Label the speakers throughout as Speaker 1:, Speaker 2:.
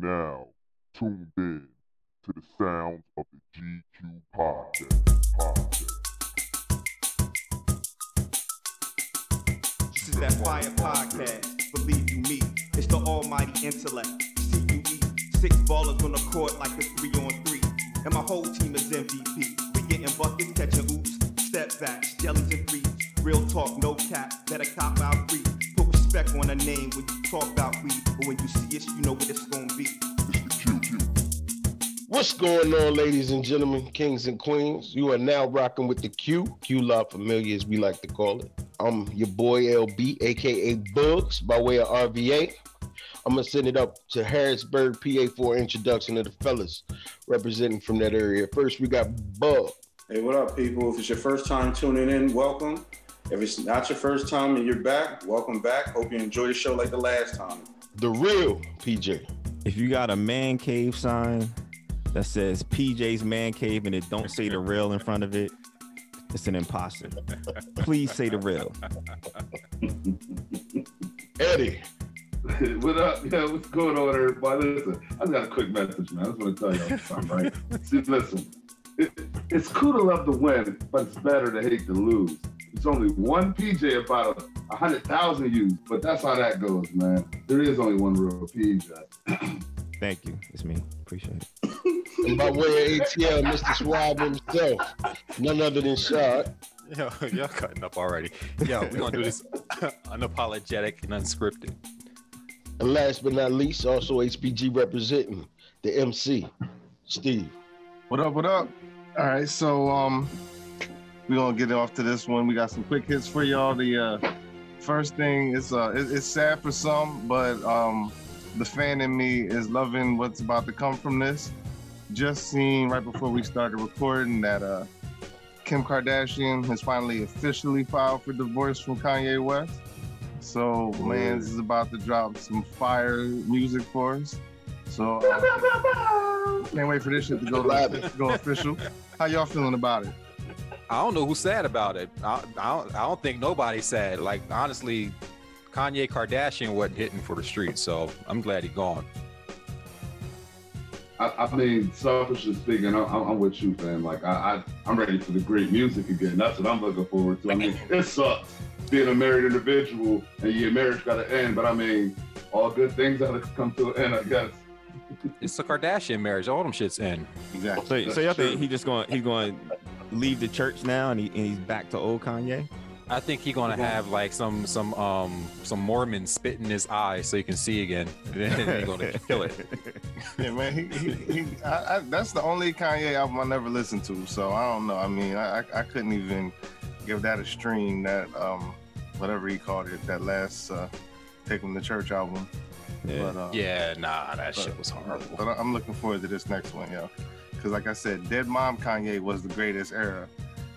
Speaker 1: now tuned in to the sounds of the G-CUE Podcast. Podcast.
Speaker 2: This is that fire podcast. Believe you me, it's the almighty intellect. CUE, six ballers on the court like a three on three. And my whole team is MVP. We getting buckets, catching oops, step backs, jellies and threes. Real talk, no cap, better cop out free. Put respect on a name when you talk about weed. But when you see us, you know what it's gonna be.
Speaker 1: It's the QQ.
Speaker 3: What's going on, ladies and gentlemen, kings and queens? You are now rocking with the Q, Q La Familia, as we like to call it. I'm your boy LB, aka Bugs, by way of RVA. I'm gonna send it up to Harrisburg, PA, for introduction of the fellas representing from that area. First, we got Bug.
Speaker 4: Hey, what up, people? If it's your first time tuning in, welcome. If it's not your first time and you're back, welcome back. Hope you enjoy the show like the last time.
Speaker 3: the real PJ.
Speaker 5: If you got a man cave sign that says PJ's man cave and it don't say the real in front of it, it's an imposter. Please say the real.
Speaker 3: Eddie.
Speaker 6: what up? Yeah, what's going on, everybody? Listen, I just got a quick message, man. I just want to tell y'all something, right? See, listen, it, it's cool to love to win, but it's better to hate to lose. It's only one PJ about a, a hundred thousand you, but that's how that goes, man. There is only one real PJ.
Speaker 5: Thank you. It's me. Appreciate it.
Speaker 3: And by way of ATL, Mr. Swab himself, none other than Shad.
Speaker 7: Yo, y'all cutting up already. Yo, we're gonna do this unapologetic and unscripted.
Speaker 3: And last but not least, also HPG representing the MC, Steve.
Speaker 8: What up? What up? All right, so um, we're gonna get off to this one. We got some quick hits for y'all. The uh, first thing is uh, it, it's sad for some, but um, the fan in me is loving what's about to come from this. Just seen right before we started recording that uh, Kim Kardashian has finally officially filed for divorce from Kanye West. So Lance is about to drop some fire music for us. So uh, can't wait for this shit to go live to go official. How y'all feeling about it?
Speaker 7: I don't know who's sad about it. I, I, don't, I don't think nobody's sad. Like honestly, Kanye Kardashian wasn't hitting for the streets, so I'm glad he gone.
Speaker 6: I, I mean, selfishly speaking, I'm, I'm with you, fam. Like, I, I, I'm ready for the great music again. That's what I'm looking forward to. I mean, it sucks being a married individual and your marriage got to end, but I mean, all good things got to come to an end, I guess.
Speaker 7: It's a Kardashian marriage. All them shits end.
Speaker 8: Exactly.
Speaker 5: So, so y'all think
Speaker 6: true.
Speaker 5: he just going he's going to leave the church now and, he, and he's back to old Kanye?
Speaker 7: I think he gonna have like some some um some Mormon spit in his eye so he can see again. And then he gonna kill it.
Speaker 8: Yeah, man. He, he, he I, I, that's the only Kanye album I never listened to. So I don't know. I mean, I, I, I couldn't even give that a stream. That um, whatever he called it, that last uh, Take Him to Church album.
Speaker 5: Yeah.
Speaker 8: But, uh,
Speaker 7: Yeah, nah, that
Speaker 8: but-
Speaker 7: shit was horrible.
Speaker 8: But I- I'm looking forward to this next one, yo. Because like I said, Dead Mom Kanye was the greatest era.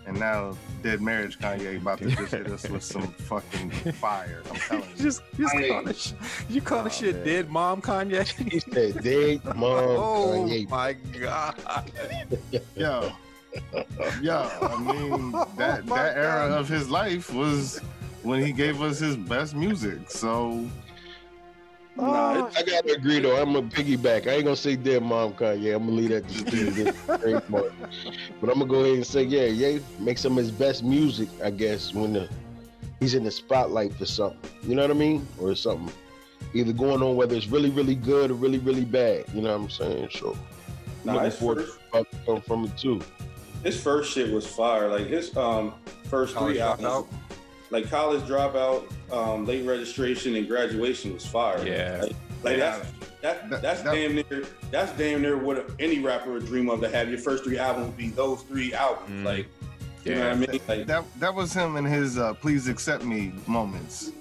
Speaker 8: And now Dead Marriage Kanye about to just hit us with some fucking fire. I'm telling you.
Speaker 7: just just
Speaker 6: Hey.
Speaker 7: call this, you call
Speaker 5: Oh,
Speaker 7: this shit
Speaker 5: man.
Speaker 7: dead mom Kanye?
Speaker 3: He said, Dead Mom
Speaker 7: oh
Speaker 3: Kanye.
Speaker 7: my god.
Speaker 8: Yo, yo, I mean that
Speaker 7: my
Speaker 8: that era
Speaker 7: God.
Speaker 8: of his life was when he gave us his best music. So
Speaker 4: Nah,
Speaker 3: I gotta agree though. I'm a piggyback. I ain't gonna say dead mom Kanye. I'm gonna leave that to Steve. this great part. But I'm gonna go ahead and say, yeah, yeah, make some of his best music, I guess, when the, he's in the spotlight for something. You know what I mean? Or something either going on, whether it's really, really good or really, really bad. You know what I'm saying? So I'm
Speaker 4: Nah,
Speaker 3: looking forward
Speaker 4: first,
Speaker 3: to come from it too.
Speaker 4: his first shit was fire. Like his um first three albums,
Speaker 7: Dropout?
Speaker 4: Like college dropout, um, late registration, and graduation was fire.
Speaker 7: Yeah.
Speaker 4: Like, like that's that,
Speaker 8: That-
Speaker 4: that's
Speaker 8: that-
Speaker 4: damn near that's damn near what any rapper would dream of to have your first three albums be those three albums.
Speaker 7: Mm.
Speaker 4: Like you know what I mean? Like
Speaker 8: that that was him in his uh, "Please Accept Me" moments.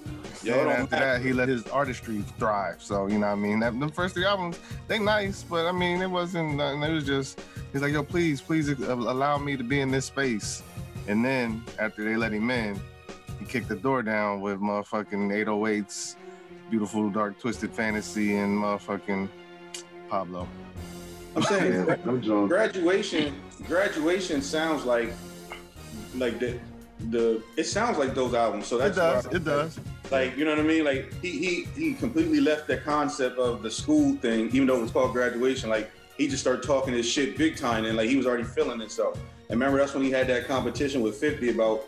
Speaker 4: Yeah,
Speaker 8: and after
Speaker 4: matter.
Speaker 8: that, he let his artistry thrive. So you know, what I mean, that, the first three albums they nice, but I mean, it wasn't. nothing. It was just he's like, yo, please, please uh, allow me to be in this space. And then after they let him in, he kicked the door down with motherfucking 808s, beautiful dark twisted fantasy, and motherfucking Pablo.
Speaker 4: I'm saying
Speaker 6: Yeah, I'm
Speaker 4: graduation graduation sounds like like the the it sounds like those albums. So that's It
Speaker 8: does.
Speaker 4: why-
Speaker 8: It does.
Speaker 4: Like, you know what I mean? Like he he he completely left the concept of the school thing, even though it was called graduation. Like he just started talking his shit big time and like he was already feeling himself. And remember that's when he had that competition with 50 about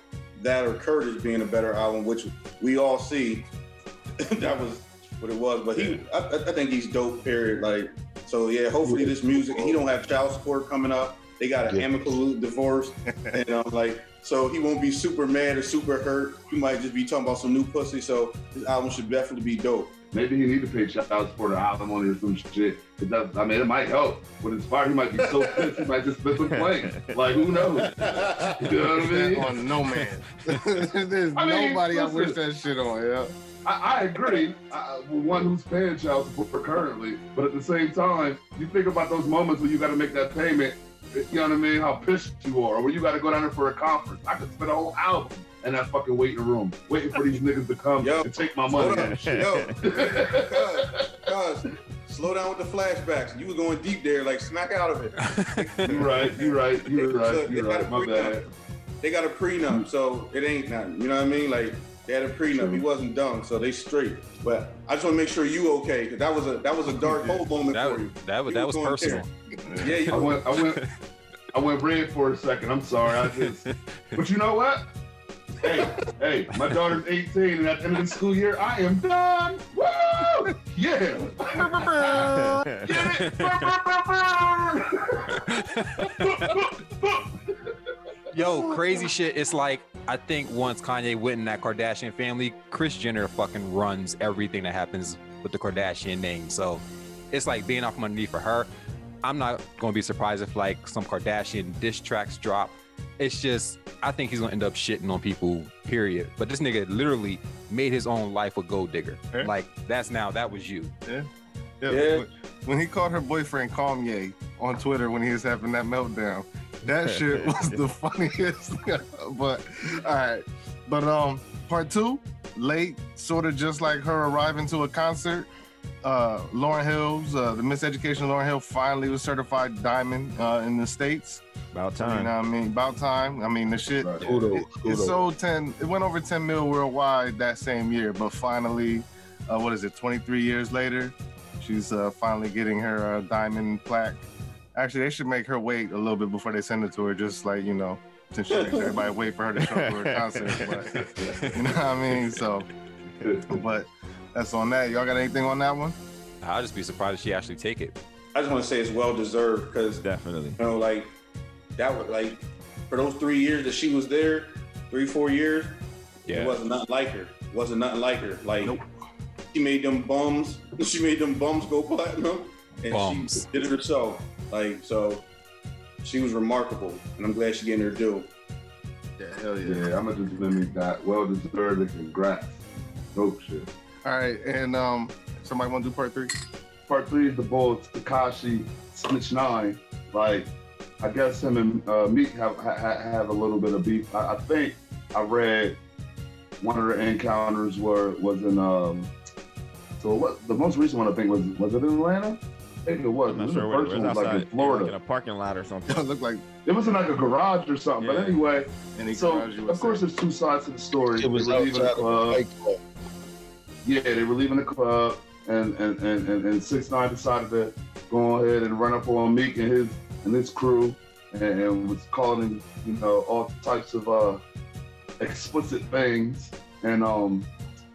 Speaker 4: that or Curtis being a better album, which we all see that was what it was. But he I, I think he's dope, period. Like so yeah, hopefully this music he don't have child support coming up. They got an
Speaker 3: Yeah.
Speaker 4: amicable divorce. and um, like so he won't be super mad or super hurt. He might just be talking about some new pussy. So this album should definitely be dope.
Speaker 6: Maybe he need to pay child support or alimony or some shit. It does. I mean, it might help. With inspired, he might be so pissed he might just miss a plane. Like who knows? You know what I mean?
Speaker 8: On no man. There's
Speaker 6: I mean,
Speaker 8: nobody I wish
Speaker 6: listen.
Speaker 8: that shit on. Yeah.
Speaker 6: I, I agree. I, one who's paying child support currently, but at the same time, you think about those moments when you got to make that payment. You know what I mean? How pissed you are, or when you got to go down there for a conference. I could spend a whole album in that fucking waiting room, waiting for these niggas to come
Speaker 4: Yo,
Speaker 6: and take my
Speaker 4: Hold
Speaker 6: money.
Speaker 4: up. Yo, cuz, cuz, slow down with the flashbacks. You were going deep there, like smack out of it.
Speaker 6: you right. You right. You
Speaker 4: Look,
Speaker 6: right.
Speaker 4: they
Speaker 6: You
Speaker 4: got
Speaker 6: right.
Speaker 4: a
Speaker 6: My
Speaker 4: prenup.
Speaker 6: bad.
Speaker 4: They got a prenup, so it ain't nothing. You know what I mean? Like they had a prenup. He wasn't dumb, so they straight. But I just want to make sure you okay, because that was a that was a dark hole moment
Speaker 7: That
Speaker 4: for you.
Speaker 7: that was
Speaker 4: You
Speaker 7: that was personal.
Speaker 4: there. Yeah,
Speaker 6: I went. I went. I went red for a second. I'm sorry. I just. But you know what? Hey, hey, my daughter's 18, and at the end of the school year, I am done. Woo! Yeah. Get it?
Speaker 7: Yo, crazy shit. It's like I think once Kanye went in that Kardashian family, Kris Jenner fucking runs everything that happens with the Kardashian name. So it's like being off money for her. I'm not gonna be surprised if like some Kardashian diss tracks drop. It's just I think he's gonna end up shitting on people. Period. But this nigga literally made his own life a gold digger.
Speaker 8: Yeah.
Speaker 7: Like that's now that was you.
Speaker 8: Yeah.
Speaker 4: Yeah.
Speaker 8: When, when he called her boyfriend Kanye on Twitter when he was having that meltdown, that shit was the funniest. but all right. But um part two, late, sort of just like her arriving to a concert. Uh Lauryn Hill's, uh, the Miseducation of Lauryn Hill finally was certified diamond uh, in the States.
Speaker 5: About time.
Speaker 8: You
Speaker 5: time.
Speaker 8: know what I mean? About time. I mean the shit
Speaker 6: Right.
Speaker 3: Kudos,
Speaker 8: it, it
Speaker 3: kudos.
Speaker 8: sold 10 it went over 10 mil worldwide that same year but finally uh, what is it 23 years later she's uh, finally getting her uh, diamond plaque actually they should make her wait a little bit before they send it to her just like you know since she makes everybody wait for her to show up for her concert but you know what i mean so but that's on that y'all got anything on that one
Speaker 7: I'll just be surprised if she actually take it.
Speaker 4: I just want to say it's well deserved because
Speaker 5: Definitely.
Speaker 4: you know, like that was like for those three years that she was there, three four years,
Speaker 7: yeah.
Speaker 4: it wasn't nothing like her. It wasn't nothing like her. Like
Speaker 8: Nope.
Speaker 4: she made them bums. She made them bums go platinum, and
Speaker 7: Bums.
Speaker 4: she did it herself. Like so, she was remarkable, and I'm glad she getting her due.
Speaker 8: yeah hell
Speaker 6: Yeah, yeah I'm gonna just mimic that. Well deserved and congrats. Dope shit.
Speaker 8: All right and um somebody want to do part three
Speaker 6: Part three is the bull Tekashi Snitch Nine. Like, I guess him and uh, Meek have ha, ha- have a little bit of beef. I, I think I read one of the encounters were was in um. So what? The most recent one I think was was it in Atlanta? I think it was.
Speaker 5: I'm not sure
Speaker 6: the
Speaker 5: where it
Speaker 6: first
Speaker 5: was.
Speaker 6: one was like
Speaker 5: Outside,
Speaker 6: in Florida.
Speaker 5: like in a parking lot or something.
Speaker 8: it looked like
Speaker 6: It was in like a garage or something. But anyway,
Speaker 8: any
Speaker 6: so of course
Speaker 8: say.
Speaker 6: there's two sides to the story.
Speaker 3: It was
Speaker 6: They were leaving
Speaker 3: outside
Speaker 6: the
Speaker 3: of
Speaker 6: club. Yeah, they were leaving the club, and and and and, and six nine decided to go ahead and run up on Meek and his and his crew, and, and was calling him, you know, all types of uh explicit things, and um,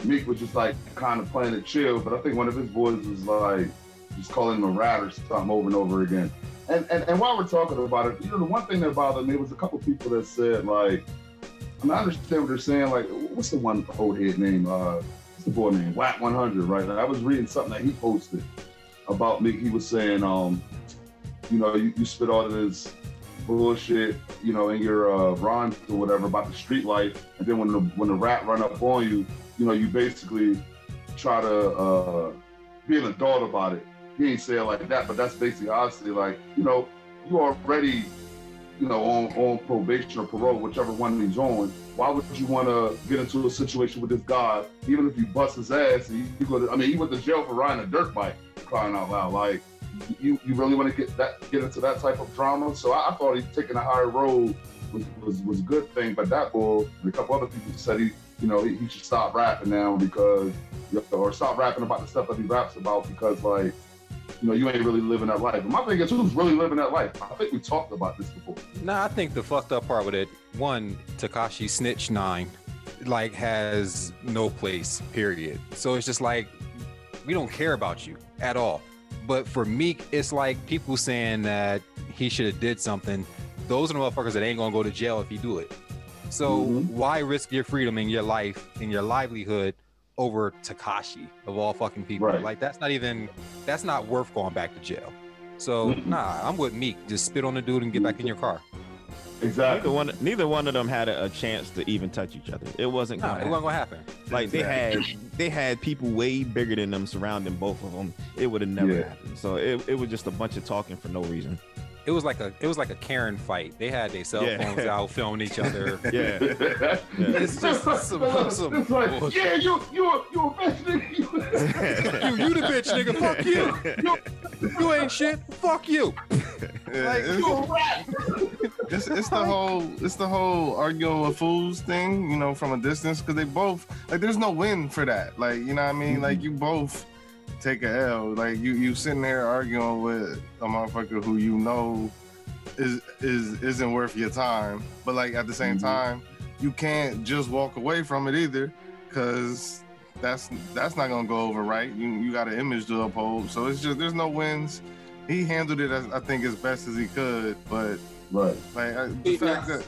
Speaker 6: Meek was just like kind of playing it chill, but I think one of his boys was like just calling him a rat or something over and over again. And, and and while we're talking about it, you know, the one thing that bothered me was a couple people that said like, I mean, I understand what they're saying. Like, what's the one old head name? Uh, the boy name? Wack 100, right? I was reading something that he posted about me. He was saying, um, you know, you, you spit all of this bullshit, you know, in your uh, rhymes or whatever about the street life, and then when the when the rat run up on you, you know, you basically try to uh, be an adult about it. He ain't say it like that, but that's basically say like, you know, you already, you know, on, on probation or parole, whichever one he's on. Why would you want to get into a situation with this guy, even if you bust his ass? And you, go to, I mean, he went to jail for riding a dirt bike, crying out loud. Like, you, you really want to get that get into that type of drama? So I, I thought he taking a higher road was, was was a good thing. But that bull and a couple other people said he you know, he, he should stop rapping now because, or stop rapping about the stuff that he raps about because, like, you know, you ain't really living that life. And my thing is, who's really living that life? I think we talked about this before.
Speaker 7: Nah, I think the fucked up part with it, one, Tekashi Snitch Nine, like has no place, period. So it's just like we don't care about you at all. But for Meek, it's like people saying that he should have did something. Those are the motherfuckers that ain't gonna go to jail if he do it. So
Speaker 6: Mhm.
Speaker 7: why risk your freedom and your life and your livelihood over Tekashi of all fucking people?
Speaker 6: Right.
Speaker 7: Like that's not even that's not worth going back to jail. So
Speaker 6: Mm-mm.
Speaker 7: nah, I'm with Meek. Just spit on the dude and get back in your car.
Speaker 6: Exactly.
Speaker 5: Neither one, neither one of them had a, a chance to even touch each other. It wasn't
Speaker 7: Nah,
Speaker 5: gonna
Speaker 7: it wasn't
Speaker 5: happen.
Speaker 7: gonna happen.
Speaker 5: Like they had, they had people way bigger than them surrounding both of them. It would have never
Speaker 6: Yeah.
Speaker 5: happened. So it, it was just a bunch of talking for no reason.
Speaker 7: It was like a it was like a Karen fight. They had their cell
Speaker 5: Yeah.
Speaker 7: phones out filming each other.
Speaker 5: Yeah,
Speaker 7: It's just some- some
Speaker 6: it's like, yeah, you, you, a- you a bitch, nigga. You-
Speaker 7: you, you the bitch, nigga. Fuck you. You, you ain't shit. Fuck you. Like,
Speaker 8: it's,
Speaker 6: you a rat.
Speaker 8: it's, it's the whole it's the whole arguing with fools thing, you know, from a distance because they both like there's no win for that. Like you know what I mean? Like mm-hmm. you both take a L. Like you you sitting there arguing with a motherfucker who you know is is isn't worth your time, but like at the same
Speaker 6: Mhm.
Speaker 8: time you can't just walk away from it either because that's that's not gonna go over right. You you got an image to uphold, so it's just there's no wins. He handled it as I think as best as he could, but
Speaker 6: Right.
Speaker 8: like I, the
Speaker 4: He-
Speaker 8: fact that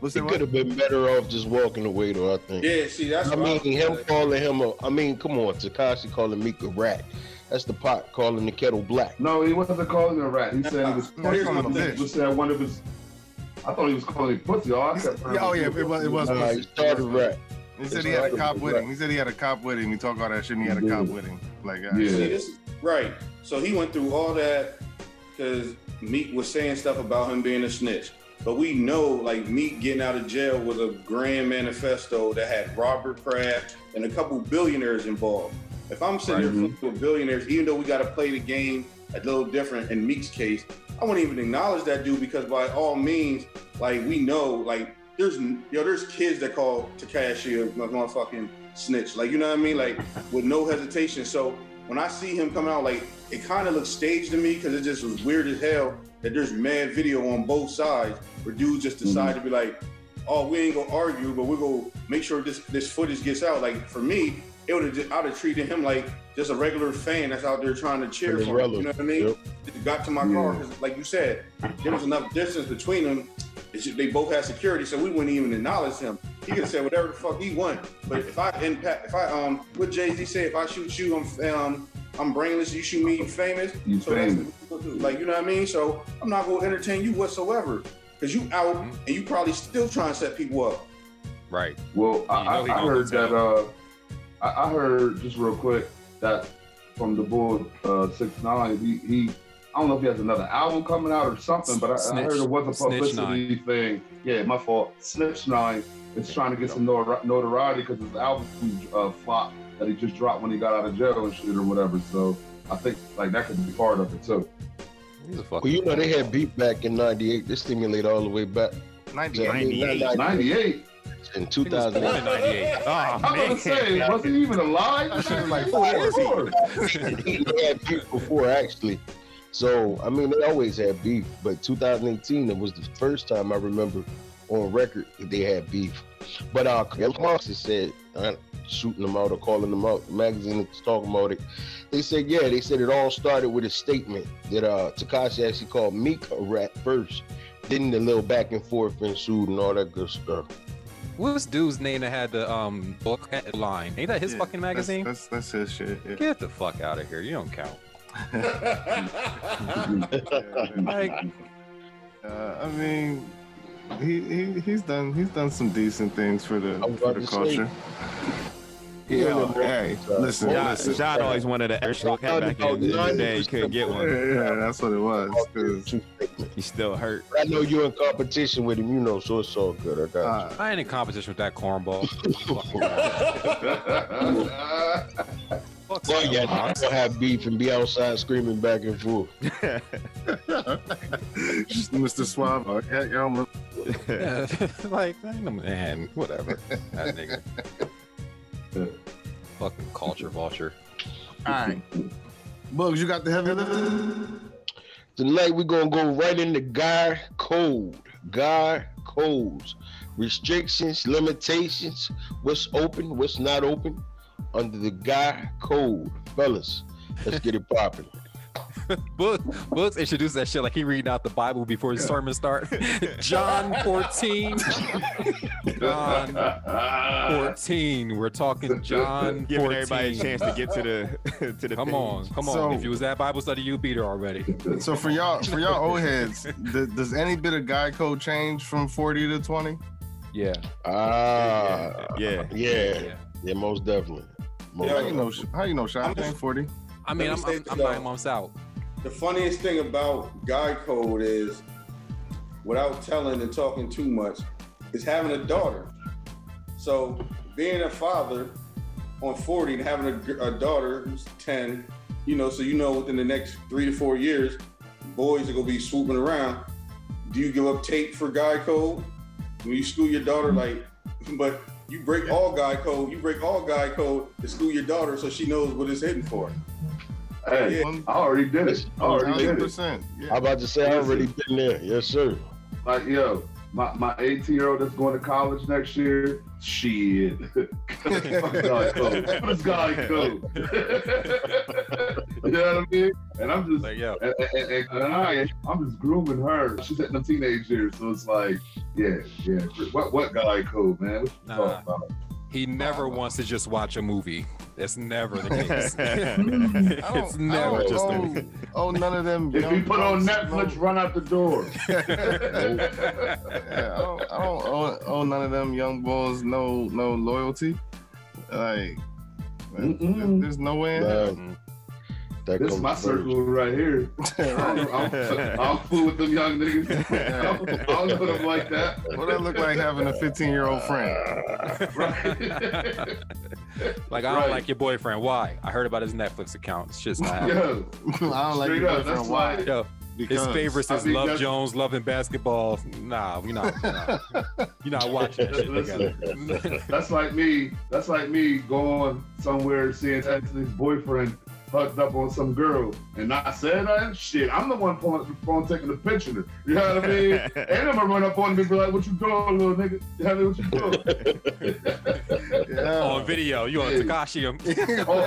Speaker 8: what's
Speaker 3: He
Speaker 8: it?
Speaker 3: could have been better off just walking away, though. I think.
Speaker 4: Yeah, see, that's
Speaker 3: I
Speaker 4: what
Speaker 3: mean, him
Speaker 4: was-
Speaker 3: calling him a. I mean, come on, Tekashi calling Meek a rat. That's the pot calling the kettle black.
Speaker 6: No, he wasn't calling him a rat. He said he was.
Speaker 8: No, he called him a bitch.
Speaker 6: He said one of his. I thought he was calling him pussy. Oh, I kept
Speaker 8: Yeah, oh yeah, it was it was.
Speaker 3: Nah, he started rat.
Speaker 8: He said he had a cop with him. He said he had a cop with him. He talked all that shit. and He had a cop with him. Like, uh,
Speaker 6: Yeah.
Speaker 4: See, this is right. So he went through all that because Meek was saying stuff about him being a snitch. But we know, like Meek getting out of jail was a grand manifesto that had Robert Kraft and a couple billionaires involved. If I'm sitting
Speaker 6: Right.
Speaker 4: there full with billionaires, even though we got to play the game a little different in Meek's case, I wouldn't even acknowledge that dude because by all means, like we know, like there's yo, there's kids that call Tekashi a motherfucking snitch. Like you know what I mean? Like with no hesitation. So when I see him coming out, like it kind of looks staged to me because it just was weird as hell that there's mad video on both sides where dudes just decide to be like, oh, we ain't gonna argue, but we're gonna make sure this this footage gets out. Like for me, it would have I'd have treated him like just a regular fan that's out there trying to cheer for him. You know what I mean?
Speaker 3: Yep.
Speaker 4: Just got to my car 'cause like you said, there was enough distance between them. Just, they both had security, so we wouldn't even acknowledge him. He could have said whatever the fuck he want. But if I impact, if I um, what Jay Z say, if I shoot you, I'm um, I'm brainless. You shoot me, you famous.
Speaker 6: You
Speaker 4: so that's
Speaker 6: famous.
Speaker 4: what like you know what I mean. So I'm not gonna entertain you whatsoever because you out
Speaker 7: Mhm.
Speaker 4: and you probably still trying to set people up.
Speaker 7: Right.
Speaker 6: Well, I,
Speaker 7: You he
Speaker 6: I, I heard that. Uh, I, I heard just real quick that from the bull uh, six nine. He, he I don't know if he has another album coming out or something, but I, I heard it was a publicity thing. Yeah, my fault. Snitch nine is trying to get some notoriety because his album uh, flop that he just dropped when he got out of jail and shit or whatever. So I think like that could be part of it too.
Speaker 7: He's a fucking.
Speaker 3: Well, you know they had beef back in '98. This stimulated all the way back.
Speaker 8: ninety
Speaker 3: I mean, not
Speaker 5: 98.
Speaker 6: 98.
Speaker 3: in
Speaker 7: He was born in
Speaker 3: 2008.
Speaker 5: Oh
Speaker 6: I'm
Speaker 5: man,
Speaker 6: gonna say, was he even alive?
Speaker 8: That shit was like
Speaker 6: Four
Speaker 8: four.
Speaker 3: he had beef before actually. So I mean, they always had beef, but 2018 it was the first time I remember on record that they had beef. But uh, Marks said uh, shooting them out or calling them out. The magazine was talking about it. They said, yeah, they said it all started with a statement that uh Tekashi actually called Meek a rat first. Then the little back and forth ensued and all that good stuff.
Speaker 7: What's dude's name that had the um book line? Ain't that his
Speaker 8: Yeah,
Speaker 7: fucking magazine?
Speaker 8: That's that's, his shit. Yeah.
Speaker 7: Get the fuck out of here. You don't count.
Speaker 8: like, uh, I mean, he, he he's done he's done some decent things for the for the
Speaker 3: to say,
Speaker 8: culture.
Speaker 3: Yeah,
Speaker 8: Yo, hey, listen,
Speaker 5: John,
Speaker 8: listen.
Speaker 5: John always wanted an extra cat back in the day. He couldn't get one.
Speaker 8: yeah, that's what it was.
Speaker 3: True.
Speaker 5: He still hurt.
Speaker 3: I know you're in competition with him, you know, so it's all good. I got
Speaker 8: uh,
Speaker 7: I ain't in competition with that cornball. Fuck
Speaker 3: Well, yeah, I don't have beef and be outside screaming back and forth.
Speaker 8: Mr. Suave. Yeah, yeah, I'm-
Speaker 7: Yeah, like, man, whatever. That nigga. Fucking culture vulture.
Speaker 8: All right. Bugs, you got the heavy lifting?
Speaker 3: Tonight we're gonna go right into guy code. Guy codes. Restrictions, limitations, what's open, what's not open under the guy code. Fellas, let's get it popping.
Speaker 7: Book, books introduce that shit like he reading out the Bible before his sermon start. John 14. John 14. We're talking John 14.
Speaker 5: Giving everybody a chance to get to the to the.
Speaker 7: Come on,
Speaker 5: page.
Speaker 7: come on.
Speaker 8: So-
Speaker 7: if you was at Bible study, you beat her already.
Speaker 8: So for y'all, for y'all old heads, th- does any bit of guy code change from 40 to 20?
Speaker 7: Yeah.
Speaker 3: Ah,
Speaker 5: Yeah.
Speaker 3: yeah, yeah, most definitely. Most
Speaker 4: Yeah.
Speaker 8: How you know? How you know? Shot
Speaker 4: I'm just-
Speaker 8: ain't 40.
Speaker 7: I mean, I'm, I'm, I'm
Speaker 4: though.
Speaker 7: nine months out.
Speaker 4: The funniest thing about guy code is, without telling and talking too much, is having a daughter. So being a father on 40 and having a, a daughter who's 10, you know, so you know within the next three to four years, boys are gonna be swooping around. Do you give up tape for guy code? When you school your daughter, like, but you break all guy code, you break all guy code to school your daughter so she knows what it's hitting for.
Speaker 6: Hey,
Speaker 8: One
Speaker 6: I already did it. I already did it.
Speaker 8: percent.
Speaker 3: I'm about to say I already been there. Yes, sir.
Speaker 6: Like, yo, my, my 18 year old that's going to college next year, shit. Fuck God code. What is God code? you know what I mean? And I'm just,
Speaker 7: Like, yo,
Speaker 6: and, and, and, and I, I'm just grooming her. She's in the teenage years, so it's like, yeah, yeah. What what guy code, man? What you
Speaker 7: Nah.
Speaker 6: talking about?
Speaker 7: he never wants to just watch a movie. That's never the case. It's never just a
Speaker 8: owe, oh, none of them.
Speaker 6: If you put on Netflix,
Speaker 8: no-
Speaker 6: run out the door.
Speaker 8: yeah, I don't, I don't owe, owe none of them young boys no no loyalty. Like,
Speaker 6: Mm-mm.
Speaker 8: there's no way in hell.
Speaker 3: Nah, that
Speaker 6: This is my
Speaker 3: first.
Speaker 6: circle right here. I'm, I'm, I'm cool with them young niggas. I don't, know them like that.
Speaker 8: What I look like having a 15 year old friend?
Speaker 6: Right.
Speaker 7: like, I don't
Speaker 6: Right.
Speaker 7: like your boyfriend. Why? I heard about his Netflix account. It's just not happening.
Speaker 6: Yo,
Speaker 8: I don't like
Speaker 6: Straight
Speaker 8: your
Speaker 6: up,
Speaker 8: boyfriend.
Speaker 6: that's
Speaker 8: Why?
Speaker 6: why-
Speaker 7: Yo, his
Speaker 8: Because
Speaker 7: favorites is Love
Speaker 6: that's-
Speaker 7: Jones, loving basketball. Nah, we not. Nah. You're not watching that shit
Speaker 6: Listen. that's like me. That's like me going somewhere seeing Anthony's boyfriend hooked up on some girl and not saying that uh, shit. I'm the one pulling the phone taking the picture. You know what I mean? and I'm gonna run up on him and be like, "What you doing, little nigga? You know what you doing?"
Speaker 8: Yeah.
Speaker 7: On video, you on
Speaker 6: Yeah.
Speaker 7: Tekashi.
Speaker 6: oh,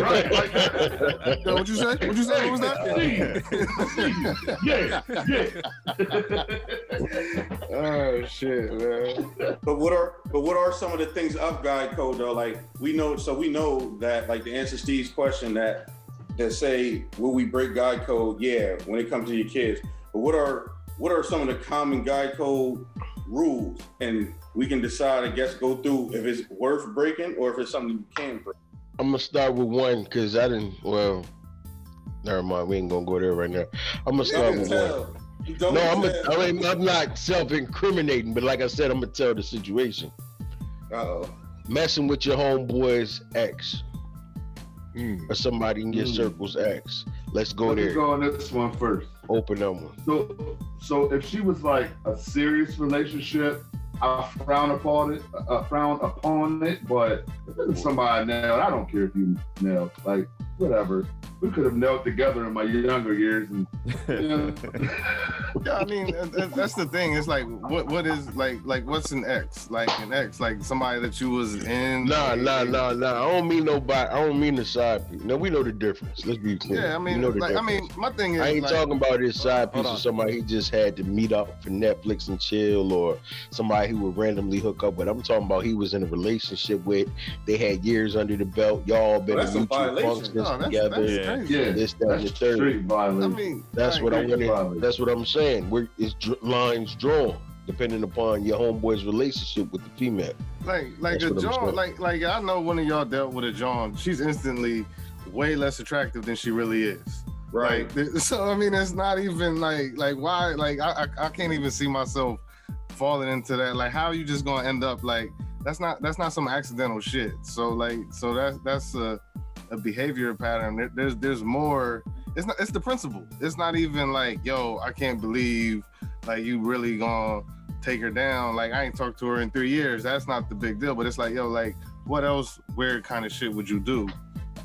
Speaker 6: right, like that.
Speaker 8: Yo, what you say? What you say? What was that?
Speaker 6: Yeah. Yeah.
Speaker 8: oh shit, man.
Speaker 4: But what are but what are some of the things of guide code though? Like we know, so we know that like to answer Steve's question that that say will we break guide code? Yeah, when it comes to your kids. But what are what are some of the common guide code rules? And we can decide, I guess, go through if it's worth breaking or if it's something you can break.
Speaker 3: I'm gonna start with one because I didn't. Well, never mind. We ain't gonna go there right now. I'm gonna start with one.
Speaker 4: tell. You don't
Speaker 3: No, I'm. A, I mean, I'm not self-incriminating, but like I said, I'm gonna tell the situation.
Speaker 4: Uh-oh.
Speaker 3: Messing with your homeboy's ex
Speaker 7: Mm.
Speaker 3: or somebody in your
Speaker 6: Mm.
Speaker 3: circle's ex. Let's go
Speaker 6: Let me
Speaker 3: there.
Speaker 6: Let's go on this one first.
Speaker 3: Open that one.
Speaker 6: So, so if she was like a serious relationship, I frown upon it. Uh, frown upon it. But if it's somebody I nailed, I don't care if you nailed. Like whatever. We could have knelt together in my younger years, and you know,
Speaker 8: Yeah, I mean that- that- that's the thing. It's like what what is like like what's an ex? Like an ex, like somebody that you was in.
Speaker 3: Nah, nah, nah, nah. I don't mean nobody. I don't mean the side piece. No, we know the difference. Let's be clear.
Speaker 8: Yeah, I
Speaker 3: we
Speaker 8: mean,
Speaker 3: know the
Speaker 8: like I mean, my thing is
Speaker 3: I ain't
Speaker 8: like,
Speaker 3: talking about his side piece
Speaker 7: on.
Speaker 3: of somebody he just had to meet up for Netflix and chill, or somebody he would randomly hook up with. I'm talking about he was in a relationship with. They had years under the belt. Y'all been
Speaker 4: that's
Speaker 3: in
Speaker 4: a
Speaker 3: mutual
Speaker 4: violation.
Speaker 3: functions
Speaker 8: No, that's,
Speaker 3: together.
Speaker 8: that's
Speaker 5: Yeah.
Speaker 6: yeah,
Speaker 3: This, that, and the
Speaker 6: that's
Speaker 3: third.
Speaker 6: street
Speaker 8: I mean,
Speaker 3: That's what I
Speaker 6: Street
Speaker 3: want to.
Speaker 6: violence.
Speaker 3: That's what I'm saying. Where is dr- lines drawn depending upon your homeboy's relationship with the female.
Speaker 8: like like
Speaker 3: That's
Speaker 8: a
Speaker 3: I'm
Speaker 8: John, like like I know one of y'all dealt with a John. She's instantly way less attractive than she really is.
Speaker 4: Right.
Speaker 8: Like, so I mean, it's not even like like why like I, I I can't even see myself falling into that. Like, how are you just gonna end up like that's not that's not some accidental shit. So like so that's that's uh a behavior pattern. There, there's there's more. It's not. It's the principle. It's not even like, yo, I can't believe like you really gonna take her down. Like I ain't talked to her in three years. That's not the big deal. But it's like, yo, like what else weird kind of shit would you do?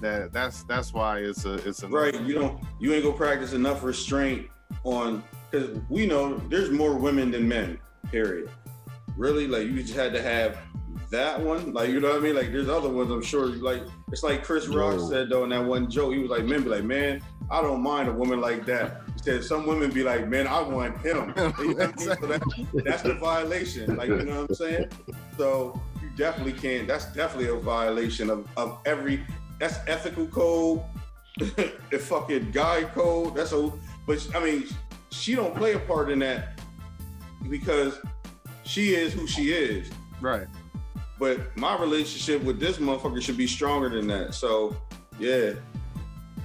Speaker 8: That that's that's why it's a it's a
Speaker 4: Right. You don't you ain't gonna practice enough restraint on because we know there's more women than men, period. Really? Like you just had to have that one. Like you know what I mean? Like there's other ones I'm sure like it's like Chris Rock
Speaker 3: Yo.
Speaker 4: said though in that one joke, he was like, men be like, man, I don't mind a woman like that. He said some women be like, man, I want him. You know what I mean? So that- that's the violation. Like, you know what I'm saying? So you definitely can't. That's definitely a violation of, of every. That's ethical code. the fucking guy code. That's a. But I mean, she don't play a part in that because she is who she is.
Speaker 8: right.
Speaker 4: But my relationship with this motherfucker should be stronger than that. So yeah,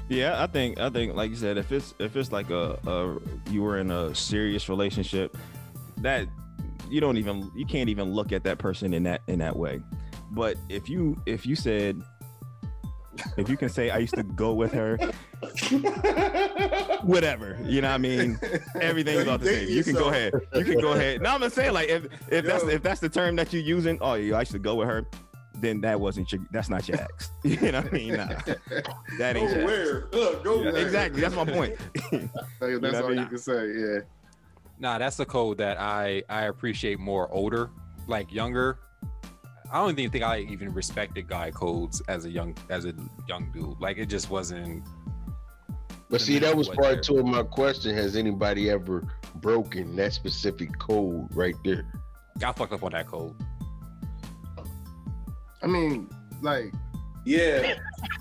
Speaker 5: Yeah, I think I think like you said, if it's if it's like a, a you were in a serious relationship, that you don't even you can't even look at that person in that in that way. But if you if you said if you can say I used to go with her, whatever, you know what I mean? Everything's off the
Speaker 4: Date
Speaker 5: table. You can go ahead. You can go ahead. No, I'm just saying like if if that's if that's the term that you're using, oh yeah, I used to go with her, then that wasn't your that's not your ex. you know what I mean? Nah. That
Speaker 4: go
Speaker 5: ain't your ex.
Speaker 4: where? Look, go
Speaker 5: Yeah,
Speaker 4: where?
Speaker 5: exactly. That's my point.
Speaker 8: Like,
Speaker 5: know
Speaker 8: that's
Speaker 5: what I
Speaker 8: all
Speaker 5: mean?
Speaker 8: you can say. Yeah.
Speaker 7: Nah, that's a code that I I appreciate more older, like younger. I don't even think I even respected guy codes as a young as a young dude. Like it just wasn't.
Speaker 3: But see, that was
Speaker 7: was
Speaker 3: part two of my question. Has anybody ever broken that specific code right there?
Speaker 7: I fucked up on that code.
Speaker 8: I mean, like,
Speaker 4: Yeah,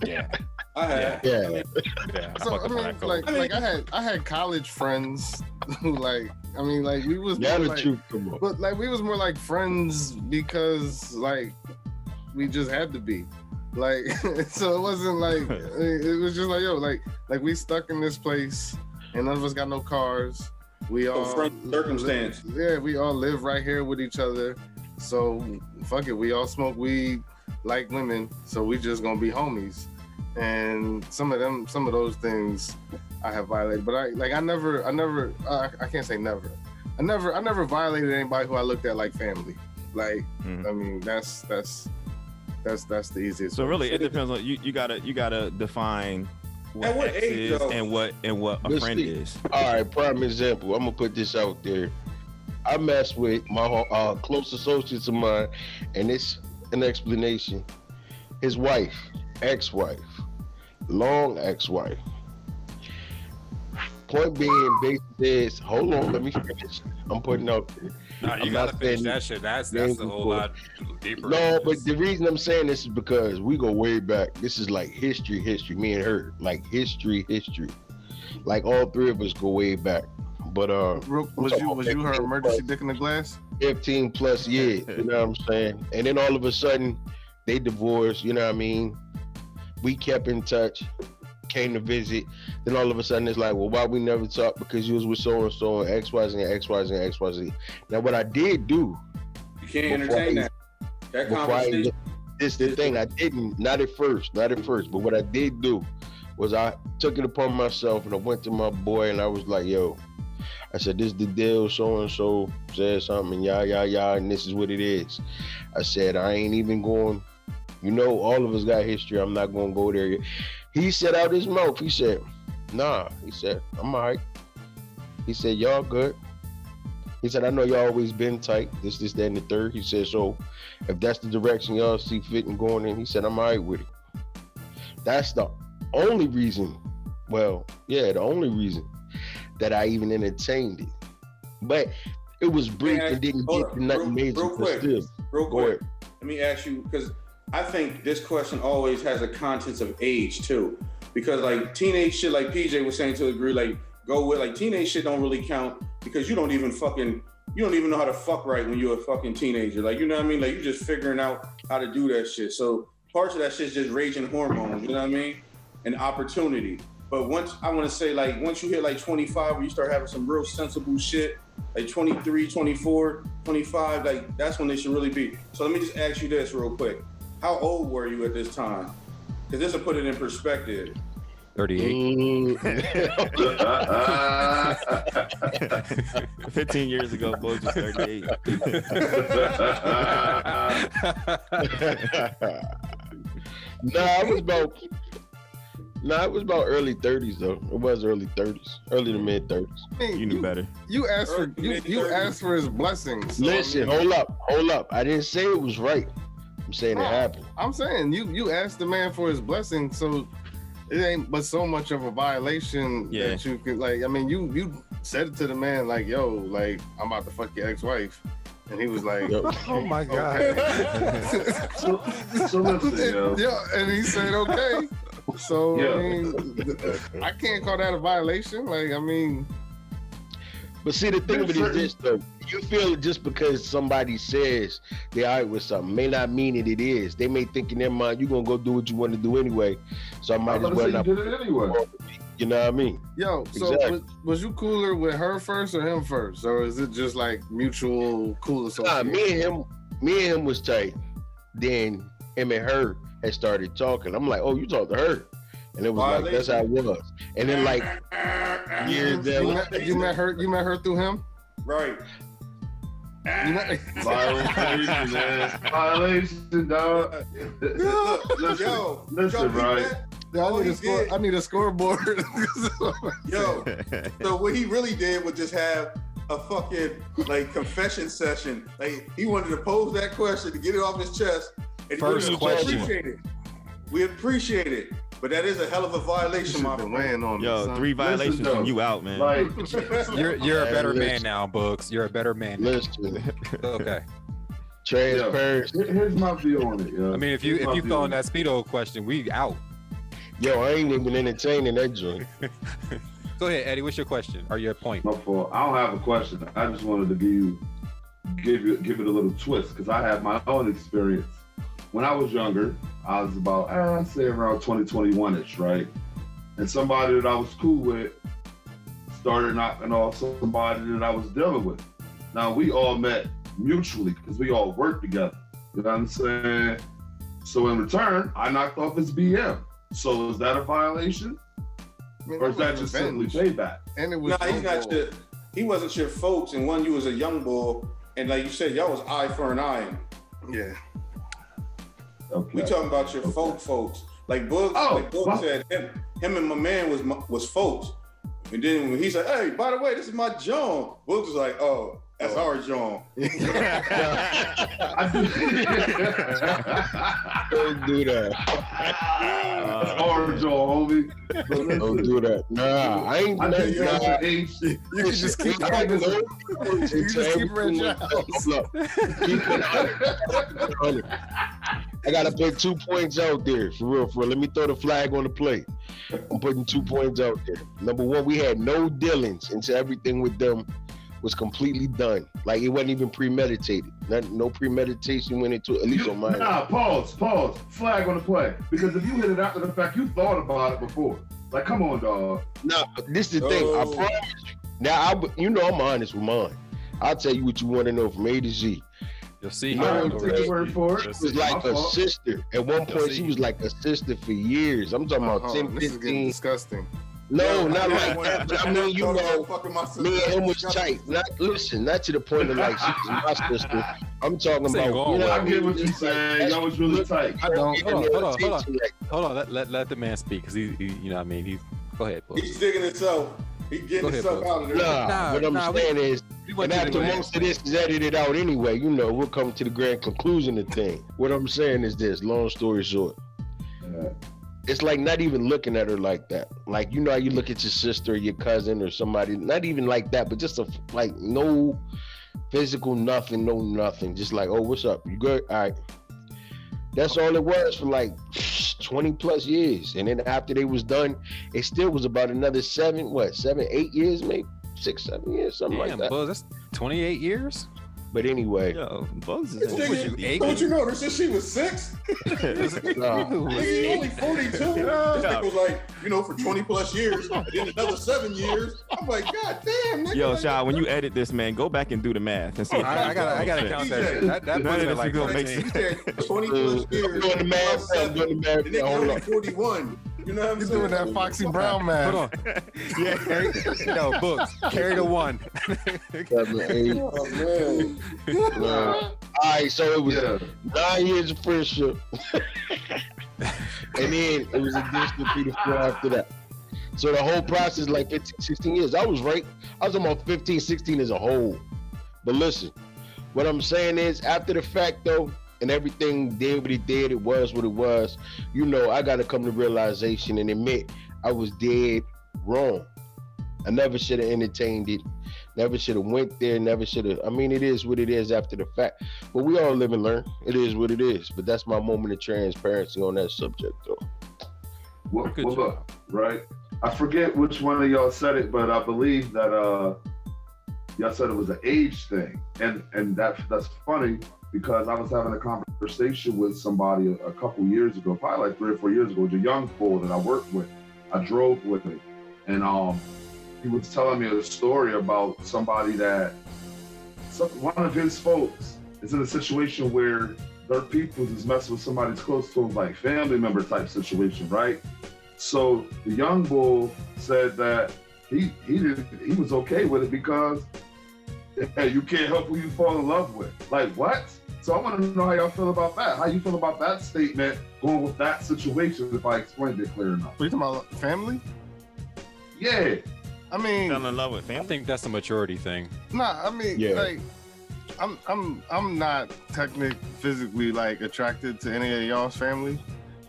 Speaker 7: Yeah,
Speaker 4: I have.
Speaker 3: Yeah.
Speaker 7: yeah. I
Speaker 8: so
Speaker 7: fucked
Speaker 8: I
Speaker 7: up on
Speaker 8: mean,
Speaker 7: that
Speaker 8: like, like I had I had college friends who like I mean, like we was
Speaker 3: Yeah,
Speaker 8: more
Speaker 3: the
Speaker 8: like,
Speaker 3: truth come up.
Speaker 8: but like we was more like friends because like we just had to be like so it wasn't like it was just like yo like like we stuck in this place and none of us got no cars. We
Speaker 4: So
Speaker 8: all
Speaker 4: friend circumstance.
Speaker 8: yeah we all live right here with each other. So fuck it we all smoke weed like women so we just gonna be homies. And some of them some of those things i have violated but i like i never i never uh, i can't say never. I never i never violated anybody who i looked at like family. Like
Speaker 5: Mhm.
Speaker 8: i mean that's that's that's that's the easiest
Speaker 5: So
Speaker 8: way.
Speaker 5: really, it depends on you. You gotta you gotta define what,
Speaker 4: At what
Speaker 5: ex
Speaker 4: age,
Speaker 5: is
Speaker 4: though?
Speaker 5: and what and what a
Speaker 3: Let's
Speaker 5: friend
Speaker 3: see.
Speaker 5: is.
Speaker 3: All right, prime example. I'm gonna put this out there. I mess with my uh, close associates of mine, and it's an explanation. His wife, ex-wife, long ex-wife. Point being, basically, is hold on, let me finish. I'm putting out there.
Speaker 7: Nah, you
Speaker 3: I'm
Speaker 7: gotta finish that shit. That's that's a whole
Speaker 3: before.
Speaker 7: lot deeper.
Speaker 3: No, but
Speaker 7: this.
Speaker 3: the reason I'm saying this is because we go way back. This is like history, history. Me and her, like history, history. Like all three of us go way back. But uh,
Speaker 8: Real- was you was you her emergency dick in the glass
Speaker 3: 15 plus years. You know what I'm saying? And then all of a sudden, they divorced. You know what I mean? We kept in touch, came to visit. Then all of a sudden, it's like, well, why we never talk? Because you was with so and so and X, Y, Z, and X, Y, Z, and X, Y, Z. Now, what I did do
Speaker 4: You can't
Speaker 3: Before I
Speaker 4: entertain that. That
Speaker 3: I
Speaker 4: conversation.
Speaker 3: even, this the thing I didn't not at first, not at first, but what I did do was I took it upon myself and I went to my boy and I was like, yo, I said, this is the deal, so and so said something, and yeah, yeah, yeah, and this is what it is. I said, I ain't even going, you know, all of us got history. I'm not gonna go there. He said out his mouth, he said, nah, he said, I'm all right. He said, y'all good. He said, I know y'all always been tight, this, this, that, and the third. He said, so if that's the direction y'all see fit and going in, he said, I'm all right with it. That's the only reason, well, yeah, the only reason that I even entertained it. But it was brief and didn't get
Speaker 4: on,
Speaker 3: nothing
Speaker 4: real-
Speaker 3: major,
Speaker 4: real quick.
Speaker 3: still.
Speaker 4: Real quick, let me ask you because I think this question always has a contents of age too. Because like teenage shit, like PJ was saying to agree, like go with like teenage shit don't really count because you don't even fucking you don't even know how to fuck right when you're a fucking teenager. Like you know what I mean? Like you're just figuring out how to do that shit. So parts of that shit's just raging hormones. You know what I mean? And opportunity. But once I want to say like once you hit like 25 where you start having some real sensible shit, like 23, 24, 25, like that's when they should really be. So let me just ask you this real quick. How old were you at this time? because this will put it in perspective.
Speaker 7: 38.
Speaker 3: Mm.
Speaker 5: 15 years ago, Bones was 38.
Speaker 3: nah, it was about. Nah, it was about early 30s though. It was early 30s, early to mid 30s.
Speaker 8: I mean,
Speaker 5: You knew better.
Speaker 8: You asked for you, you asked for his blessings. so, I
Speaker 3: Listen,
Speaker 8: mean,
Speaker 3: hold up, hold up. I didn't say it was right. I'm saying it happened.
Speaker 8: I'm saying you you asked the man for his blessing, so it ain't but so much of a violation
Speaker 5: Yeah.
Speaker 8: that you could like. I mean, you you said it to the man like, "Yo, like I'm about to fuck your ex-wife," and he was like,
Speaker 3: Yo,
Speaker 7: Oh my god.
Speaker 8: "Okay."
Speaker 6: so, so listen, yo.
Speaker 8: yeah, and he said, "Okay." So
Speaker 6: Yeah.
Speaker 8: I mean, I can't call that a violation. Like, I mean,
Speaker 3: But see, the thing of it is this though. You feel it just because somebody says they're all right with something may not mean that it is. They may think in their mind you're gonna go do what you want to do anyway. So I might as well not.
Speaker 6: did it anyway.
Speaker 3: You know what I mean?
Speaker 8: yo, so
Speaker 3: Exactly.
Speaker 8: was, was you cooler with her first or him first, or is it just like mutual cool
Speaker 3: Nah, me and him, me and him was tight. Then him and her had started talking. I'm like, oh, you talked to her, and it was like that's how it was. And then like years
Speaker 8: you, met, you met her. You met her through him.
Speaker 4: Right.
Speaker 8: You met,
Speaker 6: Violation, man. Violation, dog.
Speaker 4: Look,
Speaker 6: Listen,
Speaker 4: yo,
Speaker 6: listen,
Speaker 4: y'all
Speaker 6: right.
Speaker 4: that?
Speaker 8: Yeah, I need
Speaker 4: he
Speaker 8: a score.
Speaker 4: did-
Speaker 8: I need a scoreboard.
Speaker 4: Yo, so what he really did was just have a fucking like confession session. Like he wanted to pose that question to get it off his chest. And
Speaker 7: First
Speaker 4: we
Speaker 7: question.
Speaker 4: appreciate it. We appreciate it. But that is a hell of a violation, my
Speaker 8: been
Speaker 4: friend.
Speaker 8: weighing on me.
Speaker 5: Yo,
Speaker 8: son.
Speaker 5: three violations
Speaker 6: though.
Speaker 5: from you out, man.
Speaker 6: Like,
Speaker 7: You're you're a
Speaker 3: Hey,
Speaker 7: better man now, Books. You're a better man. now.
Speaker 3: listen,
Speaker 7: Okay.
Speaker 3: transparency.
Speaker 6: here- here's my view on it, yo.
Speaker 7: I mean, if you
Speaker 6: Here's
Speaker 7: if you
Speaker 6: throw
Speaker 7: in that speedo question, we out.
Speaker 3: Yo, I ain't even entertaining that joint.
Speaker 7: Go ahead, Eddie. What's your question or your point?
Speaker 6: My fault. I don't have a question. I just wanted to give you, give you, give it a little twist because I have my own experience. When I was younger, I was about, uh, I'd say around 2021 ish, right? And somebody that I was cool with started knocking off somebody that I was dealing with. Now we all met mutually because we all worked together. You know what I'm saying? So in return, I knocked off his BM. So is that a violation,
Speaker 8: I mean,
Speaker 6: or is that
Speaker 8: was
Speaker 6: just simply
Speaker 8: revenge.
Speaker 6: payback?
Speaker 8: And it was.
Speaker 4: Nah, he's not your. He wasn't your folks, and one you was a young boy, and like you said, y'all was eye for an eye.
Speaker 8: Yeah.
Speaker 6: Okay.
Speaker 4: We talking about your folk folks. Like Book,
Speaker 6: Oh,
Speaker 4: like
Speaker 6: well-
Speaker 4: said, him, him and my man was was folks. And then when he said, "Hey, by the way, this is my John," Book was like, "Oh, that's
Speaker 8: Oh.
Speaker 4: our John."
Speaker 6: I do.
Speaker 3: Don't do that.
Speaker 6: Orange on, homie. But listen,
Speaker 3: Don't do that. Nah, I ain't.
Speaker 6: I
Speaker 3: Nah,
Speaker 6: think you're
Speaker 3: nah.
Speaker 6: at the.
Speaker 8: You can just keep
Speaker 3: I
Speaker 8: talking. You can just keep her at.
Speaker 3: Look, keep it hundred. I gotta put two points out there for real. For real. Let me throw the flag on the plate. I'm putting two points out there. Number one, we had no dealings into everything with them was completely done. Like it wasn't even premeditated. Not, no premeditation went into it, at least
Speaker 6: You-
Speaker 3: on mine.
Speaker 6: Nah, pause, pause. Flag on the play. Because if you hit it after the fact, you thought about it before. Like, come on, dog.
Speaker 3: No, but this is the thing. I
Speaker 4: Oh.
Speaker 3: promise you. Now, I, you know I'm honest with mine. I'll tell you what you want to know from A to Z.
Speaker 7: You'll see.
Speaker 3: No,
Speaker 7: how
Speaker 3: I'm
Speaker 7: it
Speaker 6: take word for it.
Speaker 7: You'll
Speaker 3: She was like a sister. At one point,
Speaker 7: see.
Speaker 3: she was like a sister for years. I'm talking about
Speaker 8: Uh-huh.
Speaker 3: 10,
Speaker 8: This is getting disgusting.
Speaker 3: No,
Speaker 4: Yo,
Speaker 3: not
Speaker 4: I
Speaker 3: like that. But I mean, you know,
Speaker 4: fucking my sister.
Speaker 3: me and him was tight. Not listen, not to the point of like she was my sister. I'm talking about. You know.
Speaker 6: I get what you're saying. Y'all was really tight.
Speaker 8: I don't.
Speaker 7: Hold on, hold on, hold on.
Speaker 3: like,
Speaker 7: Hold on. Let, let, let the man speak because he, he, you know, what I mean, he's. Go ahead, Books.
Speaker 4: He's digging himself. He's
Speaker 7: Go
Speaker 4: getting
Speaker 7: ahead,
Speaker 4: himself
Speaker 7: bro.
Speaker 4: out of there.
Speaker 3: Nah,
Speaker 7: Nah,
Speaker 3: what I'm
Speaker 7: nah, we-
Speaker 3: saying is,
Speaker 7: We
Speaker 3: and after most of this is edited out anyway, you know, we'll come to the grand conclusion of the thing. What I'm saying is this, long story short.
Speaker 6: Yeah.
Speaker 3: It's like not even looking at her like that. Like you know how you look at your sister or your cousin or somebody, not even like that, but just a like no physical nothing, no nothing. Just like, oh, what's up? You good? All right. That's all it was for like 20 plus years. And then after they was done, it still was about another seven, what, seven, eight years, maybe? Six, seven years, something
Speaker 7: Damn,
Speaker 3: like that.
Speaker 7: Buzz, that's 28 years.
Speaker 3: But anyway,
Speaker 5: Yo, Bugs is
Speaker 4: This
Speaker 5: in
Speaker 7: was you, eight?
Speaker 4: Don't you know this since she was six?
Speaker 3: nah,
Speaker 4: Nigga, only 42. This nigga was like, you know, for 20 plus years, and then another seven years. I'm like, God damn, nigga.
Speaker 5: Yo,
Speaker 4: like,
Speaker 5: Shaw, when you edit this, man, go back and do the math and see. if
Speaker 7: I, I gotta, I gotta count that shit. That, that
Speaker 5: None
Speaker 7: puts
Speaker 5: of
Speaker 7: me
Speaker 5: this
Speaker 7: like
Speaker 5: gonna make
Speaker 7: 14.
Speaker 4: He said 20
Speaker 3: uh,
Speaker 4: plus years.
Speaker 3: doing the math.
Speaker 4: plus
Speaker 3: I'm
Speaker 4: seven.
Speaker 3: doing the math.
Speaker 4: The nigga
Speaker 3: Hold
Speaker 4: only
Speaker 3: on.
Speaker 4: 41. You know what I'm
Speaker 8: He's
Speaker 4: saying?
Speaker 8: doing that Foxy Brown man.
Speaker 7: Hold on. Yeah, carry, no books. Carry the one.
Speaker 3: Seven, eight,
Speaker 4: Oh, man.
Speaker 3: nine. All right, so it was
Speaker 6: Yeah.
Speaker 3: nine years of friendship, and then it was additional three to four after that. So the whole process, like 15, 16 years. I was right. I was about 15, 16 as a whole. But listen, what I'm saying is, after the fact though, and everything did what it did, it was what it was. You know, I got to come to realization and admit I was dead wrong. I never should have entertained it. Never should have went there. Never should have. I mean, it is what it is after the fact. But we all live and learn. It is what it is. But that's my moment of transparency on that subject, though.
Speaker 6: Well,
Speaker 7: Good
Speaker 6: well,
Speaker 7: job.
Speaker 6: right? I forget which one of y'all said it, but I believe that uh y'all said it was an age thing, and and that that's funny because I was having a conversation with somebody a, a couple years ago, probably like three or four years ago, a young fool that I worked with. I drove with him, and um he was telling me a story about somebody that some, one of his folks is in a situation where their people is messing with somebody's close to him, like family member type situation, right? So the young bull said that he he did he was okay with it because you can't help who you fall in love with. Like what? So I want to know how y'all feel about that. How you feel about that statement going with that situation? If I explained it clear enough.
Speaker 8: What you talking about family?
Speaker 6: Yeah,
Speaker 8: I mean,
Speaker 5: Fell in love with family.
Speaker 7: I think that's a maturity thing.
Speaker 8: Nah, I mean,
Speaker 3: Yeah.
Speaker 8: like, I'm, I'm, I'm not technically physically like attracted to any of y'all's family,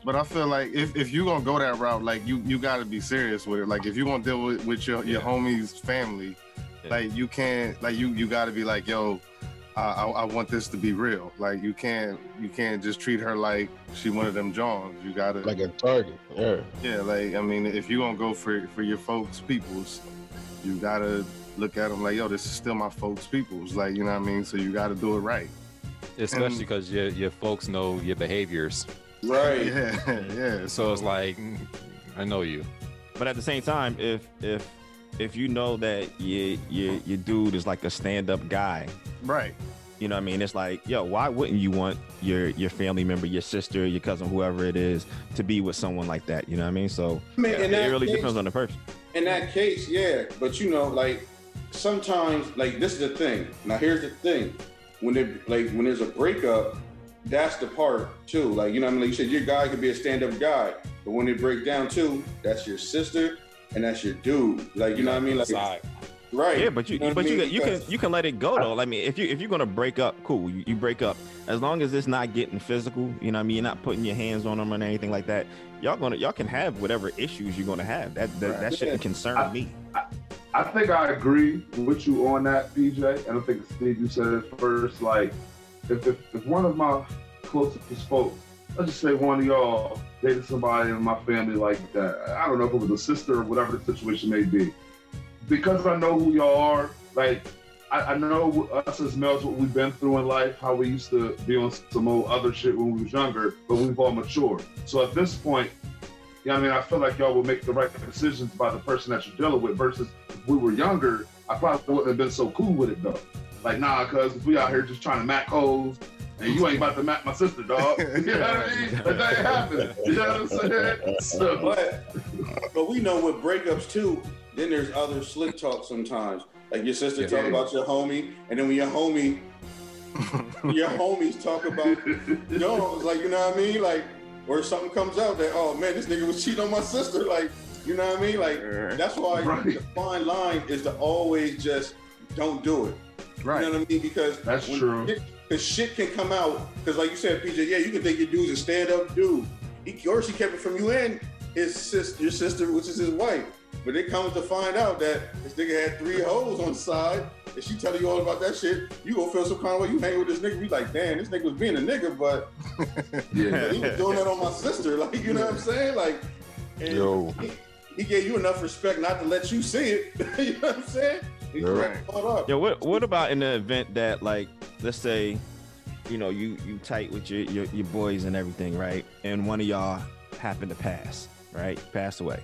Speaker 8: but I feel like if, if you gonna go that route, like you, you got to be serious with it. Like if you gonna deal with, with your, your homie's family,
Speaker 5: Yeah.
Speaker 8: like you can't, like you, you got to be like, yo, I, I, I want this to be real. Like you can't, you can't just treat her like she one of them Johns. You gotta,
Speaker 3: Like a target. Yeah.
Speaker 8: yeah, like I mean, if you gonna go for for your folks' peoples, you gotta look at them like, yo, this is still my folks' peoples. Like, you know what I mean? So you gotta do it right.
Speaker 7: Especially because your your folks know your behaviors.
Speaker 4: Right.
Speaker 8: Yeah, yeah.
Speaker 7: So it's like, mm, I know you.
Speaker 5: But at the same time, if if if you know that your your your dude is like a stand up guy,
Speaker 8: right.
Speaker 5: you know what I mean? It's like, yo, why wouldn't you want your your family member, your sister, your cousin, whoever it is, to be with someone like that? You know what I mean? So
Speaker 4: I mean, in
Speaker 5: it really
Speaker 4: case-
Speaker 5: depends on the person.
Speaker 4: In that case, yeah. But you know, like sometimes, like this is the thing. Now here's the thing: when it like when there's a breakup, that's the part too. Like you know, what I mean, like you said, your guy could be a stand-up guy, but when it break down too, that's your sister and that's your dude. Like you know what I mean? Like
Speaker 7: Side.
Speaker 4: right?
Speaker 5: Yeah, but you,
Speaker 4: know
Speaker 5: but
Speaker 4: I
Speaker 5: you can, you can you can let it go though. I mean, if you if you're gonna break up, cool, you, you break up. As long as it's not getting physical, you know what I mean. You're not putting your hands on them or anything like that. Y'all gonna y'all can have whatever issues you're gonna have. That that,
Speaker 8: Right.
Speaker 5: that shouldn't concern
Speaker 6: I-
Speaker 5: me.
Speaker 6: I think I agree with you on that, PJ. And I think Steve, you said it first. Like, if, if, if one of my closest folks, let's just say one of y'all dated somebody in my family like that, I don't know if it was a sister or whatever the situation may be, because I know who y'all are, like, I, I know us as males what we've been through in life, how we used to be on some old other shit when we was younger, but we've all matured. So at this point, yeah, I mean, I feel like y'all will make the right decisions by the person that you're dealing with. Versus if we were younger, I probably wouldn't have been so cool with it though. Like, nah, cuz if we out here just trying to mac hoes, and you ain't about to mac my sister, dog. You know what I mean? Like, that ain't happening. You know what I'm saying? So,
Speaker 4: But but we know with breakups too, then there's other slick talk sometimes. Like your sister talk
Speaker 6: Yeah.
Speaker 4: about your homie, and then when your homie, your homies talk about yo, it's like you know what I mean? Like, or something comes out that oh man, this nigga was cheating on my sister. Like, you know what I mean? Like that's why
Speaker 6: Right.
Speaker 4: the fine line is to always just don't do it.
Speaker 8: Right.
Speaker 4: You know what I mean? Because
Speaker 6: That's
Speaker 4: when
Speaker 6: true.
Speaker 4: Shit, Cause shit can come out. Cause like you said, PJ, yeah, you can think your dude's a stand-up dude. He, or she kept it from you and his sister, your sister, which is his wife. But it comes to find out that this nigga had three hoes on the side, and she telling you all about that shit. You gonna feel some kind of way. You hang with this nigga, be like, damn, this nigga was being a nigga, but
Speaker 6: yeah.
Speaker 4: he was doing that on my sister. Like, you know what I'm saying? Like,
Speaker 3: Yo.
Speaker 4: He, he gave you enough respect not to let you see it. you know what I'm saying? He
Speaker 3: Yeah.
Speaker 4: right. caught up.
Speaker 5: Yo, what what about in the event that like let's say, you know, you you tight with your, your your boys and everything, right? And one of y'all happened to pass, right? Pass away,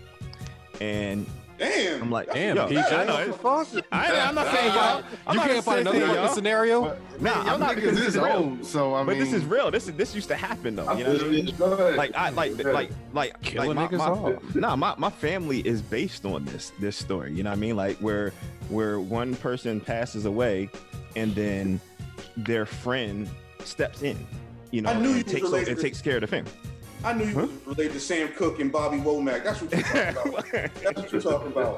Speaker 5: and
Speaker 4: Damn.
Speaker 5: I'm like,
Speaker 7: Damn,
Speaker 5: yo,
Speaker 7: PJ.
Speaker 5: I know, it's- I, I'm not saying y'all. I'm
Speaker 7: You
Speaker 5: not
Speaker 7: can't find
Speaker 5: saying
Speaker 7: another
Speaker 5: y'all.
Speaker 7: fucking scenario.
Speaker 5: Nah,
Speaker 8: Y'all
Speaker 5: I'm not because this
Speaker 8: is
Speaker 5: is real.
Speaker 8: old, so I mean, But
Speaker 5: this is real. This is this used to happen though. You I mean?
Speaker 6: Go.
Speaker 5: Like I like
Speaker 6: Yeah.
Speaker 5: like like
Speaker 7: Killing
Speaker 5: like my,
Speaker 7: niggas
Speaker 5: my,
Speaker 7: off.
Speaker 5: nah, my, my family is based on this this story. You know what I mean? Like where where one person passes away and then their friend steps in. You know,
Speaker 4: I knew
Speaker 5: and takes and takes care of the family.
Speaker 4: I knew you was related to Sam Cooke and Bobby Womack. That's what you're talking about. That's what you're talking about.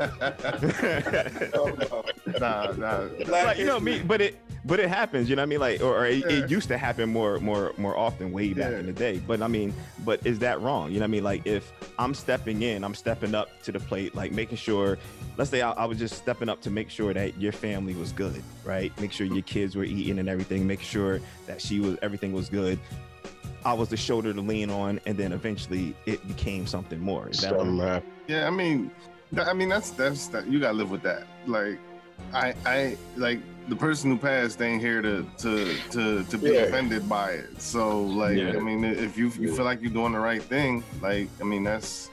Speaker 4: Talking about.
Speaker 8: nah, nah.
Speaker 5: Like you know me, but it but it happens. You know what I mean? Like or, or it,
Speaker 8: Yeah.
Speaker 5: it used to happen more more more often way back
Speaker 8: Yeah.
Speaker 5: in the day. But I mean, but is that wrong? You know what I mean? Like if I'm stepping in, I'm stepping up to the plate, like making sure. Let's say I, I was just stepping up to make sure that your family was good, right? Make sure your kids were eating and everything. Make sure that she was everything was good. I was the shoulder to lean on, and then eventually it became something more. Is that
Speaker 3: Something
Speaker 5: wrong?
Speaker 8: Yeah, I mean, that, I mean that's that's that you gotta live with that. Like, I I like the person who passed ain't here to to to to be
Speaker 3: Yeah.
Speaker 8: offended by it. So like,
Speaker 5: Yeah.
Speaker 8: I mean, if you you
Speaker 6: Yeah.
Speaker 8: feel like you're doing the right thing, like, I mean that's.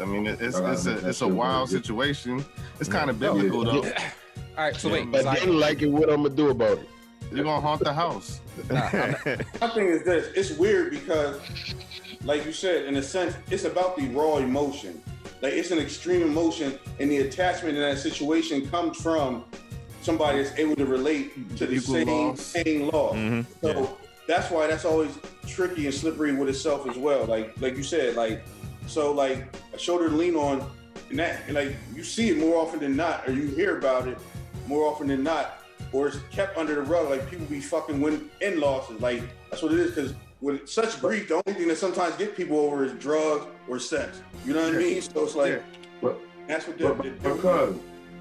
Speaker 8: I mean, it's it's it's a it's a wild situation. It's kind of biblical though.
Speaker 6: Yeah.
Speaker 7: All right, so wait.
Speaker 3: If
Speaker 7: so
Speaker 3: I
Speaker 7: I-
Speaker 3: didn't like it, what I'm gonna do about it?
Speaker 8: You're gonna haunt the house.
Speaker 7: nah, I'm
Speaker 4: My thing is this: it's weird because, like you said, in a sense, it's about the raw emotion. Like it's an extreme emotion, and the attachment in that situation comes from somebody that's able to relate to the
Speaker 8: Equal
Speaker 4: same
Speaker 8: loss.
Speaker 4: pain loss.
Speaker 5: Mhm,
Speaker 4: So
Speaker 5: yeah.
Speaker 4: that's why that's always tricky and slippery with itself as well. Like like you said, like so like a shoulder to lean on, and that and like you see it more often than not, or you hear about it more often than not, or it's kept under the rug. Like people be fucking win in losses. Like that's what it is. Because with such grief, the only thing that sometimes get people over is drugs or sex. You know what I mean? So it's like
Speaker 8: Yeah.
Speaker 6: But-
Speaker 4: that's what they're,
Speaker 6: But,
Speaker 4: they're
Speaker 6: because,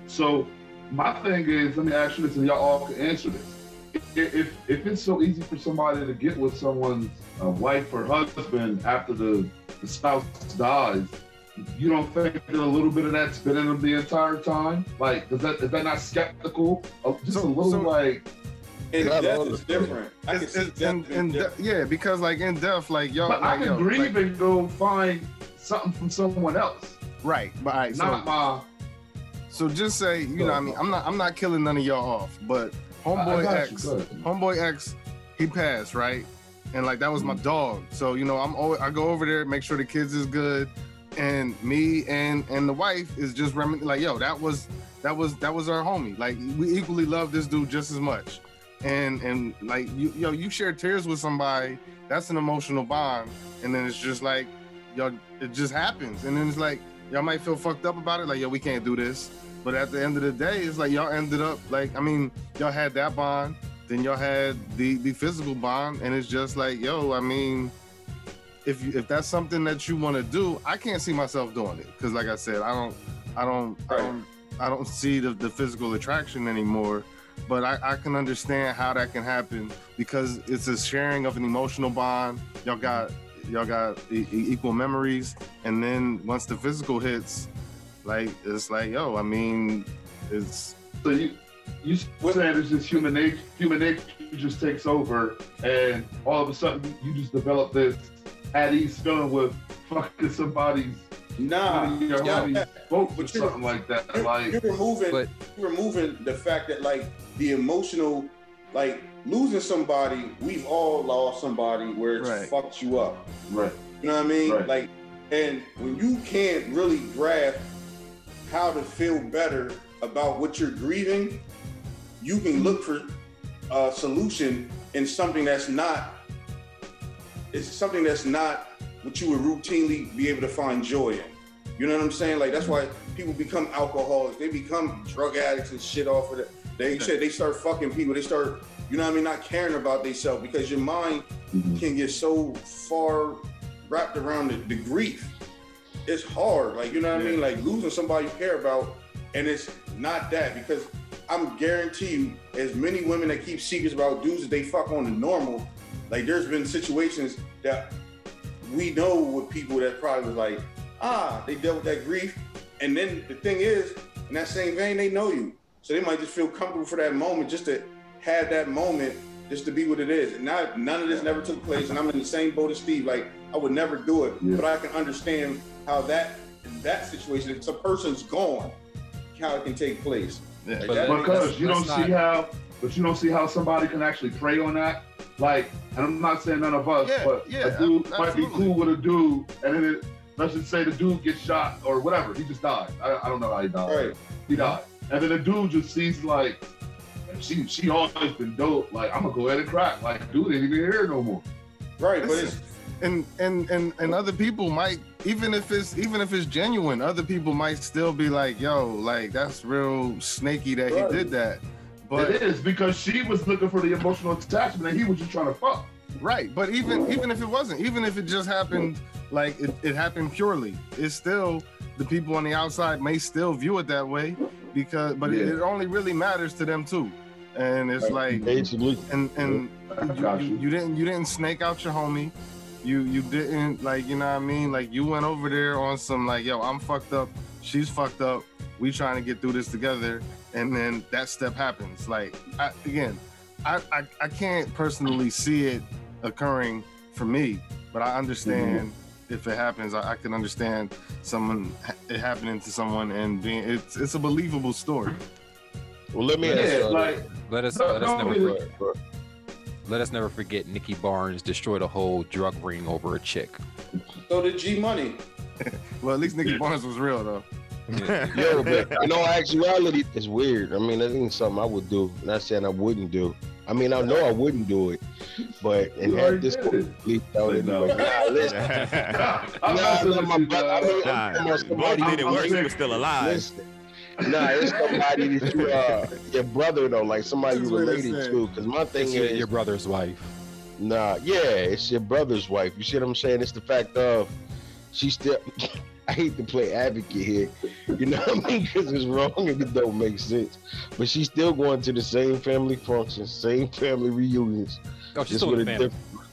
Speaker 6: so my thing is, let me ask you this, and y'all all can answer this. If, if, if it's so easy for somebody to get with someone's uh, wife or husband after the, the spouse dies, you don't think that a little bit of that's been in them the entire time? Like, is that is that not skeptical? Of just
Speaker 8: So-
Speaker 6: a little
Speaker 8: so-
Speaker 6: like,
Speaker 4: And death is
Speaker 3: the-
Speaker 4: different. I
Speaker 8: It's,
Speaker 4: see
Speaker 8: it's,
Speaker 4: death
Speaker 8: and,
Speaker 4: being
Speaker 8: and
Speaker 4: different.
Speaker 8: yeah, because like in death, like y'all,
Speaker 6: but I can
Speaker 8: yo,
Speaker 6: grieve
Speaker 8: like-
Speaker 6: and go find something from someone else,
Speaker 8: right. But all right, so
Speaker 6: not my.
Speaker 8: So just say, you know, what I mean, I'm not, I'm not killing none of y'all off, but
Speaker 6: I- I
Speaker 8: homeboy
Speaker 6: got you,
Speaker 8: X, homeboy X, he passed, right? And like that was my mm-hmm. dog. So you know, I'm always, I go over there, make sure the kids is good, and me and and the wife is just remin- like, yo, that was that was that was our homie. Like we equally love this dude just as much, and and like you, yo, you share tears with somebody, that's an emotional bond, and then it's just like, yo, it just happens, and then it's like y'all might feel fucked up about it, like yo, we can't do this. But at the end of the day, it's like y'all ended up like I mean, y'all had that bond, then y'all had the the physical bond, and it's just like yo, I mean, if you, if that's something that you want to do, I can't see myself doing it because like I said, I don't, I don't, I don't, I don't see the, the physical attraction anymore. But I, I can understand how that can happen because it's a sharing of an emotional bond. Y'all got y'all got e- equal memories, and then once the physical hits, like it's like yo, I mean, it's
Speaker 6: So you you saying it's just human nature? Human nature just takes over, and all of a sudden you just develop this at ease feeling with fucking somebody's
Speaker 4: Nah,
Speaker 6: one of your
Speaker 4: yeah,
Speaker 6: homies vote or
Speaker 4: But you're-
Speaker 6: something like that.
Speaker 4: You're,
Speaker 6: Like
Speaker 4: you're removing
Speaker 7: But-
Speaker 4: you're removing the fact that like the emotional like losing somebody we've all lost somebody where it's
Speaker 8: Right.
Speaker 4: fucked you up
Speaker 6: right,
Speaker 4: you know what i mean
Speaker 6: Right.
Speaker 4: like and when you can't really grasp how to feel better about what you're grieving you can look for a solution in something that's not it's something that's not what you would routinely be able to find joy in you know what I'm saying? Like that's why people become alcoholics. They become drug addicts and shit off of it. They said they start fucking people. They start, you know what I mean, not caring about themselves because your mind
Speaker 6: Mhm.
Speaker 4: can get so far wrapped around the, the grief. It's hard. Like, you know what I mean? Like losing somebody you care about. And it's not that because I'm guarantee you, as many women that keep secrets about dudes that they fuck on the normal, like there's been situations that we know with people that probably was like, ah, they dealt with that grief. And then the thing is, in that same vein, they know you. So they might just feel comfortable for that moment just to have that moment just to be what it is. And now none of this never took place, and I'm in the same boat as Steve. Like I would never do it,
Speaker 6: Yeah.
Speaker 4: but I can understand how that in that situation, if a person's gone, how it can take place.
Speaker 8: Yeah.
Speaker 4: Like,
Speaker 7: But-
Speaker 4: that-
Speaker 6: because you don't
Speaker 7: Let's
Speaker 6: see how, but you don't see how somebody can actually prey on that. Like, and I'm not saying none of us,
Speaker 8: Yeah,
Speaker 6: but
Speaker 8: yeah,
Speaker 6: a dude
Speaker 8: ab-
Speaker 6: might be cool with a dude, and then it, let's just say the dude gets shot or whatever, he just died. I, I don't know how he died.
Speaker 4: Right.
Speaker 6: He died, and then the dude just sees like, she she always been dope. Like, I'm gonna go ahead and crack. Like, dude ain't even here no more.
Speaker 4: right, but it's
Speaker 8: and and and and other people might even if it's even if it's genuine other people might still be like yo like that's real snaky that
Speaker 6: Right.
Speaker 8: he did that but
Speaker 6: it is because she was looking for the emotional attachment, and he was just trying to fuck.
Speaker 8: right but even even if it wasn't even if it just happened like it, it happened purely it's still the people on the outside may still view it that way because but it,
Speaker 6: Yeah.
Speaker 8: it only really matters to them too and it's like
Speaker 3: Basically,
Speaker 8: and and
Speaker 6: I
Speaker 8: you,
Speaker 6: got
Speaker 8: you,
Speaker 6: you.
Speaker 8: you didn't you didn't snake out your homie. You you didn't like you know what I mean. Like you went over there on some like yo I'm fucked up. She's fucked up. We trying to get through this together. And then that step happens. Like I, again, I, I I can't personally see it occurring for me, but I understand mm-hmm. if it happens. I, I can understand someone it happening to someone and being it's it's a believable story.
Speaker 3: well, let me ask
Speaker 6: Yeah,
Speaker 3: you.
Speaker 6: like
Speaker 7: Let us let us never forget, let us never forget Nicky Barnes destroyed a whole drug ring over a chick.
Speaker 4: so did G Money.
Speaker 8: Well, at least Nicky Barnes was real though.
Speaker 3: Yo, but in all actuality, it's weird. I mean, that ain't something I would do. Not saying I wouldn't do. I mean, I know I wouldn't do it, but and
Speaker 6: You
Speaker 3: this
Speaker 6: did it.
Speaker 3: leaked out
Speaker 6: But no.
Speaker 3: Nah, listen,
Speaker 6: I'm
Speaker 3: nah,
Speaker 6: messing
Speaker 3: nah, my
Speaker 6: you,
Speaker 3: brother. I mean,
Speaker 5: Nah,
Speaker 3: I'm talking about somebody
Speaker 5: did it
Speaker 6: I'm
Speaker 5: worse. He was still alive.
Speaker 3: Listen, nah, it's somebody that you, uh, your brother though, like somebody you
Speaker 8: That's
Speaker 3: related to. Because my thing
Speaker 7: It's
Speaker 3: is,
Speaker 7: your brother's wife.
Speaker 3: Nah, yeah, it's your brother's wife. You see what I'm saying? It's the fact of she still. I hate to play advocate here, you know what I mean? Because it's wrong and it don't make sense. But she's still going to the same family functions, same family reunions.
Speaker 7: Oh, she's still in
Speaker 3: with
Speaker 7: the
Speaker 3: a
Speaker 7: family.
Speaker 3: different.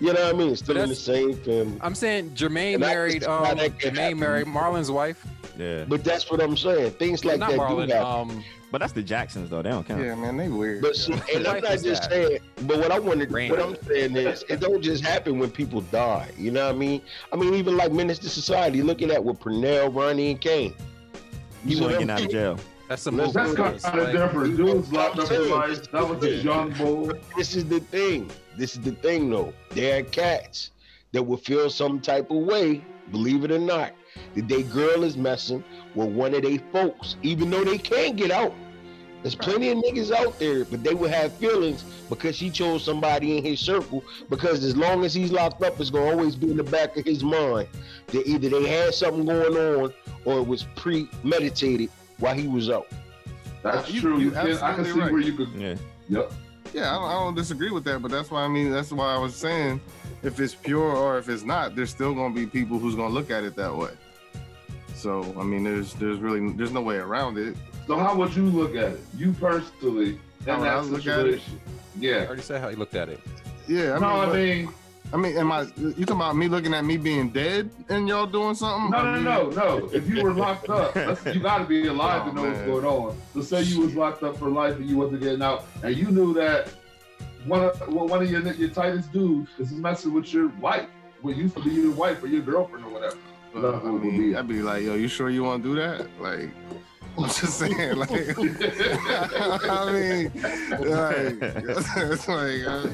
Speaker 3: You know what I mean? Still in the same family.
Speaker 7: I'm saying Jermaine
Speaker 3: And
Speaker 7: married
Speaker 3: how
Speaker 7: um Jermaine
Speaker 3: happen.
Speaker 7: married Marlon's wife.
Speaker 5: Yeah,
Speaker 3: But that's what I'm saying. Things like
Speaker 7: Not
Speaker 3: that
Speaker 7: Marlon.
Speaker 3: do happen.
Speaker 7: Um,
Speaker 5: but that's the Jacksons though. They don't count.
Speaker 8: Yeah, man, they weird.
Speaker 3: But see, and I'm not just
Speaker 7: that.
Speaker 3: saying. But what I wanted,
Speaker 7: Randy.
Speaker 3: what I'm saying is, it don't just happen when people die. You know what I mean? I mean, even like Menace to Society, looking at with Pernell, Ronnie, and Caine.
Speaker 5: He
Speaker 3: see
Speaker 5: wasn't
Speaker 3: what
Speaker 5: getting out of jail.
Speaker 7: that's a
Speaker 3: Let's-
Speaker 6: That's kind of
Speaker 7: like-
Speaker 6: different. Dudes locked up for life. That was a young boy.
Speaker 3: This is the thing. This is the thing, though. There are cats that will feel some type of way, believe it or not, that they girl is messing with one of their folks, even though they can't get out. There's plenty of niggas out there, but they will have feelings because he chose somebody in his circle. Because as long as he's locked up, it's gonna always be in the back of his mind that either they had something going on or it was premeditated while he was out.
Speaker 6: That's
Speaker 8: You-
Speaker 6: true.
Speaker 8: you
Speaker 6: You can, I can see
Speaker 8: right.
Speaker 6: where you could.
Speaker 5: Yeah,
Speaker 6: Yep.
Speaker 8: Yeah, I don't, I don't disagree with that, but that's why I mean that's why I was saying if it's pure or if it's not, there's still gonna be people who's gonna look at it that way. So I mean, there's there's really there's no way around it.
Speaker 6: So how would you look at it? You personally in
Speaker 8: How would I
Speaker 6: that
Speaker 8: look at it?
Speaker 6: situation?
Speaker 7: I
Speaker 6: Yeah.
Speaker 7: already said how he looked at it.
Speaker 8: Yeah, I
Speaker 6: no,
Speaker 8: mean,
Speaker 6: I mean,
Speaker 8: I mean, am I? You talking about me looking at me being dead and y'all doing something?
Speaker 6: no,
Speaker 8: I
Speaker 6: no,
Speaker 8: mean-
Speaker 6: no, no. If you were locked up, that's, you got to be alive
Speaker 8: Oh,
Speaker 6: to know what's going on. So say you was locked up for life and you wasn't getting out, and you knew that one of one of your your tightest dudes is messing with your wife, what used to be your wife or your girlfriend or whatever.
Speaker 8: But, I mean, I'd be like, yo, you sure you want to do that? Like, I'm just saying, like, I mean, like, it's like, uh,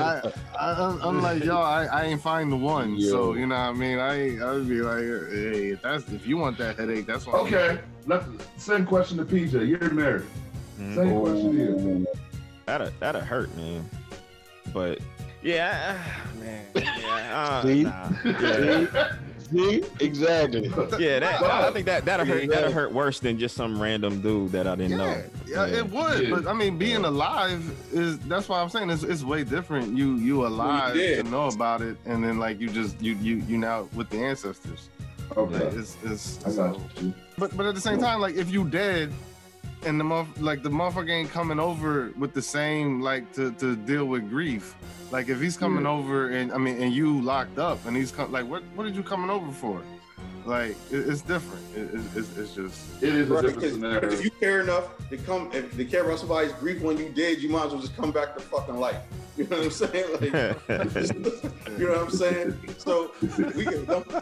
Speaker 8: I, I, I'm, I'm like, yo, I, I ain't find the one, so you know what I mean. I, I would be like, hey, if that's if you want that headache, that's what.
Speaker 6: okay, let's same question to PJ. You're married.
Speaker 5: Mhm.
Speaker 6: Same question here.
Speaker 5: that'd that'd hurt, man. But yeah, ah, man, yeah, uh,
Speaker 3: See?
Speaker 5: nah, yeah,
Speaker 3: See? Exactly.
Speaker 5: yeah. That I think that that'll hurt.
Speaker 3: Yeah.
Speaker 5: That'll hurt worse than just some random dude that I didn't
Speaker 8: Yeah,
Speaker 5: know.
Speaker 8: yeah, it would,
Speaker 6: Yeah.
Speaker 8: but I mean, being alive is that's why I'm saying it's, it's way different. You you alive
Speaker 4: did.
Speaker 8: to know about it, and then like you just you you you now with the ancestors.
Speaker 6: Okay,
Speaker 8: Like, it's it's
Speaker 6: I got you.
Speaker 8: But but at the same time, like if you dead and the month like the motherfucker ain't coming over with the same like to, to deal with grief. Like if he's coming
Speaker 6: Yeah.
Speaker 8: over and I mean and you locked up and he's come like what what did you coming over for? Like it, it's different. It, it, it's, it's just
Speaker 6: It is a different scenario.
Speaker 4: if you care enough to come, if to care about somebody's grief when you did, you might as well just come back to fucking life. You know what I'm saying? Like, you know what I'm saying? So we can. Don't,
Speaker 8: All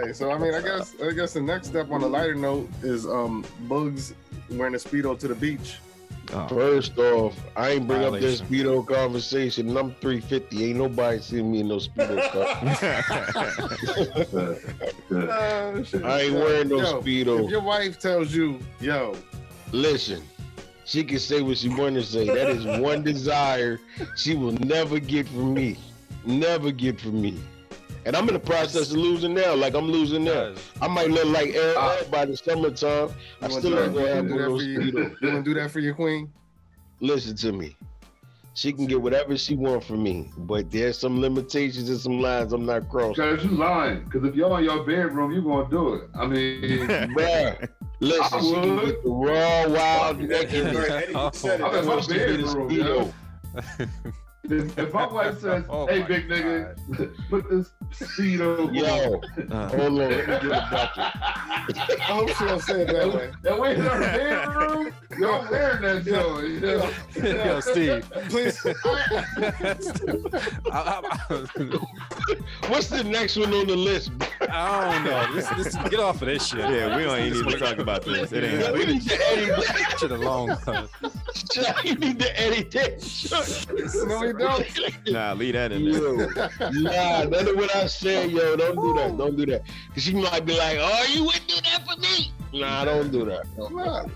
Speaker 8: right, so I mean, I guess I guess the next step on a lighter note is um Bugs wearing a speedo to the beach.
Speaker 5: Oh,
Speaker 3: First off, I ain't bring up this speedo conversation, and I'm 350. Ain't nobody seen me in no speedo car.
Speaker 8: Shit.
Speaker 3: I ain't wearing no
Speaker 8: Yo,
Speaker 3: speedo.
Speaker 8: If your wife tells you, "Yo,
Speaker 3: Listen, she can say what she want to say. That is one desire she will never get from me. Never get from me. And I'm in the process of losing now. Like I'm losing now. I might look like Aaron
Speaker 6: Ah.
Speaker 3: by the summertime. I
Speaker 8: You
Speaker 3: still ain't gonna have
Speaker 8: you
Speaker 3: one of
Speaker 8: wanna
Speaker 3: those
Speaker 8: do that for
Speaker 3: speedo.
Speaker 8: you want to do that for your queen?"
Speaker 3: Listen to me. She can get whatever she want from me, but there's some limitations and some lines I'm not crossing.
Speaker 6: Because you lying. Because if you're in your bedroom, you gonna do it. I mean,
Speaker 3: Bruh, listen,
Speaker 6: I
Speaker 3: she can
Speaker 6: would.
Speaker 3: get the raw, wild,
Speaker 4: Right,
Speaker 3: naked.
Speaker 4: Eddie said it.
Speaker 6: I'm in my
Speaker 3: She get a
Speaker 6: bedroom, yo. If, if my wife says,
Speaker 7: Oh
Speaker 6: "Hey,
Speaker 7: my
Speaker 6: big nigga, put this speedo,"
Speaker 3: Yo,
Speaker 5: Uh,
Speaker 3: hold on, let me get a bucket.
Speaker 8: I hope she don't say it that way.
Speaker 6: and we in our bedroom, y'all wearing that show. You know?
Speaker 7: Yo, Steve.
Speaker 8: Please.
Speaker 7: I, I,
Speaker 3: What's the next one on the list?
Speaker 7: I don't know. This, this, get off of this shit.
Speaker 5: yeah, we don't even need to talk about this. It ain't.
Speaker 3: We need to edit that.
Speaker 7: shit alone.
Speaker 3: You need to edit that.
Speaker 8: No, don't.
Speaker 5: Nah, leave that in there.
Speaker 3: Yo, nah, none of what I said, yo. Don't do that. Don't do that. Cause she might be like, "Oh, you wouldn't do that for me." Nah, don't do that.
Speaker 8: Nah.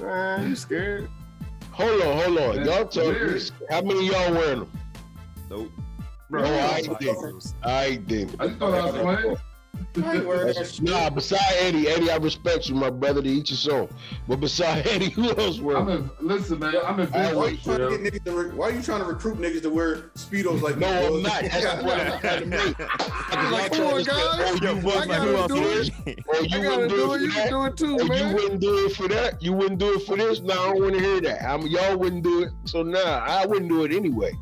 Speaker 8: Man, you scared?
Speaker 3: Hold on, hold on. Y'all talking?
Speaker 6: Weird.
Speaker 3: How many of y'all wearing them?
Speaker 5: Nope.
Speaker 3: Oh, I didn't. I did.
Speaker 6: I thought I was playing.
Speaker 4: I ain't wearing that
Speaker 3: That's-
Speaker 4: shit.
Speaker 3: Nah, beside Eddie, Eddie, I respect you, my brother, to each his own. But beside Eddie, who else
Speaker 6: I'm
Speaker 3: wearing?
Speaker 6: in, listen, man. I'm in
Speaker 3: I
Speaker 6: big
Speaker 4: Why you trying to get niggas to re- Why you trying to recruit niggas to wear speedos like
Speaker 3: No, I'm not. That's the point I'm trying to make.
Speaker 8: Like, come on, guys.
Speaker 3: Oh, you
Speaker 5: Yo,
Speaker 3: wouldn't
Speaker 8: I gotta do it.
Speaker 5: it?
Speaker 3: Or oh,
Speaker 8: I
Speaker 3: you
Speaker 8: gotta
Speaker 3: wouldn't
Speaker 8: do
Speaker 3: do
Speaker 8: it.
Speaker 3: it
Speaker 8: You
Speaker 3: for
Speaker 8: can do it too,
Speaker 3: Oh, you wouldn't do it for that? You wouldn't do it for this? No, I don't want to hear that. I'm, y'all wouldn't do it. So nah, I wouldn't do it anyway.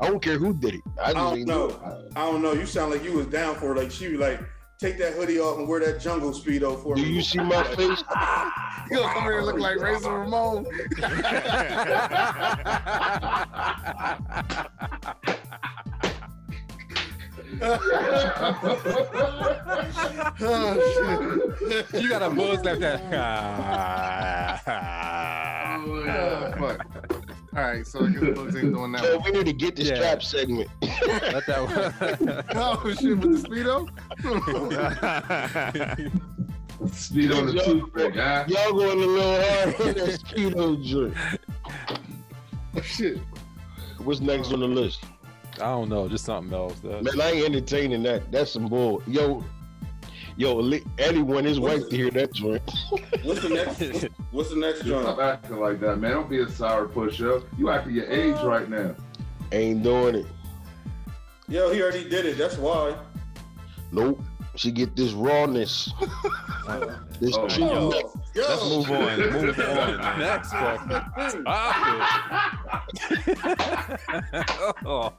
Speaker 3: I don't care who did it. I
Speaker 4: I don't
Speaker 3: ain't do it.
Speaker 4: know. I don't know. You sound like you was down for it. Like she was like, take that hoodie off and wear that jungle speedo for
Speaker 3: Do
Speaker 4: me.
Speaker 3: you see my face?
Speaker 8: You gonna come here and look like Razor Ramon? Oh, shit.
Speaker 7: You got a buzz like that.
Speaker 6: Oh, yeah.
Speaker 8: Fuck. All right, so I guess Bugs ain't doing that
Speaker 3: So
Speaker 8: one.
Speaker 3: we need to get the
Speaker 7: Yeah.
Speaker 3: strap segment.
Speaker 7: Let that one.
Speaker 8: Oh shit, with the speedo?
Speaker 6: Speed on the
Speaker 3: Yo,
Speaker 6: toothpick, huh?
Speaker 3: Y'all going a little hard on that speedo joint.
Speaker 8: shit.
Speaker 3: What's next on the list?
Speaker 7: I don't know, just something else. Uh,
Speaker 3: Man, I ain't entertaining that. That's some bull. Yo, yo, li- Eddie want his wife to hear that joint.
Speaker 4: What's the next? What's, what's the next joint?
Speaker 6: Stop acting like that, man. Don't be a sour push-up. You acting your age uh, right now.
Speaker 3: Ain't doing it.
Speaker 4: Yo, he already did it. That's why.
Speaker 3: Nope. She get this rawness. this
Speaker 6: Oh,
Speaker 3: true
Speaker 4: Yo, yo.
Speaker 5: Let's move on. Move on.
Speaker 7: Next fucking oh,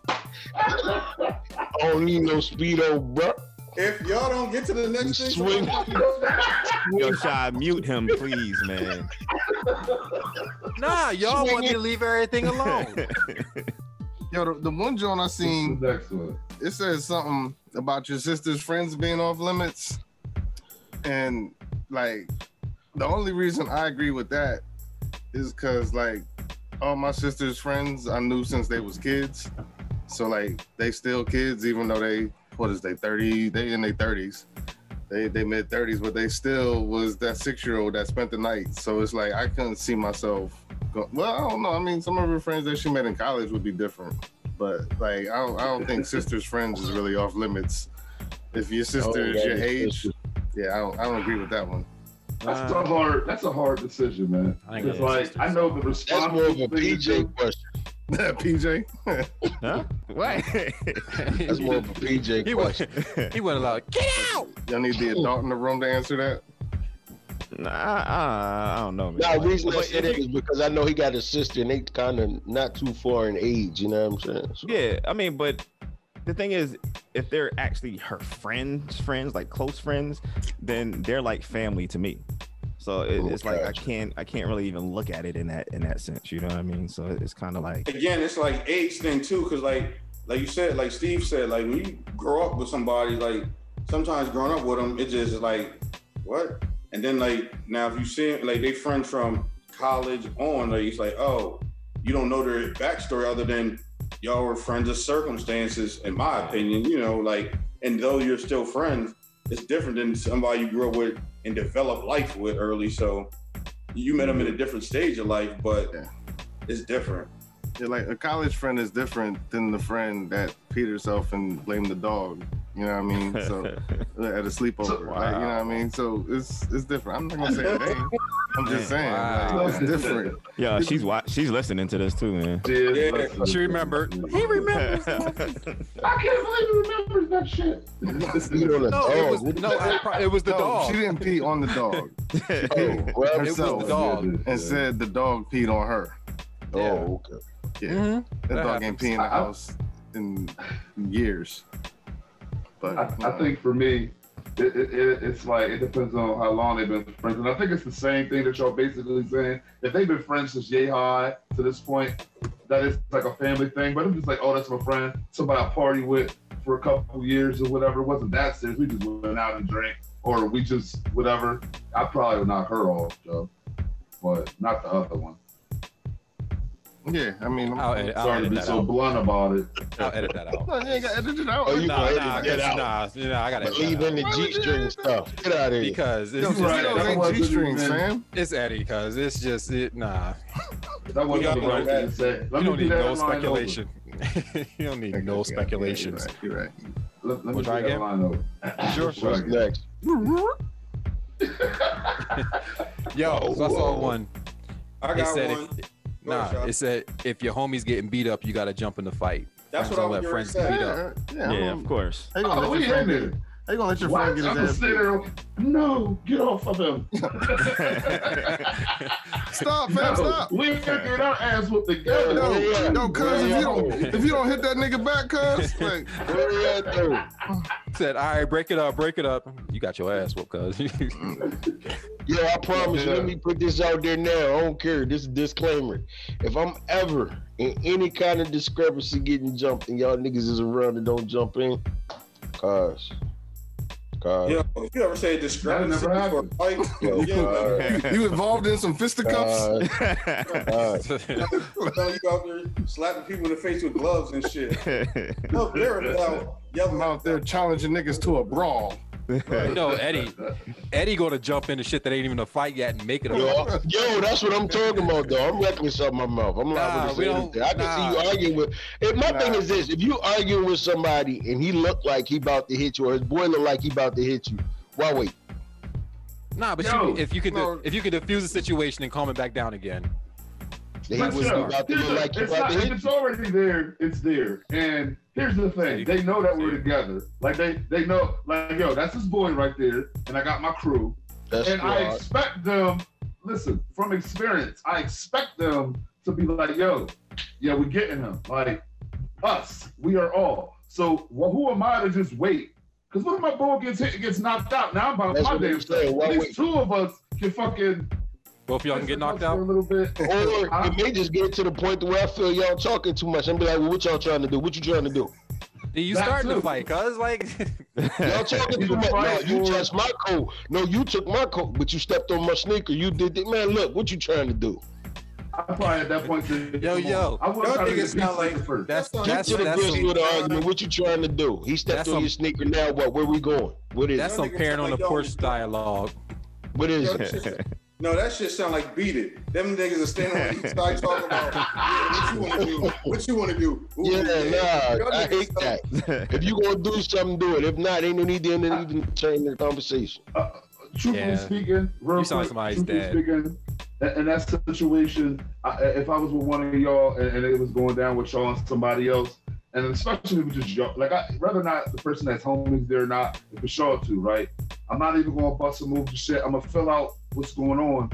Speaker 3: I don't need no speedo, bruh.
Speaker 4: If y'all don't get to the next thing,
Speaker 3: Swing.
Speaker 5: Yo, Shy, mute him, please, man.
Speaker 7: Nah, y'all want me to leave everything alone.
Speaker 8: Yo, the, the one joint I seen,
Speaker 6: the next one?
Speaker 8: it says something about your sister's friends being off limits. And like the only reason I agree with that is because like all my sister's friends I knew since they was kids. So like they still kids, even though they what is they 30, they in their 30s. They they mid 30s, but they still was that six year old that spent the night. So it's like I couldn't see myself go, well, I don't know. I mean, some of her friends that she met in college would be different. But like I don't I don't think sister's friends is really off limits. If your sister
Speaker 3: Oh,
Speaker 8: is
Speaker 3: that
Speaker 8: your age,
Speaker 3: sister.
Speaker 8: yeah, I don't I don't agree with that one.
Speaker 6: That's a hard. That's a hard decision, man.
Speaker 7: I think
Speaker 6: It's
Speaker 7: it's
Speaker 6: like. I know the
Speaker 3: That's more of a
Speaker 6: thing to do.
Speaker 3: PJ question.
Speaker 8: PJ.
Speaker 5: Huh? What?
Speaker 3: That's more of a PJ
Speaker 7: he
Speaker 3: question.
Speaker 7: went. He went loud. Get out!
Speaker 8: Y'all need the adult in the room to answer that.
Speaker 5: Nah, I, I don't know, man.
Speaker 3: Now, the reason I
Speaker 5: But
Speaker 3: said it is because I know he got a sister and they kind of not too far in age. You know what I'm saying? So,
Speaker 5: Yeah, I mean, but the thing is, if they're actually her friends, friends like close friends, then they're like family to me. So it, it's like I can't I can't really even look at it in that in that sense. You know what I mean? So it's kind of like
Speaker 4: again, it's like age thing too, because like like you said, like Steve said, like when you grow up with somebody, like sometimes growing up with them, it just is like what, and then like now if you see like they friends from college on, like it's like oh, you don't know their backstory other than y'all were friends of circumstances, in my opinion, you know, like and though you're still friends, it's different than somebody you grew up with and developed life with early. So you met them in a different stage of life, but
Speaker 8: Yeah.
Speaker 4: it's different.
Speaker 8: Yeah, like a college friend is different than the friend that peed herself and blamed the dog. You know what I mean? So uh, at a sleepover, like, you know what I mean? So it's it's different. I'm not gonna say a name. I'm just saying,
Speaker 7: Wow.
Speaker 8: like, it's different.
Speaker 5: yeah, she's wa- she's listening to this too, man.
Speaker 4: Yeah.
Speaker 7: She remembered. He remembers.
Speaker 6: I can't believe he remembers that shit.
Speaker 3: Beat on a
Speaker 7: No, it was
Speaker 3: the
Speaker 7: no. I it was the
Speaker 8: no,
Speaker 7: dog.
Speaker 8: she didn't pee on the dog
Speaker 3: Oh, well,
Speaker 7: It was the dog.
Speaker 8: and said the dog peed on her.
Speaker 3: oh, okay.
Speaker 8: Yeah,
Speaker 7: Mhm.
Speaker 8: that
Speaker 7: That
Speaker 8: dog ain't
Speaker 7: happens.
Speaker 8: pee in the
Speaker 6: I-
Speaker 8: house in years. But
Speaker 6: I, I think for me, it, it, it, it's like it depends on how long they've been friends, and I think it's the same thing that y'all basically saying. If they've been friends since yay high to this point, that is like a family thing. But I'm just like, oh, that's my friend, somebody I party with for a couple years or whatever. It wasn't that serious. We just went out and drank, or we just whatever. I probably would knock her off, though, but not the other one.
Speaker 8: Yeah, I mean,
Speaker 7: I'll edit, I'll
Speaker 6: Sorry to be so
Speaker 7: out.
Speaker 6: blunt about it.
Speaker 7: I'll edit that out.
Speaker 8: No, you ain't got edit it out.
Speaker 3: Oh, you
Speaker 7: Nah,
Speaker 3: can
Speaker 7: nah,
Speaker 3: edit that out.
Speaker 7: nah, you know, I gotta
Speaker 3: But
Speaker 7: edit
Speaker 3: leave in the. G string stuff. Get out of here.
Speaker 7: because it's
Speaker 8: Yo,
Speaker 7: just
Speaker 6: right,
Speaker 8: Tostitos
Speaker 6: that wasn't
Speaker 8: G-strings,
Speaker 6: even-
Speaker 8: fam.
Speaker 7: it's Eddie because it's just it. Nah,
Speaker 6: That wasn't the right thing to say. Let
Speaker 7: you don't need no speculation. you don't need no
Speaker 8: Okay,
Speaker 7: speculations.
Speaker 8: You're right.
Speaker 6: Let, let me
Speaker 7: try again?
Speaker 6: line.
Speaker 7: Sure.
Speaker 3: What's next?
Speaker 7: Yo, so I saw one.
Speaker 4: I got one.
Speaker 7: If,
Speaker 4: Go
Speaker 7: nah,
Speaker 4: ahead, Sean.
Speaker 7: it said if your homie's getting beat up, you gotta jump in the fight.
Speaker 4: That's
Speaker 7: Friends
Speaker 4: what I
Speaker 7: don't
Speaker 4: was
Speaker 7: let friends
Speaker 4: say.
Speaker 7: beat up.
Speaker 8: Yeah, yeah,
Speaker 5: yeah, of course.
Speaker 8: How
Speaker 6: Oh,
Speaker 8: let
Speaker 6: we
Speaker 8: your
Speaker 6: in there.
Speaker 8: How you gonna let your
Speaker 6: What?
Speaker 8: friend get
Speaker 6: I'm
Speaker 8: his ass beat?
Speaker 6: there. No, get off of him.
Speaker 8: Stop, fam, stop.
Speaker 6: We ain't gonna get our ass whooped together.
Speaker 8: No,
Speaker 3: Yeah.
Speaker 8: no, cuz if you don't if you don't hit that nigga back, cuz like
Speaker 3: Where you at, though?
Speaker 7: Said, all right, break it up, break it up. You got your ass whooped, cuz.
Speaker 3: yeah, I promise you,
Speaker 6: Yeah.
Speaker 3: let me put this out there now. I don't care. This is a disclaimer. If I'm ever in any kind of discrepancy getting jumped and y'all niggas is around and don't jump in, cause, cause,
Speaker 4: Yo, if you ever say discrepancy
Speaker 6: That
Speaker 4: for a
Speaker 6: happened.
Speaker 4: fight,
Speaker 3: yo,
Speaker 4: yeah,
Speaker 3: cause,
Speaker 8: you involved in some fisticuffs.
Speaker 3: cause, cause.
Speaker 4: know you out there slapping people in the face with gloves and shit. No, they're about yelling
Speaker 8: I'm out there challenging niggas to a brawl.
Speaker 7: no, Eddie, Eddie gonna jump into shit that ain't even a fight yet and make it a
Speaker 3: Yo, yo, that's what I'm talking about, though. I'm reckless out my mouth. I'm
Speaker 7: Nah,
Speaker 3: liable to
Speaker 7: we
Speaker 3: say anything. I can
Speaker 7: nah.
Speaker 3: see you arguing with. If my thing is this: if you arguing with somebody and he look like he about to hit you, or his boy look like he about to hit you, why wait?
Speaker 7: Nah, but
Speaker 6: Yo,
Speaker 7: you, if you could,
Speaker 8: no.
Speaker 7: if you could defuse the situation and calm it back down again.
Speaker 3: He
Speaker 6: But
Speaker 3: was
Speaker 6: yo,
Speaker 3: about to look like he
Speaker 6: it's not- if it's already there, it's there. And here's the thing: they know that we're together. Like they, they know, like yo, that's his boy right there, and I got my crew.
Speaker 3: That's
Speaker 6: and I expect them. Listen, from experience, I expect them to be like, yo, yeah, we're getting him. Like us, we are all. So well, who am I to just wait? Because when my ball gets hit, it gets knocked out. Now I'm about
Speaker 3: That's
Speaker 6: my
Speaker 3: what
Speaker 6: damn
Speaker 3: I'm
Speaker 6: self. At least
Speaker 3: wait?
Speaker 6: two of us can fucking.
Speaker 7: Both of y'all can get knocked
Speaker 6: for a
Speaker 7: out.
Speaker 6: little bit.
Speaker 3: Or it may just get to the point to where I feel y'all talking too much. I'm be like, well, what y'all trying to do? What you trying to do?
Speaker 7: Did You
Speaker 6: That
Speaker 7: starting
Speaker 6: too.
Speaker 7: the fight, cuz like
Speaker 3: Y'all talking too much. No, you touched my coat. No, you took my coat, but you stepped on my sneaker. You did it. Man, look, what you trying to do?
Speaker 6: I'm probably at that point said,
Speaker 7: Yo, yo.
Speaker 6: I would
Speaker 4: Y'all
Speaker 6: try to
Speaker 4: niggas sound like-
Speaker 6: first.
Speaker 7: that's
Speaker 4: That's
Speaker 3: Get
Speaker 7: that's
Speaker 3: to the
Speaker 7: that's
Speaker 3: gist
Speaker 7: some
Speaker 3: the argument. What you trying to do? He stepped on
Speaker 7: some-
Speaker 3: your sneaker. Now what? Where we going? What is
Speaker 7: that's
Speaker 3: it?
Speaker 7: some parent on the porch dialogue.
Speaker 3: What is it?
Speaker 4: That shit- No, that shit sound like beat it. Them niggas are standing on each side talking about yeah, what you want to do. What you want to do? Ooh,
Speaker 3: Yeah, nah, I hate
Speaker 4: sound-
Speaker 3: that. If you gonna do something, do it. If not, ain't no need to even turn the conversation.
Speaker 6: Uh, truthfully
Speaker 7: Yeah.
Speaker 6: speaking, real
Speaker 7: You sound like
Speaker 6: quick,
Speaker 7: somebody's
Speaker 6: truthfully
Speaker 7: dad.
Speaker 6: Speaking, in, in that situation, I, if I was with one of y'all and, and it was going down with y'all and somebody else, and especially if it's just y'all, like I rather not the person that's homies there or not, if it's y'all two, right? I'm not even gonna bust a move to shit. I'm gonna fill out what's going on.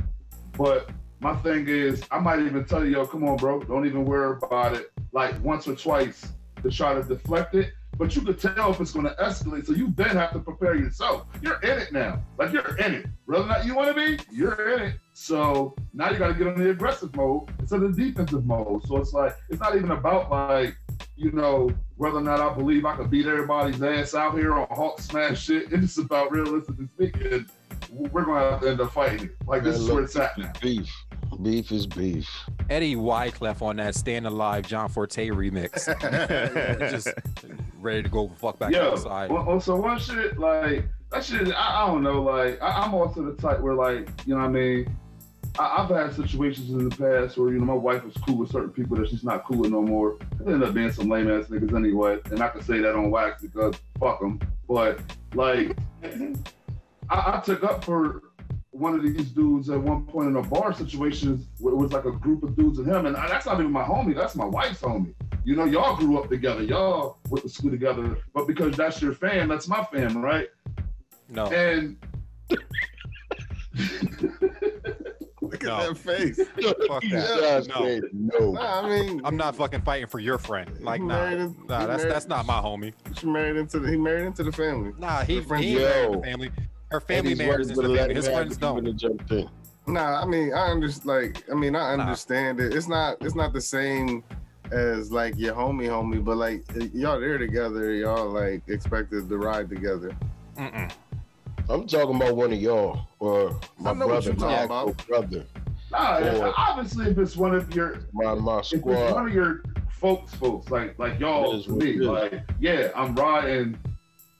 Speaker 6: But my thing is, I might even tell you, yo, come on, bro, don't even worry about it. Like once or twice to try to deflect it. but you could tell if it's going to escalate. So you then have to prepare yourself. You're in it now. Like you're in it. Whether or not you want to be, you're in it. So now you got to get on the aggressive mode instead of the defensive mode. So it's like it's not even about like you know whether or not I believe I could beat everybody's ass out here on Hulk smash shit. It's just about realistically speaking, we're going to have to end up fighting. Like this
Speaker 3: Man,
Speaker 6: is
Speaker 3: look,
Speaker 6: where it's at now.
Speaker 3: Beef. Beef is beef.
Speaker 7: Eddie Wyclef on that Stand Alive John Forte remix. Just ready to go fuck back
Speaker 6: Yeah.
Speaker 7: outside.
Speaker 6: Well, well, so one shit like that shit. I, I don't know. Like I, I'm also the type where like you know what I mean. I, I've had situations in the past where you know my wife was cool with certain people that she's not cool with no more. It ended up being some lame ass niggas anyway, and I can say that on wax because fuck them. But like, I, I took up for one of these dudes at one point in a bar situation. Where it was like a group of dudes and him, and I, that's not even my homie. That's my wife's homie. You know, y'all grew up together. Y'all went to school together. But because that's your fam, that's my fam, right?
Speaker 7: No,
Speaker 6: And
Speaker 8: Look
Speaker 7: No.
Speaker 8: at that face.
Speaker 7: fuck that.
Speaker 3: Josh
Speaker 7: No.
Speaker 3: no.
Speaker 8: Nah, I mean,
Speaker 7: I'm not fucking fighting for your friend. Like,
Speaker 8: He
Speaker 7: nah,
Speaker 8: married him-
Speaker 7: nah, that's
Speaker 8: married-
Speaker 7: that's not my homie.
Speaker 8: she married into the he married into the family.
Speaker 7: Nah, he,
Speaker 8: Her
Speaker 7: he married
Speaker 3: Yo.
Speaker 7: the family. Her family
Speaker 3: Eddie's
Speaker 7: marries
Speaker 3: wife
Speaker 7: into the
Speaker 3: would've let
Speaker 7: family.
Speaker 3: him
Speaker 7: His
Speaker 3: have
Speaker 7: friends
Speaker 3: it, he would've
Speaker 7: don't.
Speaker 8: Nah, I mean, I understand. Like, I mean, I
Speaker 7: Nah.
Speaker 8: understand it. It's not. It's not the same as like your homie, homie. But like, y'all there together. Y'all like expected to ride together.
Speaker 7: Mm-mm.
Speaker 3: I'm talking about one of y'all or my
Speaker 8: I know what
Speaker 3: brother,
Speaker 8: you're
Speaker 3: my
Speaker 8: talking
Speaker 3: actual
Speaker 8: about.
Speaker 3: brother,
Speaker 6: nah,
Speaker 3: Or-
Speaker 6: obviously, if it's one of your
Speaker 3: my my
Speaker 6: if it's one of your folks, folks like like y'all
Speaker 3: It is
Speaker 6: to
Speaker 3: what
Speaker 6: me, like yeah, I'm riding.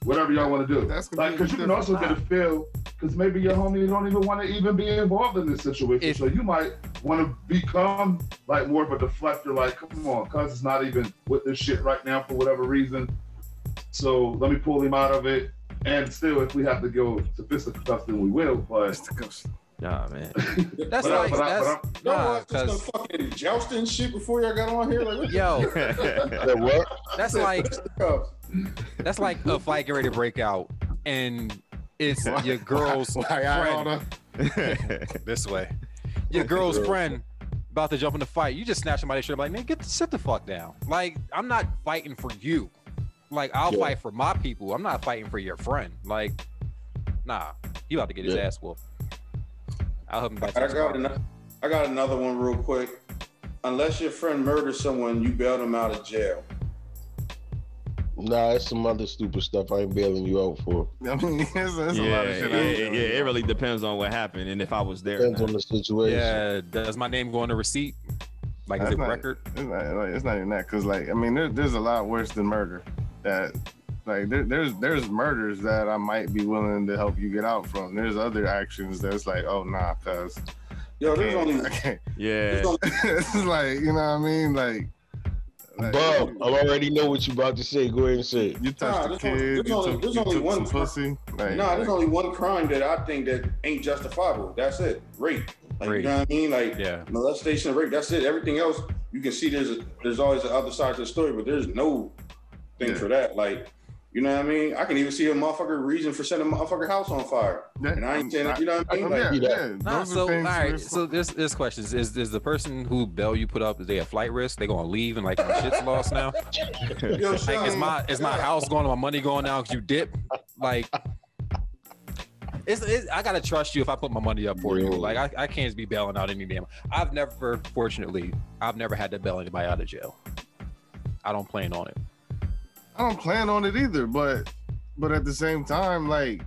Speaker 6: Whatever y'all want to do,
Speaker 8: That's
Speaker 6: like because you can
Speaker 8: completely
Speaker 6: also get a feel because maybe your homie don't even want to even be involved in this situation.
Speaker 7: If-
Speaker 6: so you might want to become like more of a deflector. Like, come on, cuz it's not even with this shit right now for whatever reason. So let me pull him out of it. And still, if we have to go to fisticuffs, then we will. But
Speaker 5: Nah, man.
Speaker 7: That's
Speaker 6: But I-
Speaker 7: like
Speaker 6: but I-
Speaker 7: that's
Speaker 6: but
Speaker 4: Y'all
Speaker 7: nah,
Speaker 4: watch this
Speaker 7: cause
Speaker 4: some fucking jousting shit before y'all got on here. Like,
Speaker 7: yo,
Speaker 3: That what?
Speaker 7: that's like that's like a fight getting ready to break out, and it's your girl's
Speaker 8: Why I
Speaker 7: friend this way. Your girl's friend about to jump in the fight. You just snatch somebody's shirt, like, man, get sit the fuck down. Like, I'm not fighting for you. Like, I'll
Speaker 3: Yeah.
Speaker 7: fight for my people. I'm not fighting for your friend. Like, nah, he about to get his
Speaker 3: Yeah.
Speaker 7: ass whooped. I'll help him back.
Speaker 4: I got another. I got another one real quick. Unless your friend murders someone, you bail them out of jail.
Speaker 3: Nah, it's some other stupid stuff I ain't bailing you out for.
Speaker 8: I mean, it's, it's a lot
Speaker 5: yeah,
Speaker 8: of shit.
Speaker 5: yeah, yeah, yeah, it really depends on what happened and if I was there.
Speaker 3: Depends on the situation.
Speaker 7: Yeah, does my name go on the receipt? Like, is it
Speaker 8: not-
Speaker 7: record?
Speaker 8: It's not, like, it's not even that, cause like I mean, there, there's a lot worse than murder. That like there, there's there's murders that I might be willing to help you get out from. There's other actions that's like, oh nah, cause
Speaker 4: Yo, there's only
Speaker 5: Yeah.
Speaker 4: there's only
Speaker 8: it's like you know what I mean, like. like,
Speaker 3: Bob, I already know what you about to say. Go ahead and say it.
Speaker 8: You touched
Speaker 4: Nah,
Speaker 8: the
Speaker 4: there's only-
Speaker 8: kid.
Speaker 4: there's
Speaker 8: You
Speaker 4: only-
Speaker 8: took,
Speaker 4: there's
Speaker 8: you
Speaker 4: only
Speaker 8: took
Speaker 4: one
Speaker 8: pussy. Like,
Speaker 4: Nah, there's
Speaker 8: like,
Speaker 4: only one crime that I think that ain't justifiable. That's it. Rape. Like
Speaker 7: Rape.
Speaker 4: you know what I mean? Like
Speaker 7: Yeah.
Speaker 4: molestation, rape. That's it. Everything else, you can see there's a, there's always the other side to the story, but there's no thing
Speaker 8: Yeah.
Speaker 4: for that. Like, you know what I mean? I can even see a motherfucker reason for setting a motherfucker house on fire.
Speaker 8: yeah,
Speaker 4: And I ain't saying that, you know what I mean?
Speaker 8: I-
Speaker 4: Like,
Speaker 8: yeah, yeah,
Speaker 7: Nah, so all
Speaker 8: things
Speaker 7: right.
Speaker 8: where-
Speaker 7: So this this question is, is is the person who bail you put up is they a flight risk? They gonna leave and like my shit's lost now?
Speaker 4: yo,
Speaker 7: Like is my is my house going? My money going now? Cause you dip? Like, it's, it's I gotta trust you if I put my money up for you. Like I, I can't just be bailing out any damn. I've never, fortunately, I've never had to bail anybody out of jail. I don't plan on it.
Speaker 8: I don't plan on it either, but but at the same time, like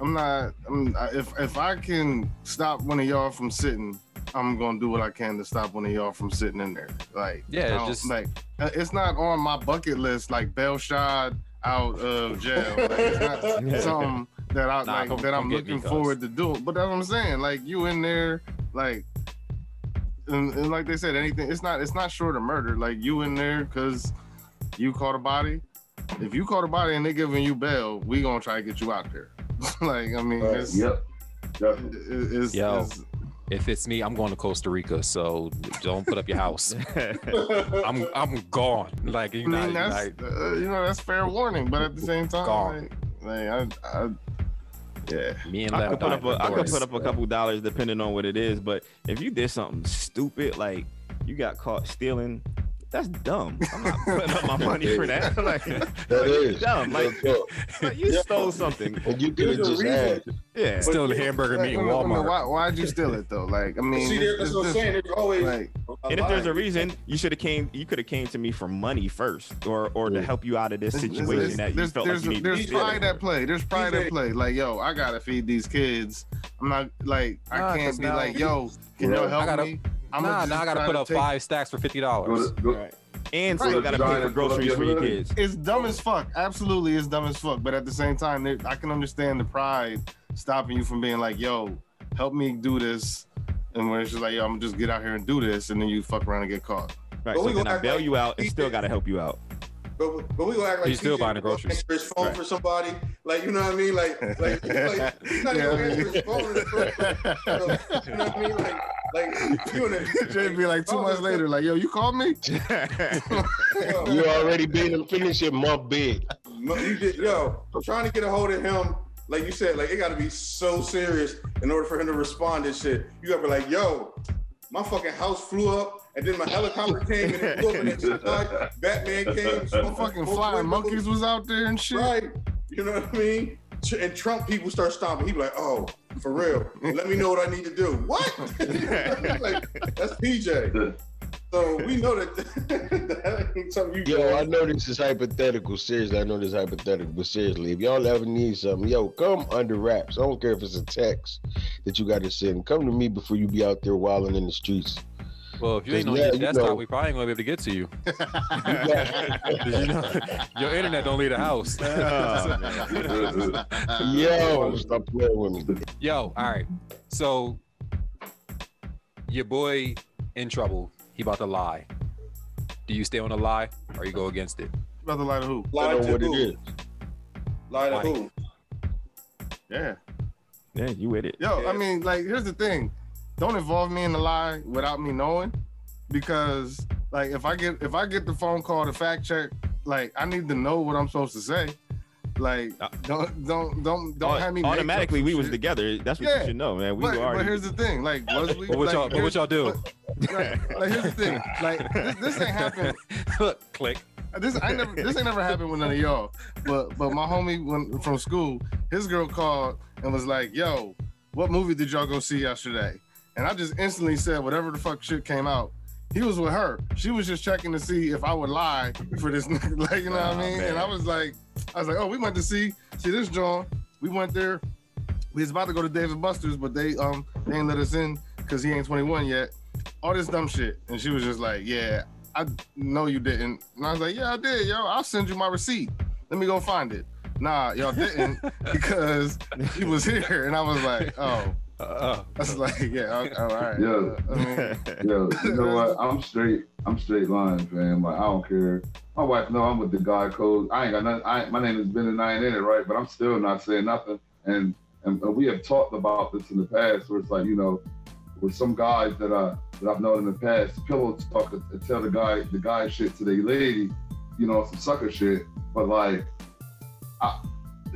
Speaker 8: I'm not. I'm, I- if if I can stop one of y'all from sitting, I'm gonna do what I can to stop one of y'all from sitting in there. Like
Speaker 7: Yeah,
Speaker 8: I don't-
Speaker 7: just-
Speaker 8: like uh, it's not on my bucket list. Like bail shot out of jail. Like, it's not something that I
Speaker 7: Nah,
Speaker 8: like
Speaker 7: come-
Speaker 8: that I'm
Speaker 7: come get
Speaker 8: looking
Speaker 7: cuz.
Speaker 8: forward to do. But that's what I'm saying. Like you in there, like. And, and like they said, anything. It's not. It's not short of murder. Like you in there because you caught a body. If you caught a body and they giving you bail, we gonna try to get you out there. like I mean,
Speaker 4: Right.
Speaker 8: it's,
Speaker 6: yep, definitely.
Speaker 8: it- it's,
Speaker 7: Yo.
Speaker 8: it's-
Speaker 7: If it's me, I'm going to Costa Rica. So don't put up your house. I'm I'm gone. Like you know,
Speaker 8: mean, that's
Speaker 7: like,
Speaker 8: uh, you know that's fair warning, but at the same time,
Speaker 7: Gone.
Speaker 8: like, like I, I, yeah,
Speaker 7: me and
Speaker 5: I could put up a,
Speaker 7: died
Speaker 5: I could put up a couple dollars depending on what it is, but if you did something stupid like you got caught stealing that's dumb. I'm not putting up my money for that. like,
Speaker 3: That is.
Speaker 5: dumb. Like,
Speaker 3: Real talk.
Speaker 5: like, you stole something.
Speaker 3: And you could have
Speaker 4: There's a
Speaker 3: just had.
Speaker 5: Yeah.
Speaker 7: Still the hamburger meat in Walmart.
Speaker 8: Why, why'd you steal it though? Like, I mean,
Speaker 4: See, that's what I'm saying. There's always
Speaker 8: Like,
Speaker 5: And if there's a reason, you should have came. You could have came to me for money first, or or to help you out of this
Speaker 8: There's-
Speaker 5: situation
Speaker 8: there's-
Speaker 5: that you
Speaker 8: there's,
Speaker 5: felt
Speaker 8: there's,
Speaker 5: like you needed.
Speaker 8: there's
Speaker 5: to steal
Speaker 8: pride
Speaker 5: it.
Speaker 8: at play. There's pride at play. Like, yo, I gotta feed these kids. I'm not like I
Speaker 7: Nah, 'cause
Speaker 8: can't be
Speaker 7: now
Speaker 8: like, yo, can
Speaker 3: Right.
Speaker 8: y'all help me? I'm
Speaker 7: nah, now I gotta put up five stacks for fifty dollars.
Speaker 5: Right. And
Speaker 8: Right.
Speaker 5: still got to pay
Speaker 6: Giant
Speaker 5: for
Speaker 6: and pull
Speaker 5: groceries for your kids.
Speaker 8: It's dumb as fuck. Absolutely, it's dumb as fuck. But at the same time, I can understand the pride stopping you from being like, yo, help me do this. And when it's just like, yo, I'm gonna just get out here and do this, and then you fuck around and get caught.
Speaker 5: Right.
Speaker 4: But
Speaker 5: So then I bail
Speaker 4: like
Speaker 5: you out and still got to help you out.
Speaker 4: But, but we gonna act like
Speaker 7: He's still buying the groceries.
Speaker 4: Answer his phone
Speaker 5: Right.
Speaker 4: for somebody, like you know what I mean, like like, like he's not
Speaker 8: Yeah,
Speaker 4: even
Speaker 8: I
Speaker 4: gonna
Speaker 8: mean-
Speaker 4: answer his phone. the. So, you know what I mean? Like like you in
Speaker 8: Jay be like two months later, like, yo, you called me?
Speaker 3: You already beat him finish your month big.
Speaker 4: No, you did, yo, trying to get a hold of him, like you said, like it got to be so serious in order for him to respond to shit. You got to be like, yo, my fucking house flew up, and then my helicopter came and it blew up in the sky. Batman came,
Speaker 8: Some fucking flying monkeys was out there and shit.
Speaker 4: right? You know what I mean? And Trump people start stomping. He be like, oh, for real? Let me know what I need to do. What? like, that's PJ. So we know that that ain't something you.
Speaker 3: Yo, I know this is hypothetical. Seriously, I know this is hypothetical, but seriously, if y'all ever need something, yo, come under wraps. I don't care if it's a text that you got to send. Come to me before you be out there wilding in the streets.
Speaker 7: Well, if you ain't on
Speaker 3: Yeah,
Speaker 7: your
Speaker 3: you
Speaker 7: desktop,
Speaker 3: know.
Speaker 7: we probably ain't gonna be able to get to you. you know, your internet don't leave the house.
Speaker 5: Oh,
Speaker 3: Yo, stop playing with me.
Speaker 7: Yo, all right. So your boy in trouble. He about to lie. Do you stay on the lie or you go against it?
Speaker 8: About to lie to who?
Speaker 3: I
Speaker 4: Lie to
Speaker 3: what it
Speaker 4: who?
Speaker 3: is.
Speaker 4: Lie to
Speaker 7: Mike.
Speaker 4: who?
Speaker 8: Yeah.
Speaker 5: yeah, you with it?
Speaker 8: Yo,
Speaker 4: Yeah.
Speaker 8: I mean, like, here's the thing. Don't involve me in the lie without me knowing. Because like if I get if I get the phone call to fact check, like I need to know what I'm supposed to say. Like
Speaker 5: Uh,
Speaker 8: don't don't don't don't
Speaker 5: Au-
Speaker 8: have me
Speaker 5: automatically
Speaker 8: some
Speaker 5: we was
Speaker 8: shit.
Speaker 5: together. That's what
Speaker 8: Yeah.
Speaker 5: you should know, man. We
Speaker 8: But,
Speaker 5: were
Speaker 8: but here's the thing, like was we?
Speaker 7: What
Speaker 8: like,
Speaker 7: y'all, what y'all do?
Speaker 8: Like, like, here's the thing, like this, this ain't happened.
Speaker 7: Look, Click.
Speaker 8: This I never this ain't never happened with none of y'all. But but my homie when, from school, his girl called and was like, "Yo, what movie did y'all go see yesterday?" And I just instantly said whatever the fuck shit came out. He was with her. She was just checking to see if I would lie for this, nigga, like you know what I mean. And. I was like, I was like, oh, we went to see see this John. We went there. We was about to go to Dave & Buster's, but they um they ain't let us in because he ain't 21 yet. All this dumb shit. And she was just like, yeah, I know you didn't. And I was like, yeah, I did, yo. I'll send you my receipt. Let me go find it. Nah, y'all didn't because he was here. And I was like, oh.
Speaker 7: Uh,
Speaker 8: I was like, yeah, all right.
Speaker 6: Yeah.
Speaker 8: Uh, I mean,
Speaker 6: Yo, you know what? I'm straight. I'm straight line, fam. Like I don't care. My wife know I'm with the guy code. I ain't got nothing. I, my name is been and I ain't in it, right? But I'm still not saying nothing. And and we have talked about this in the past, where it's like you know, with some guys that I that I've known in the past, pillow talk and tell the guy the guy shit to the lady, you know, some sucker shit. But like, I,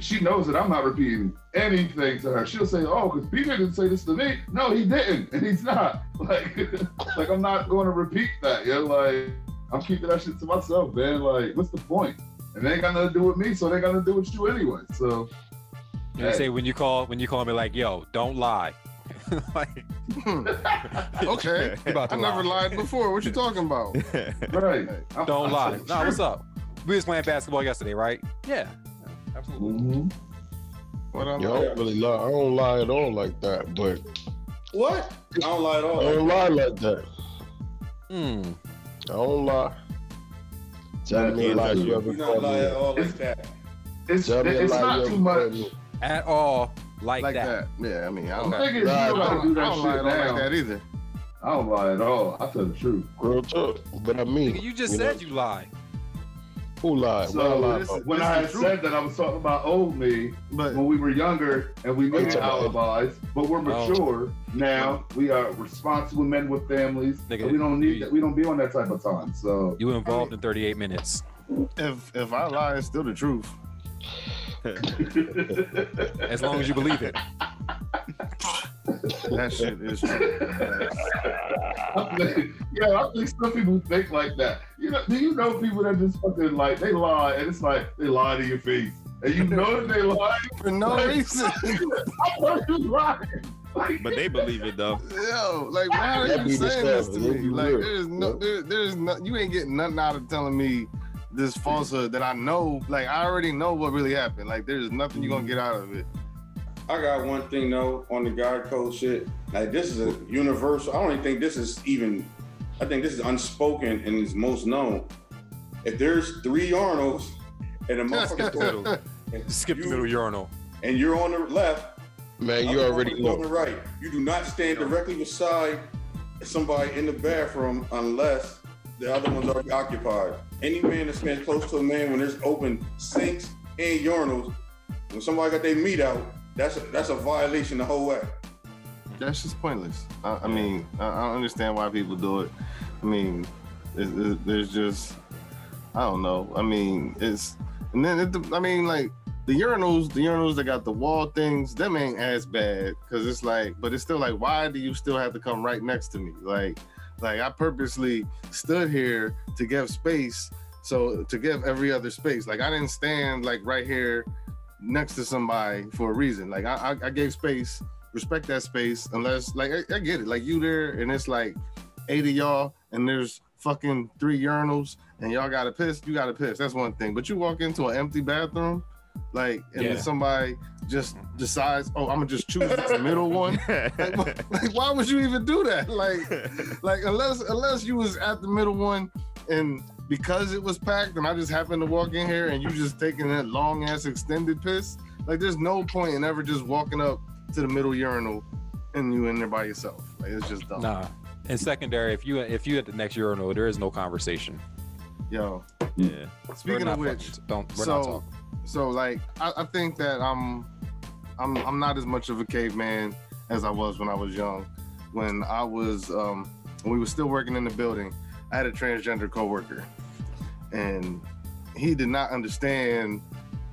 Speaker 6: she knows that I'm not repeating anything to her. She'll say, "Oh, because Peter didn't say this to me." No, he didn't, and he's not. Like, like I'm not going to repeat that. Yeah, like I'm keeping that shit to myself, man. Like, what's the point? And they ain't got nothing to do with me, so they ain't got nothing to do with you anyway. So,
Speaker 7: you say when you call when you call me like, yo, don't lie. like,
Speaker 8: hmm. okay.
Speaker 7: about
Speaker 8: I
Speaker 7: to
Speaker 8: never lied before. What you talking about?
Speaker 6: right,
Speaker 7: Don't
Speaker 6: I'm
Speaker 7: lie. Nah, what's up? We was playing basketball yesterday, right? Yeah, absolutely.
Speaker 6: Mhm.
Speaker 8: What I'm
Speaker 3: Yo, I don't really lie. I don't lie at all like that, but
Speaker 4: What? I don't lie at all.
Speaker 3: I don't lie like that.
Speaker 7: Hmm.
Speaker 3: I don't lie. Tell me a lie you ever
Speaker 4: You not lie at
Speaker 3: me.
Speaker 4: all like that.
Speaker 6: It's
Speaker 3: Tell
Speaker 6: it's not too much.
Speaker 3: me.
Speaker 7: At all like,
Speaker 8: like
Speaker 7: that.
Speaker 8: that. Yeah, I mean, I don't,
Speaker 6: thing is, you
Speaker 3: Nah,
Speaker 6: don't
Speaker 8: I don't,
Speaker 6: do that
Speaker 8: I don't lie at all
Speaker 6: now.
Speaker 8: like that either.
Speaker 6: I don't lie at all. I tell the truth.
Speaker 3: Real talk. But I mean,
Speaker 7: Nigga, you just
Speaker 3: you
Speaker 7: said
Speaker 3: know,
Speaker 7: you lie.
Speaker 3: Who lied?
Speaker 6: So
Speaker 3: lied
Speaker 8: this
Speaker 3: about?
Speaker 6: when
Speaker 8: this
Speaker 6: I had said that, I was talking about old me
Speaker 8: But
Speaker 6: when we were younger and we needed
Speaker 3: talking about-
Speaker 6: alibis, but we're
Speaker 7: Oh.
Speaker 6: mature now. We are responsible men with families.
Speaker 7: Nigga,
Speaker 6: we don't need
Speaker 7: you-
Speaker 6: that. We don't be on that type of time. So
Speaker 7: You involved in 38 minutes.
Speaker 8: if if I lie, it's still the truth.
Speaker 7: As long as you believe it.
Speaker 8: That shit is true.
Speaker 6: Yeah, I think some people think like that. You know, do you know people that just fucking like they lie and it's like they lie to your face. And you know that they lie
Speaker 8: For no
Speaker 6: Like-
Speaker 8: reason.
Speaker 6: I thought you lying. Like,
Speaker 5: But they believe it though.
Speaker 8: Yo, like why are you saying this to me? Like there's no there, there's no you ain't getting nothing out of telling me this falsehood that I know. Like I already know what really happened. Like there's nothing you're gonna get out of it.
Speaker 4: I got one thing though on the guard code shit. Like this is a universal. I don't even think this is even. I think this is unspoken and is most known. If there's three Arnolds and a motherfucker and
Speaker 7: Skip the middle urinal.
Speaker 4: and you're on the left,
Speaker 3: Man, you
Speaker 4: other
Speaker 3: already
Speaker 4: motherfucker's on the right. You do not stand directly beside somebody in the bathroom unless the other one's already occupied. Any man that stands close to a man when there's open sinks and urinals, when somebody got their meat out, that's a, that's a violation the whole way.
Speaker 8: That's just pointless. I, I mean, I, I don't understand why people do it. I mean, it, it, there's just, I don't know. I mean, it's, and then it, I mean, like the urinals, the urinals that got the wall things, them ain't as bad because it's like, but it's still like, why do you still have to come right next to me? Like, like I purposely stood here to give space, so to give every other space. Like I didn't stand like right here next to somebody for a reason. Like I, I, I gave space respect that space unless like I, I get it. Like you there and it's like eight of y'all and there's fucking three urinals and y'all gotta piss you gotta piss. That's one thing. But you walk into an empty bathroom like and
Speaker 7: Yeah.
Speaker 8: then somebody just decides oh i'm gonna just choose the middle one. Like, like why would you even do that? Like like unless unless you was at the middle one and because it was packed and i just happened to walk in here and you just taking that long ass extended piss like there's no point in ever just walking up to the middle urinal and you in there by yourself like it's just dumb
Speaker 7: Nah. And secondary, if you if you at the next urinal, there is no conversation.
Speaker 8: yo
Speaker 5: yeah.
Speaker 8: Speaking of which
Speaker 7: fucking- don't we're not
Speaker 8: so
Speaker 7: talking.
Speaker 8: so like I, I think that I'm I'm I'm not as much of a caveman as I was when I was young. When I was um when we were still working in the building, I had a transgender coworker and he did not understand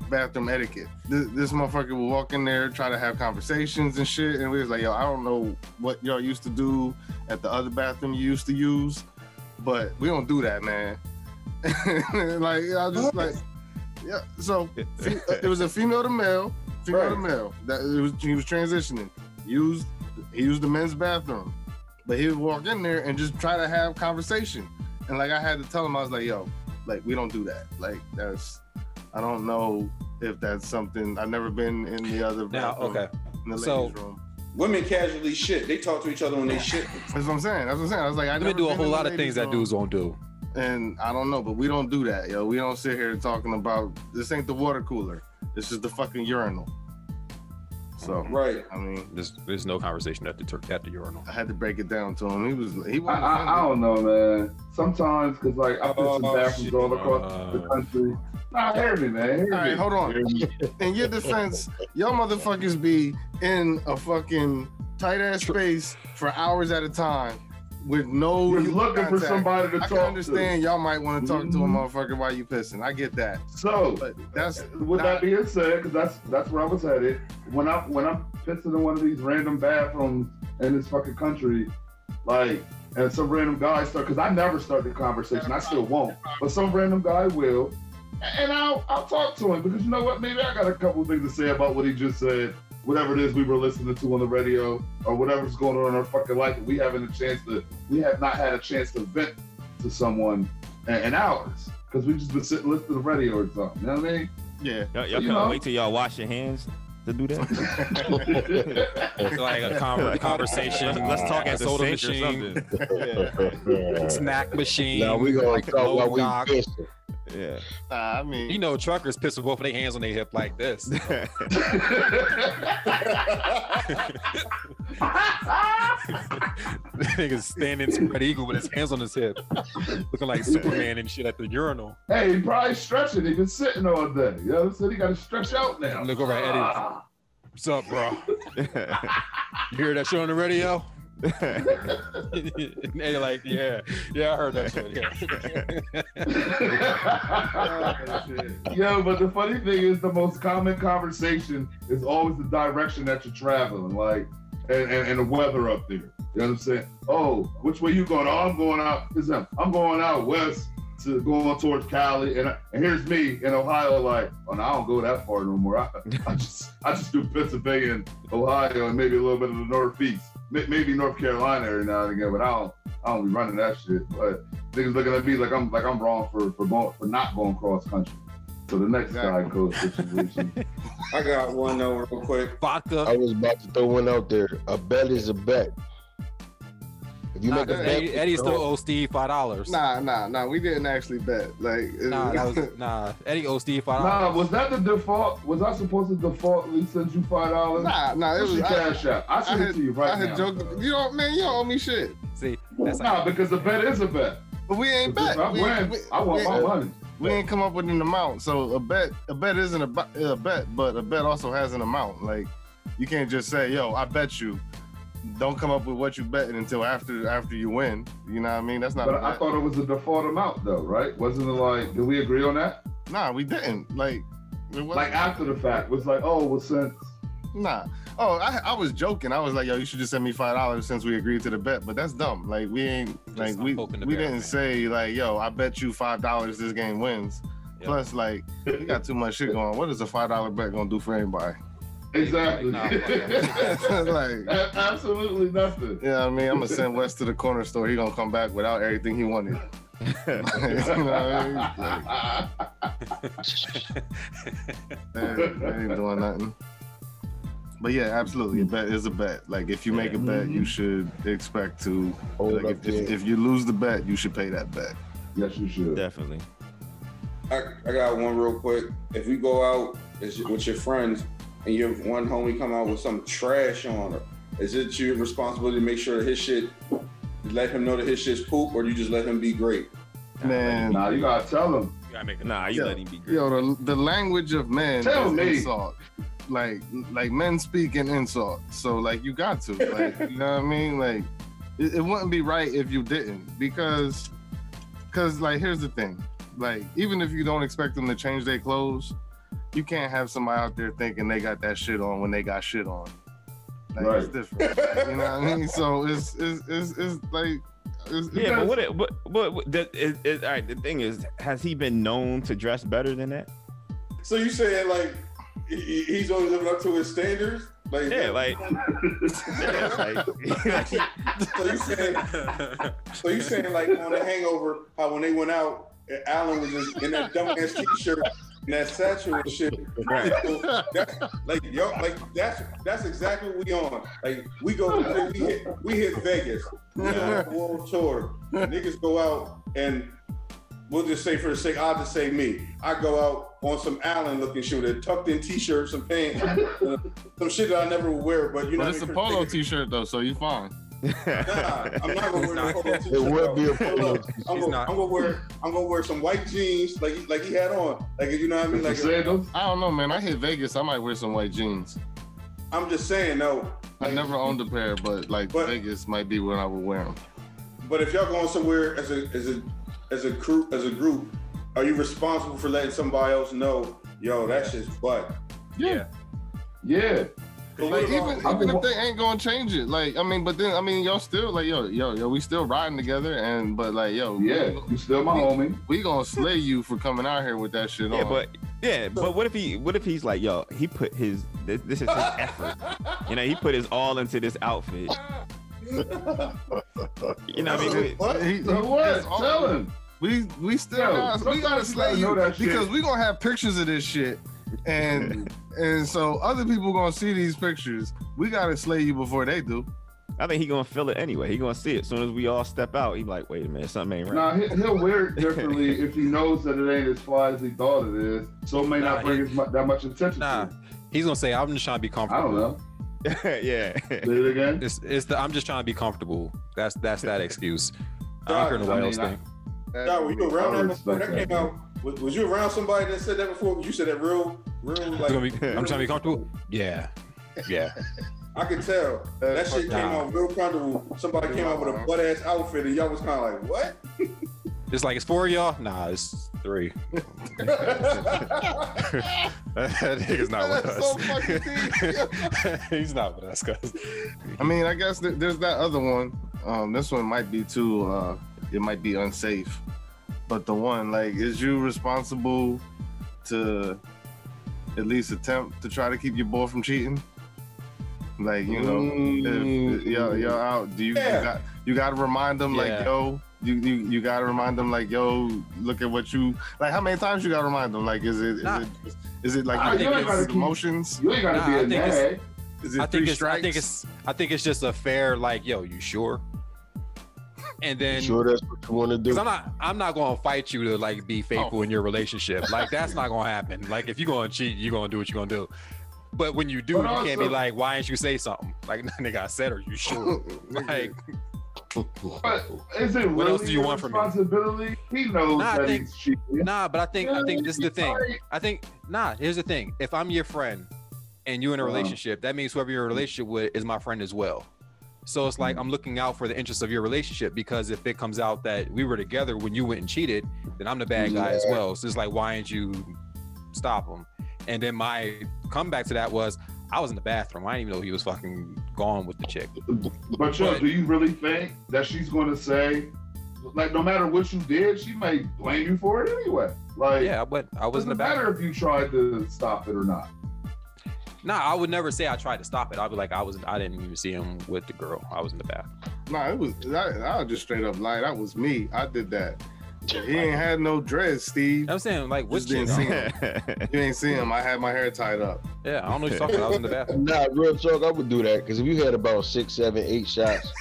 Speaker 8: bathroom etiquette. This, this motherfucker would walk in there, try to have conversations and shit, and we was like, yo, I don't know what y'all used to do at the other bathroom you used to use, but we don't do that, man. like I just like, yeah. So uh, it was a female to male, female to male. That it was he was transitioning. Used he used the men's bathroom, but he would walk in there and just try to have conversation. And like I had to tell him, I was like, yo, like we don't do that. Like that's I don't know if that's something I've never been in the other
Speaker 7: Now,
Speaker 8: bathroom,
Speaker 7: okay.
Speaker 8: in the
Speaker 7: So-
Speaker 8: ladies' room.
Speaker 4: Women casually shit. They talk to each other when they shit.
Speaker 8: That's what I'm saying. That's what I'm saying. I was like, I
Speaker 7: Women do a whole lot of things that dudes won't do.
Speaker 8: and I don't know, but we don't do that, yo. We don't sit here talking about this ain't the water cooler. This is the fucking urinal. So
Speaker 4: Right.
Speaker 8: I mean,
Speaker 7: There's there's no conversation at the tur- at the urinal.
Speaker 8: I had to break it down to him. He was he
Speaker 6: I,
Speaker 8: wasn't
Speaker 6: I, I don't know, man. Sometimes, cause like I piss in
Speaker 4: Oh,
Speaker 6: bathrooms
Speaker 4: shit.
Speaker 6: all across the
Speaker 7: Uh,
Speaker 6: country. Nah, hear me, man. Hear
Speaker 8: All right,
Speaker 6: me.
Speaker 8: hold on. In your defense, y'all motherfuckers be in a fucking tight ass space for hours at a time with no
Speaker 6: You're
Speaker 8: human
Speaker 6: looking for somebody to
Speaker 8: I
Speaker 6: talk
Speaker 8: can understand y'all might want to talk to a
Speaker 6: Mhm.
Speaker 8: motherfucker while you pissing. I get that.
Speaker 6: So,
Speaker 8: but that's
Speaker 6: with
Speaker 8: not-
Speaker 6: that being said, because that's that's where I was headed. When I when I'm pissing in one of these random bathrooms in this fucking country, like, and some random guy start, because I never start the conversation, I still won't, but some random guy will, and I'll I'll talk to him because you know what? Maybe I got a couple things to say about what he just said. Whatever it is we were listening to on the radio, or whatever's going on in our fucking life, we haven't a chance to, we have not had a chance to vent to someone in, in hours because we just been sitting listening to the radio or something. You know what I mean?
Speaker 8: yeah.
Speaker 5: Y'all, y'all
Speaker 6: You
Speaker 5: couldn't
Speaker 6: know.
Speaker 5: wait till y'all wash your hands to do that.
Speaker 7: it's like a con- conversation.
Speaker 5: Let's, let's talk
Speaker 7: a
Speaker 5: at the
Speaker 7: soda
Speaker 5: sink
Speaker 7: machine,
Speaker 5: something.
Speaker 7: snack machine.
Speaker 3: now we gonna
Speaker 7: like
Speaker 3: talk while we
Speaker 7: knock.
Speaker 3: Pissing.
Speaker 5: Yeah.
Speaker 8: Nah, I mean,
Speaker 7: You know, truckers piss with both of their hands on their hip like this. This Niggas standing spread eagle with his hands on his hip, looking like Superman and shit at the urinal.
Speaker 6: Hey, he probably stretching. He been sitting all day. You know what I'm saying? He got to stretch out now.
Speaker 7: Look over at Eddie. What's up, bro? You hear that show on the radio? and Eddie like, yeah, yeah, I heard that shit. Yeah.
Speaker 6: Yo, but the funny thing is, the most common conversation is always the direction that you're traveling, like, and, and, and the weather up there. You know what I'm saying? Oh, which way you going? Oh, I'm going out. Listen, I'm going out west to going towards Cali, and, and here's me in Ohio. Like, oh, no, I don't go that far no more. I, I just I just do Pennsylvania and Ohio, and maybe a little bit of the Northeast, maybe North Carolina every now and again. But I don't I don't be running that shit. But niggas looking at me like I'm like I'm wrong for for going for not going cross country. So the next guy goes situation.
Speaker 4: I got one though, real quick.
Speaker 3: I was about to throw one out there. A bet is a bet. If you
Speaker 7: Nah,
Speaker 3: make a bet,
Speaker 7: Eddie, Eddie still owes Steve five dollars.
Speaker 8: Nah, nah, nah. We didn't actually bet. Like,
Speaker 7: Nah, that was nah. Eddie owes Steve five
Speaker 6: Nah,
Speaker 7: dollars.
Speaker 6: was that the default? Was I supposed to defaultly send you five dollars?
Speaker 8: nah, nah. It was.
Speaker 6: your cash out? I
Speaker 8: I
Speaker 6: send it to you right
Speaker 8: I had
Speaker 6: now.
Speaker 8: joked. You don't, man. You don't owe me shit.
Speaker 7: See, that's
Speaker 6: Nah,
Speaker 7: like,
Speaker 6: because a bet is a bet.
Speaker 8: But we ain't bet.
Speaker 6: I
Speaker 8: We,
Speaker 6: win,
Speaker 8: we,
Speaker 6: I want
Speaker 8: we,
Speaker 6: my money.
Speaker 8: we ain't come up with an amount. So a bet, a bet isn't a, a bet, but a bet also has an amount. Like, you can't just say, "Yo, I bet you." Don't come up with what you betting until after after you win. You know what I mean? That's not.
Speaker 6: But
Speaker 8: a
Speaker 6: I
Speaker 8: bet.
Speaker 6: thought it was a default amount though, right? Wasn't it like, did we agree on that?
Speaker 8: Nah, we didn't. Like, it wasn't-
Speaker 6: Like after the fact, was like, oh, well, since
Speaker 8: Nah. Oh, I, I was joking. I was like, yo, you should just send me five dollars since we agreed to the bet. But that's dumb. Like we ain't
Speaker 7: Just
Speaker 8: like we we
Speaker 7: bear,
Speaker 8: didn't
Speaker 7: man.
Speaker 8: say like, yo, I bet you five dollars this game wins.
Speaker 7: Yep.
Speaker 8: Plus, like, we got too much shit going. What is a five dollar bet gonna do for anybody?
Speaker 6: Exactly.
Speaker 7: Nah,
Speaker 8: like,
Speaker 6: Absolutely nothing.
Speaker 8: yeah, I mean, I'm gonna send West to the corner store. He gonna come back without everything he wanted. you know what I mean? Like, man, they ain't doing nothing. But yeah, absolutely. A bet is a bet. Like if you make a bet, you should expect to.
Speaker 3: Hold
Speaker 8: Like if, if, if you lose the bet, you should pay that bet.
Speaker 6: yes, you should.
Speaker 5: Definitely.
Speaker 4: I, I got one real quick. If we go out is- with your friends and your one homie come out with some trash on her, is it your responsibility to make sure that his shit, let him know that his shit's poop, or do you just let him be great?
Speaker 8: Man,
Speaker 6: Nah, you gotta tell him.
Speaker 7: you gotta make
Speaker 5: Nah, you
Speaker 8: Yo,
Speaker 5: let him be great.
Speaker 8: yo, the, the language of men
Speaker 6: Tell
Speaker 8: is
Speaker 6: me.
Speaker 8: insult. Like like men speak in insult. So like you got to. Like you know what I mean? Like it, it wouldn't be right if you didn't because because like here's the thing. Like even if you don't expect them to change their clothes, you can't have somebody out there thinking they got that shit on when they got shit on. Like it's different. you know what I mean? So it's it's it's, it's like it's,
Speaker 5: Yeah, but what? It, but but what- the, it, it, all right. The thing is, has he been known to dress better than that?
Speaker 4: So you saying like he, he's only living up to his standards? Like
Speaker 5: Yeah, like, yeah, like,
Speaker 4: so you saying so you saying like on the Hangover how when they went out, Alan was just in that dumbass t-shirt and that and shit.
Speaker 5: Right.
Speaker 4: So that's like yo, like that's that's exactly what we on. Like we go, we hit, we hit Vegas, we on a world tour. Niggas go out and we'll just say for the sake, I'll just say me. I go out on some Alan looking shit with a tucked in t-shirt, some pants, uh, some shit that I never wear. But you know,
Speaker 8: But it's a polo t-shirt though, so you fine.
Speaker 4: Of- Nah, I'm not gonna wear no polo t-shirt.
Speaker 3: It would be a
Speaker 4: bro.
Speaker 3: polo
Speaker 4: Look, I'm, gonna. I'm gonna wear I'm gonna wear some white jeans like he- like he had on. Like you know what I mean? Like
Speaker 6: sandals.
Speaker 8: I don't know, man. I hit Vegas. I might wear some white jeans.
Speaker 4: I'm just saying no.
Speaker 8: I never owned a pair, but like
Speaker 4: But-
Speaker 8: Vegas might be when I would wear them.
Speaker 4: But if y'all going somewhere as a as a as a crew as a group, are you responsible for letting somebody else know, yo, that shit's butt?
Speaker 7: Yeah.
Speaker 6: Yeah.
Speaker 4: But
Speaker 8: Like even even if they ain't gonna change it, like I mean, but then I mean, y'all still like yo yo yo, we still riding together, and but like yo,
Speaker 6: Yeah.
Speaker 8: we,
Speaker 6: You still my homie.
Speaker 8: we gonna slay you for coming out here with that shit
Speaker 5: yeah,
Speaker 8: on.
Speaker 5: but yeah, but what if he? What if he's like, yo, he put his this, this is his effort. You know, he put his all into this outfit. You know, what I mean,
Speaker 4: What?
Speaker 8: He- he-
Speaker 6: So what? Tell him.
Speaker 8: We we still
Speaker 6: Yo,
Speaker 8: gotta, we gotta slay you
Speaker 6: know that shit.
Speaker 8: because we gonna have pictures of this shit, and and so other people gonna see these pictures. We gotta slay you before they do.
Speaker 5: I think he gonna feel it anyway. He gonna see it as soon as we all step out. He like, wait a minute, something ain't right.
Speaker 6: Nah, he, he'll wear it differently if he knows that it ain't as fly as he thought it is. So it may
Speaker 7: Nah,
Speaker 6: not bring
Speaker 7: he-
Speaker 6: as mu- that much attention
Speaker 7: Nah.
Speaker 6: to it.
Speaker 7: He's gonna say, "I'm just trying to be comfortable.
Speaker 6: I don't know.
Speaker 5: yeah.
Speaker 6: Say it again.
Speaker 7: It's it's the I'm just trying to be comfortable. That's that's that excuse. I
Speaker 4: Nah,
Speaker 7: don't care
Speaker 6: I
Speaker 7: nobody else
Speaker 6: mean, I-
Speaker 7: think.
Speaker 4: God, were you around
Speaker 6: I
Speaker 4: that
Speaker 6: would
Speaker 4: before that
Speaker 6: respect
Speaker 4: came
Speaker 6: that,
Speaker 4: out? Was, was you around somebody that said that before? You said that real, real
Speaker 7: I'm,
Speaker 4: like.
Speaker 7: gonna be, I'm trying to be comfortable. Yeah, yeah.
Speaker 4: I could tell that shit came
Speaker 7: Nah.
Speaker 4: out real comfortable. Somebody came out with a butt ass outfit, and y'all was kind of like, "What?"
Speaker 7: It's like it's for y'all. Nah, it's Three. that nigga's not with
Speaker 8: That's so
Speaker 7: us. He's not with us, cuz.
Speaker 8: I mean, I guess th- there's that other one. Um, this one might be too. Uh, it might be unsafe. But the one, like, is you responsible to at least attempt to try to keep your boy from cheating? Like, you know, if, if y'all, y'all mm. out, do you,
Speaker 4: Yeah.
Speaker 8: you got you got to remind them
Speaker 7: Yeah.
Speaker 8: like, yo, you, you you got to remind them like, yo, look at what you like. How many times you got to remind them? Like, is it is
Speaker 7: Nah.
Speaker 8: it is it like
Speaker 6: I
Speaker 8: you
Speaker 6: think
Speaker 8: think
Speaker 6: it's-
Speaker 8: it's emotions?
Speaker 6: You ain't gotta
Speaker 7: Nah,
Speaker 6: be
Speaker 7: I
Speaker 6: a
Speaker 7: think it's-
Speaker 8: Is it
Speaker 7: I
Speaker 8: three
Speaker 7: think it's
Speaker 8: strikes?
Speaker 7: I think it's I think it's just a fair like, yo, you sure? And then
Speaker 3: sure that's what you want to do.
Speaker 7: I'm not, I'm not gonna fight you to like be faithful in your relationship. Like that's not gonna happen. Like if you're gonna cheat, you're gonna do what you're gonna do. But when you do,
Speaker 6: But
Speaker 7: you can't be like, why didn't you say something? Like nigga, I said, are you sure? like,
Speaker 6: But is it
Speaker 7: What else do you want from me?
Speaker 6: responsibility? He knows
Speaker 7: Nah, I
Speaker 6: that
Speaker 7: think-
Speaker 6: he's cheating.
Speaker 7: nah. But I think, I think this is the thing.
Speaker 6: Like,
Speaker 7: I think, nah. Here's the thing. If I'm your friend and you're in a
Speaker 6: Uh-huh.
Speaker 7: relationship, that means whoever you're in a relationship with is my friend as well. So it's like I'm looking out for the interests of your relationship because if it comes out that we were together when you went and cheated, then I'm the bad guy as well. So it's like, why didn't you stop him? And then my comeback to that was, I was in the bathroom. I didn't even know he was fucking gone with the chick.
Speaker 6: But yo, do you really think that she's going to say, like, no matter what you did, she may blame you for it anyway? Like,
Speaker 7: Yeah, but I was in the
Speaker 6: doesn't
Speaker 7: bathroom.
Speaker 6: matter if you tried to stop it or not.
Speaker 7: Nah, I would never say I tried to stop it. I'd be like, I was, I didn't even see him with the girl. I was in the bathroom.
Speaker 8: Nah, it was. I, I'll just straight up lie. That was me. I did that. He ain't had no dreads, Steve.
Speaker 7: I'm saying like, which
Speaker 8: Just
Speaker 7: chick?
Speaker 8: didn't see him. You ain't see him. I had my hair tied up.
Speaker 7: Yeah, I don't know what you're talking about. I was in the bathroom.
Speaker 3: Nah, real talk, I would do that because if you had about six, seven, eight shots,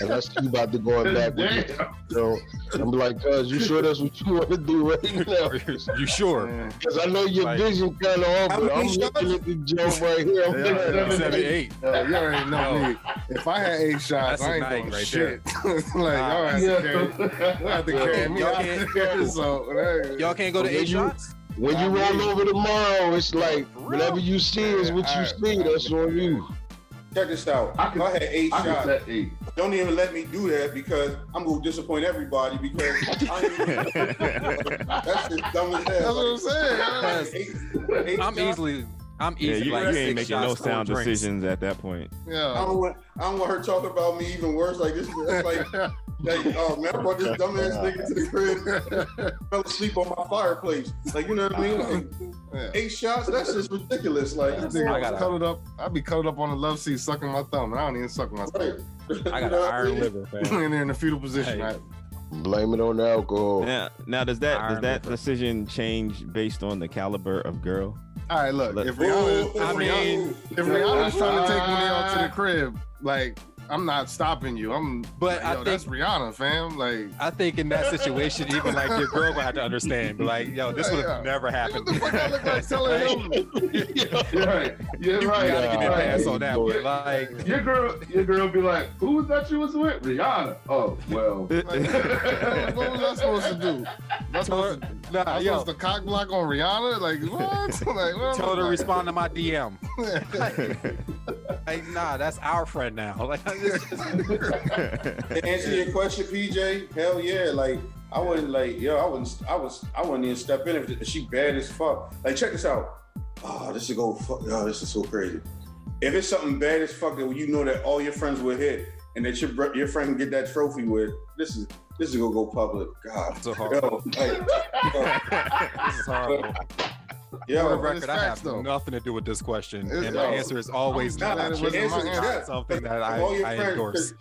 Speaker 3: and that's you about to going back with it,
Speaker 6: Damn.
Speaker 3: so I'm like, cuz you sure that's what you want to do right now?
Speaker 7: You sure?
Speaker 3: Because I know your
Speaker 7: Like-
Speaker 3: vision kind of off, but I'm
Speaker 4: many
Speaker 3: looking at the joint right here. I'm
Speaker 8: Yeah,
Speaker 3: looking
Speaker 8: yeah,
Speaker 3: it.
Speaker 7: Seven, eight.
Speaker 8: Uh, you already know me. If I had eight shots,
Speaker 7: That's
Speaker 8: I
Speaker 7: a
Speaker 8: ain't
Speaker 7: night
Speaker 8: doing
Speaker 7: right
Speaker 8: shit. like,
Speaker 7: Ah.
Speaker 8: y'all have to carry,
Speaker 6: Yeah.
Speaker 8: have to carry me
Speaker 7: Y'all can't-
Speaker 8: So, that-
Speaker 7: Y'all can't go to
Speaker 3: Okay,
Speaker 7: eight
Speaker 3: you-
Speaker 7: shots.
Speaker 3: When you roll over tomorrow, it's like whatever you see is what you
Speaker 8: Yeah,
Speaker 3: see.
Speaker 8: I-
Speaker 3: That's on you.
Speaker 4: Check this out.
Speaker 6: I can-
Speaker 4: I had eight
Speaker 6: I
Speaker 4: shots,
Speaker 6: set eight.
Speaker 4: don't even let me do that because I'm gonna disappoint everybody because I ain't, that's just dumb as hell.
Speaker 8: That's what I'm saying.
Speaker 4: Eight- eight
Speaker 7: I'm
Speaker 4: shots,
Speaker 7: easily, I'm
Speaker 5: Yeah,
Speaker 7: easily
Speaker 5: you,
Speaker 7: like
Speaker 5: you ain't making no sound
Speaker 7: drinks.
Speaker 5: decisions at that point.
Speaker 4: I
Speaker 8: Yeah.
Speaker 4: don't want I don't want her talking about me even worse. Like this, that's like, like oh uh, man, I brought this dumbass nigga to the crib, fell asleep on my fireplace. Like you know what I mean? Like,
Speaker 8: Yeah.
Speaker 4: eight shots, that's just ridiculous. Like,
Speaker 8: I
Speaker 4: you
Speaker 8: think
Speaker 7: I
Speaker 8: I
Speaker 7: gotta-
Speaker 8: was cuddled up. I'd be cuddled up on the love seat, sucking my thumb, and I don't even suck my
Speaker 4: right.
Speaker 7: I got
Speaker 4: You know
Speaker 7: an
Speaker 4: what I
Speaker 7: iron
Speaker 4: mean?
Speaker 7: liver, fam.
Speaker 8: Laying there in the fetal position.
Speaker 7: Hey.
Speaker 8: I-
Speaker 3: Blame it on the alcohol.
Speaker 5: Now, now does that does that
Speaker 7: liver.
Speaker 5: decision change based on the caliber of girl?
Speaker 8: All right, look.
Speaker 5: Look-
Speaker 8: If Rihanna, if
Speaker 4: I
Speaker 8: Rihanna, if Rihanna's trying to take me out to the crib, like I'm not stopping you. I'm.
Speaker 7: But
Speaker 8: like,
Speaker 7: I
Speaker 8: yo, that's
Speaker 7: think-
Speaker 8: Rihanna, fam. Like,
Speaker 7: I think in that situation, even like your girl gonna have to understand, be like, yo, this would have
Speaker 8: Yeah.
Speaker 7: never
Speaker 8: what
Speaker 7: happened.
Speaker 8: the fuck I look like telling him?
Speaker 6: You're right. You're
Speaker 7: You
Speaker 6: right.
Speaker 7: gotta get your
Speaker 6: Right.
Speaker 7: pass on that one. Like,
Speaker 6: Your girl, your girl be like, "Who was that you was with? Rihanna." Oh well.
Speaker 8: Like, what was I supposed to do? I'm supposed to,
Speaker 7: nah,
Speaker 8: I'm
Speaker 7: yo,
Speaker 8: supposed to cock block on Rihanna? Like what? like, what
Speaker 7: tell her to
Speaker 8: like,
Speaker 7: respond to my DM. Like, nah, that's our friend now. Like, this
Speaker 4: To answer your question, PJ, hell yeah. Like I wouldn't like yo, I wouldn't I was I wouldn't even step in if she bad as fuck. Like check this out. Oh, this is go fuck oh, this is so crazy. If it's something bad as fuck that you know that all your friends will hit and that your your friend can get that trophy with, this is this is gonna go public. God.
Speaker 7: it's so hard.
Speaker 4: Yo, like,
Speaker 7: This is horrible. For the
Speaker 4: yo,
Speaker 8: but it's
Speaker 7: record, I have
Speaker 8: though.
Speaker 7: nothing to do with this question,
Speaker 8: It's-
Speaker 7: and my
Speaker 4: yo,
Speaker 7: answer is always not.
Speaker 8: it my
Speaker 4: yes.
Speaker 7: Something that I, I
Speaker 4: friends,
Speaker 7: endorse.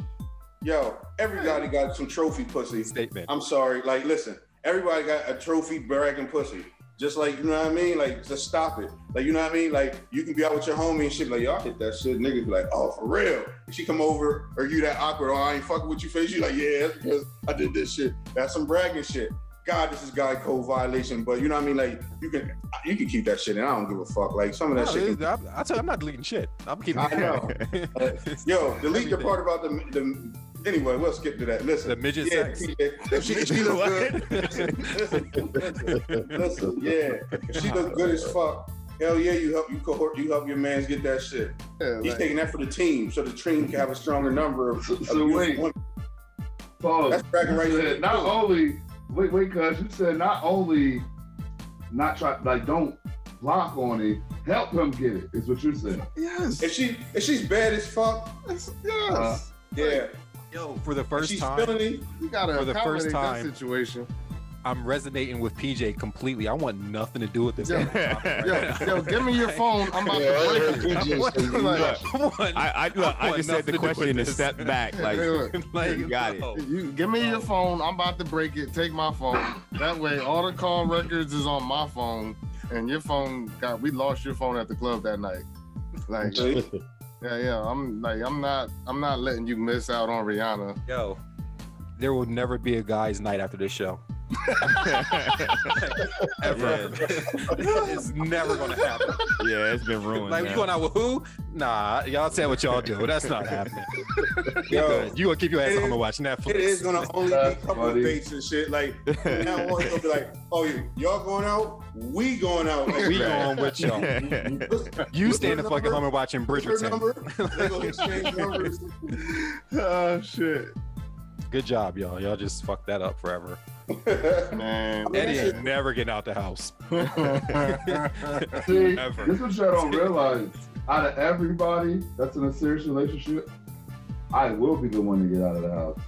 Speaker 4: Yo, everybody got some trophy pussy.
Speaker 7: Statement.
Speaker 4: I'm sorry. Like, listen, everybody got a trophy bragging pussy. Just like, you know what I mean? Like, just stop it. Like, you know what I mean? Like, you can be out with your homie and shit, like, y'all hit that shit. Niggas be like, oh, for real. And she come over, or you that awkward, oh, I ain't fucking with you face. You like, yeah, that's because I did this shit. That's some bragging shit. God, this is guy code violation, but you know what I mean? Like, you can you can keep that shit, and I don't give a fuck. Like, some of that
Speaker 7: No,
Speaker 4: shit.
Speaker 7: it- I, I tell you, I'm not deleting shit. I'm keeping
Speaker 4: I know.
Speaker 7: it.
Speaker 4: Yo, delete the
Speaker 7: Everything.
Speaker 4: part about the the. Anyway, we'll skip to that. Listen,
Speaker 7: The midget
Speaker 4: yeah,
Speaker 7: sex.
Speaker 4: PJ, if she, if she look good, listen, listen, listen, yeah, if she look good as fuck, hell yeah, you help you cohort, you help your man's get that shit.
Speaker 8: Yeah,
Speaker 4: He's
Speaker 8: like,
Speaker 4: taking that for the team, so the team can have a stronger number of.
Speaker 6: So,
Speaker 4: of
Speaker 6: so wait,
Speaker 4: women.
Speaker 6: Pause.
Speaker 4: That's bragging right there.
Speaker 6: Not only wait, wait, cuz you said not only not try, like don't block on it, help him get it. Is what you're saying.
Speaker 8: Yes.
Speaker 4: If she if she's bad as fuck,
Speaker 8: Yes. yes.
Speaker 6: Uh,
Speaker 4: yeah.
Speaker 7: Yo, for the first
Speaker 4: she's
Speaker 7: time,
Speaker 4: feeling it,
Speaker 8: you gotta
Speaker 7: for the first time.
Speaker 8: that situation.
Speaker 7: I'm resonating with PJ completely. I want nothing to do with this.
Speaker 8: Yo, Yo, yo, give me your phone. I'm about
Speaker 3: Yeah,
Speaker 8: to break it.
Speaker 3: PJ say you
Speaker 8: Like,
Speaker 3: nuts.
Speaker 5: I, I look. I
Speaker 7: want
Speaker 5: just said the
Speaker 7: to do with
Speaker 5: question and
Speaker 7: this.
Speaker 5: step back. Like,
Speaker 8: Hey,
Speaker 7: like,
Speaker 5: You got it.
Speaker 8: You give me your phone. I'm about to break it. Take my phone. That way, all the call records is on my phone, and your phone got. We lost your phone at the club that night. Like, yeah, yeah. I'm like, I'm not. I'm not letting you miss out on Rihanna.
Speaker 7: Yo, there will never be a guy's night after this show. Ever. it's never gonna happen.
Speaker 5: yeah, it's been ruined.
Speaker 7: Like,
Speaker 5: man.
Speaker 7: you going out with who? Nah, y'all say what y'all do. That's not happening. You
Speaker 4: Yo.
Speaker 7: You gonna keep your ass
Speaker 4: it
Speaker 7: at home
Speaker 4: is-
Speaker 7: and watch Netflix.
Speaker 4: It is gonna only be
Speaker 6: That's
Speaker 4: couple
Speaker 6: funny.
Speaker 4: dates and shit. Like now on, it'll be like, oh, y- y'all going out? We going out. Like,
Speaker 7: We going with y'all. You stay in the fucking home and watching
Speaker 4: What's her
Speaker 7: Bridgerton.
Speaker 4: number? They gonna exchange numbers.
Speaker 8: Oh shit,
Speaker 7: Good job, y'all. Y'all just fucked that up forever.
Speaker 8: man.
Speaker 7: Eddie ain't never getting out the house.
Speaker 6: See,
Speaker 7: Ever.
Speaker 6: this is what y'all don't realize. Out of everybody that's in a serious relationship, I will be the one to get out of the house.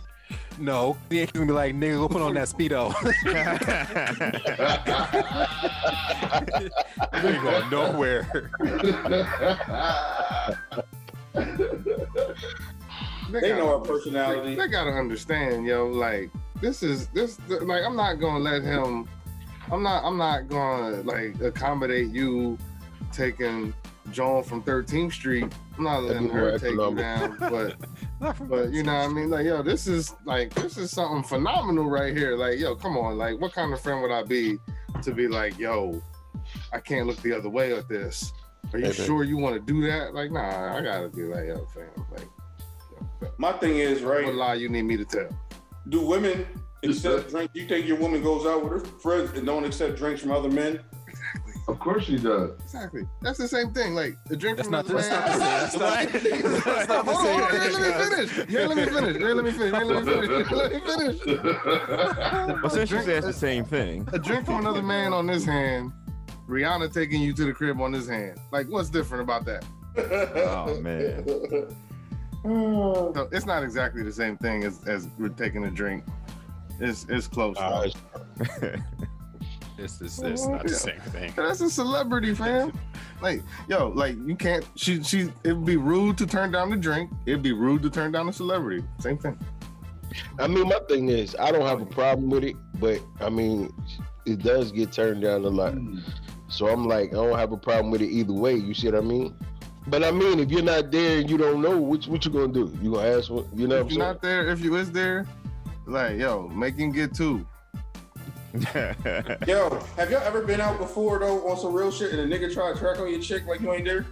Speaker 7: No, he ain't gonna be like, nigga, go put on that speedo. you ain't going nowhere.
Speaker 4: They know our
Speaker 8: gotta-
Speaker 4: personality.
Speaker 8: They, they gotta understand, yo. Like this is this. Like I'm not gonna let him. I'm not. I'm not gonna like accommodate you taking Joan from 13th Street. I'm not letting her take you down. But but you know what I mean. Like yo, this is like this is something phenomenal right here. Like yo, come on. Like what kind of friend would I be to be like yo? I can't look the other way at this. Are you
Speaker 3: Hey, man.
Speaker 8: sure you want to do that? Like nah, I gotta be like yo, fam. Like
Speaker 4: My thing is, right.
Speaker 8: what
Speaker 4: right?
Speaker 8: lie you need me to tell?
Speaker 4: Do women accept drinks? You think your woman goes out with her friends and don't accept drinks from other men? Exactly.
Speaker 6: Of course she does.
Speaker 8: Exactly. That's the same thing. Like the drink
Speaker 7: That's
Speaker 8: from
Speaker 7: not,
Speaker 8: another
Speaker 7: that's not
Speaker 8: man.
Speaker 7: the same. That's not, that's not the
Speaker 8: Hold on, hold on,
Speaker 7: same.
Speaker 8: let me finish. Yeah, let me finish. Yeah, let me finish. Yeah, let me finish. Let me finish.
Speaker 5: well, since you
Speaker 8: Drink-
Speaker 5: said it's the same thing.
Speaker 8: A drink from another man on this hand, Rihanna taking you to the crib on this hand. Like, what's different about that?
Speaker 5: Oh man.
Speaker 8: So it's not exactly the same thing as, as we're taking a drink. It's it's close.
Speaker 3: Uh,
Speaker 8: though.
Speaker 7: This is this not the same thing.
Speaker 8: That's a celebrity, fam. Like, yo, like you can't. She, she. It'd be rude to turn down the drink. It'd be rude to turn down the celebrity. Same thing.
Speaker 3: I mean, my thing is, I don't have a problem with it, but I mean, it does get turned down a lot. So I'm like, I don't have a problem with it either way. You see what I mean? But I mean, if you're not there and you don't know, what what you gonna do? You gonna ask what? You know
Speaker 8: if you're not there, if you is there, like, yo, make him get two.
Speaker 4: Yo, have y'all ever been out before though on some real shit and a nigga try to track on your chick like you ain't there?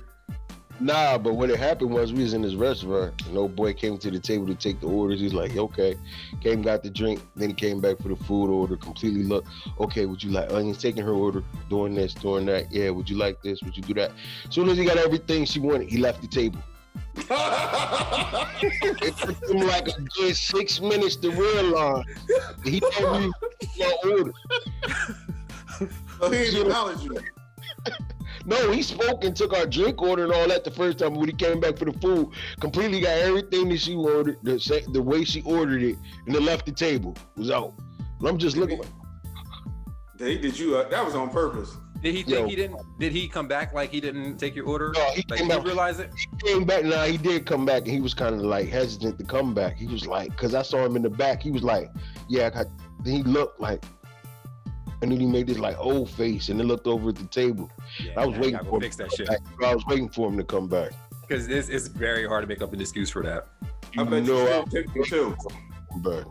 Speaker 3: Nah, but what it happened was we was in this restaurant and old boy came to the table to take the orders. He's like, okay, came got the drink, then he came back for the food order. Completely look, okay, would you like? onions? taking her order, doing this, doing that. Yeah, would you like this? Would you do that? As soon as he got everything she wanted, he left the table. It took him like a good six minutes to realize he never even my order.
Speaker 4: Oh, he didn't acknowledge you.
Speaker 3: No, he spoke and took our drink order and all that the first time when he came back for the food. Completely got everything that she ordered, the sa- the way she ordered it, and then left the table. Was out. And I'm just looking. like,
Speaker 4: They did you? Uh, that was on purpose.
Speaker 7: Did he think
Speaker 3: Yo.
Speaker 7: he didn't? Did he come back like he didn't take your order?
Speaker 3: No, he
Speaker 7: like
Speaker 3: came back.
Speaker 7: realize it?
Speaker 3: He came back. Nah, he did come back, and he was kind of like hesitant to come back. He was like, because I saw him in the back. He was like, yeah, I got. He looked like, and then he made this like old face, and then looked over at the table.
Speaker 7: Yeah,
Speaker 3: I was waiting
Speaker 7: gotta
Speaker 3: for
Speaker 7: go
Speaker 3: him to
Speaker 7: that
Speaker 3: come
Speaker 7: shit
Speaker 3: back. I was waiting for him to come back.
Speaker 7: because it's, it's very hard to make up an excuse for that.
Speaker 4: I bet you
Speaker 3: know
Speaker 4: still tipped you too.
Speaker 3: I'm back.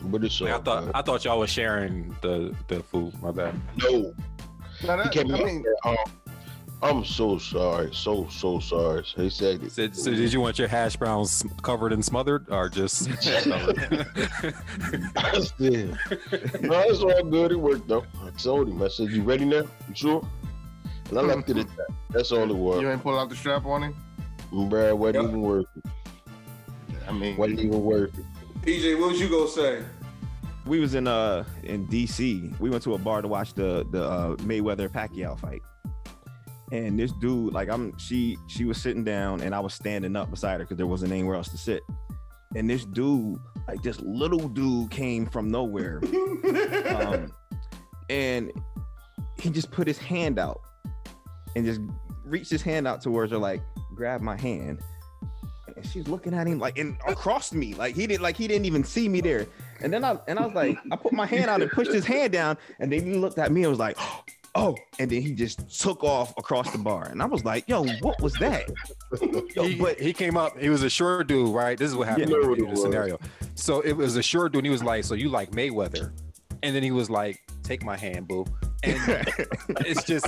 Speaker 3: But it's all
Speaker 7: I thought
Speaker 3: good.
Speaker 7: I thought y'all was sharing the the food. My bad.
Speaker 3: no.
Speaker 8: Now
Speaker 3: He
Speaker 8: that,
Speaker 3: came
Speaker 8: I mean,
Speaker 3: there, um, I'm so sorry, so so sorry. He said, it.
Speaker 7: So, so did you want your hash browns covered and smothered, or just?
Speaker 3: I said, no, it's all good. It worked though. I told him. I said, "You ready now? You sure?" And I left it at that. That's all it was.
Speaker 8: you ain't pull out the strap on him.
Speaker 3: Bruh, wasn't
Speaker 4: Yep.
Speaker 3: even worth it.
Speaker 8: I mean,
Speaker 3: Wasn't even worth it.
Speaker 4: PJ, what was you gonna say?
Speaker 5: we was in uh in DC. We went to a bar to watch the the uh, Mayweather Pacquiao fight. And this dude, like I'm, she she was sitting down and I was standing up beside her because there wasn't anywhere else to sit. And this dude, like this little dude, came from nowhere, um, and he just put his hand out and just reached his hand out towards her, like grab my hand. And she's looking at him like and across me, like he didn't like he didn't even see me there. And then I and I was like, I put my hand out and pushed his hand down, and then he looked at me and was like, oh, and then he just took off across the bar, and I was like, yo, what was that? Yo,
Speaker 7: he,
Speaker 5: but
Speaker 7: he came up. He was a short dude, right? This is what happened
Speaker 3: Yeah.
Speaker 7: in the
Speaker 3: was.
Speaker 7: scenario. So it was a short dude. And he was like, "So you like Mayweather?" And then he was like, "Take my hand, boo." And it's just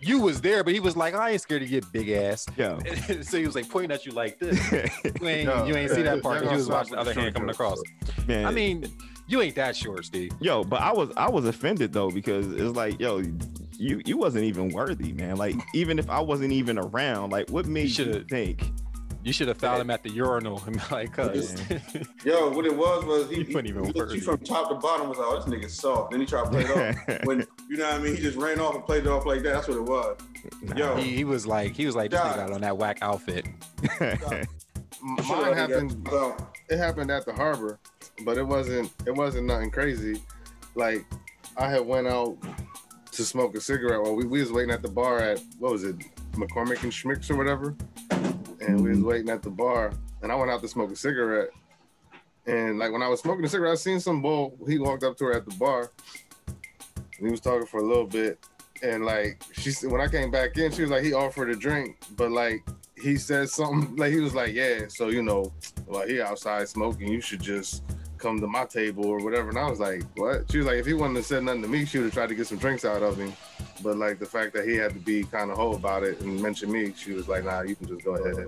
Speaker 7: you was there, but he was like, "I ain't scared to get big ass."
Speaker 5: yo,
Speaker 7: so he was like pointing at you like this. You ain't,
Speaker 8: No,
Speaker 7: you ain't see that part.
Speaker 8: yeah,
Speaker 7: because You was
Speaker 8: no,
Speaker 7: watching the other hand coming across.
Speaker 5: man.
Speaker 7: I mean, you ain't that short, Steve.
Speaker 5: yo, but I was I was offended though because it's like, yo, you you wasn't even worthy, man. Like even if I wasn't even around, like what made you
Speaker 7: should've-
Speaker 5: think?
Speaker 7: You should have found him at the urinal and be like, "Cuz."
Speaker 4: Yo, what it was was he,
Speaker 7: You
Speaker 4: he,
Speaker 7: even
Speaker 4: he looked you from top to bottom was like, oh, this nigga soft. Then he tried to play it off. When you know what I mean, he just ran off and played it off like that. That's what it was. Yo,
Speaker 7: he, he was like, he was like, this
Speaker 4: God.
Speaker 7: nigga got on that whack outfit.
Speaker 8: Mine happened.
Speaker 4: Well,
Speaker 8: It happened at the harbor, but it wasn't. It wasn't nothing crazy. Like I had went out to smoke a cigarette while we, we was waiting at the bar at what was it, McCormick and Schmick's or whatever, and we was mm-hmm. waiting at the bar, and I went out to smoke a cigarette, and like when I was smoking a cigarette, I seen some bull. He walked up to her at the bar, and he was talking for a little bit, and like she said, when I came back in, she was like, he offered a drink, but like he said something like he was like, yeah, so you know, well, he outside smoking, you should just come to my table or whatever. And I was like, what? She was like, if he wouldn't have said nothing to me, she would have tried to get some drinks out of him. But like the fact that he had to be kind of whole about it and mention me, she was like, nah, you can just go ahead.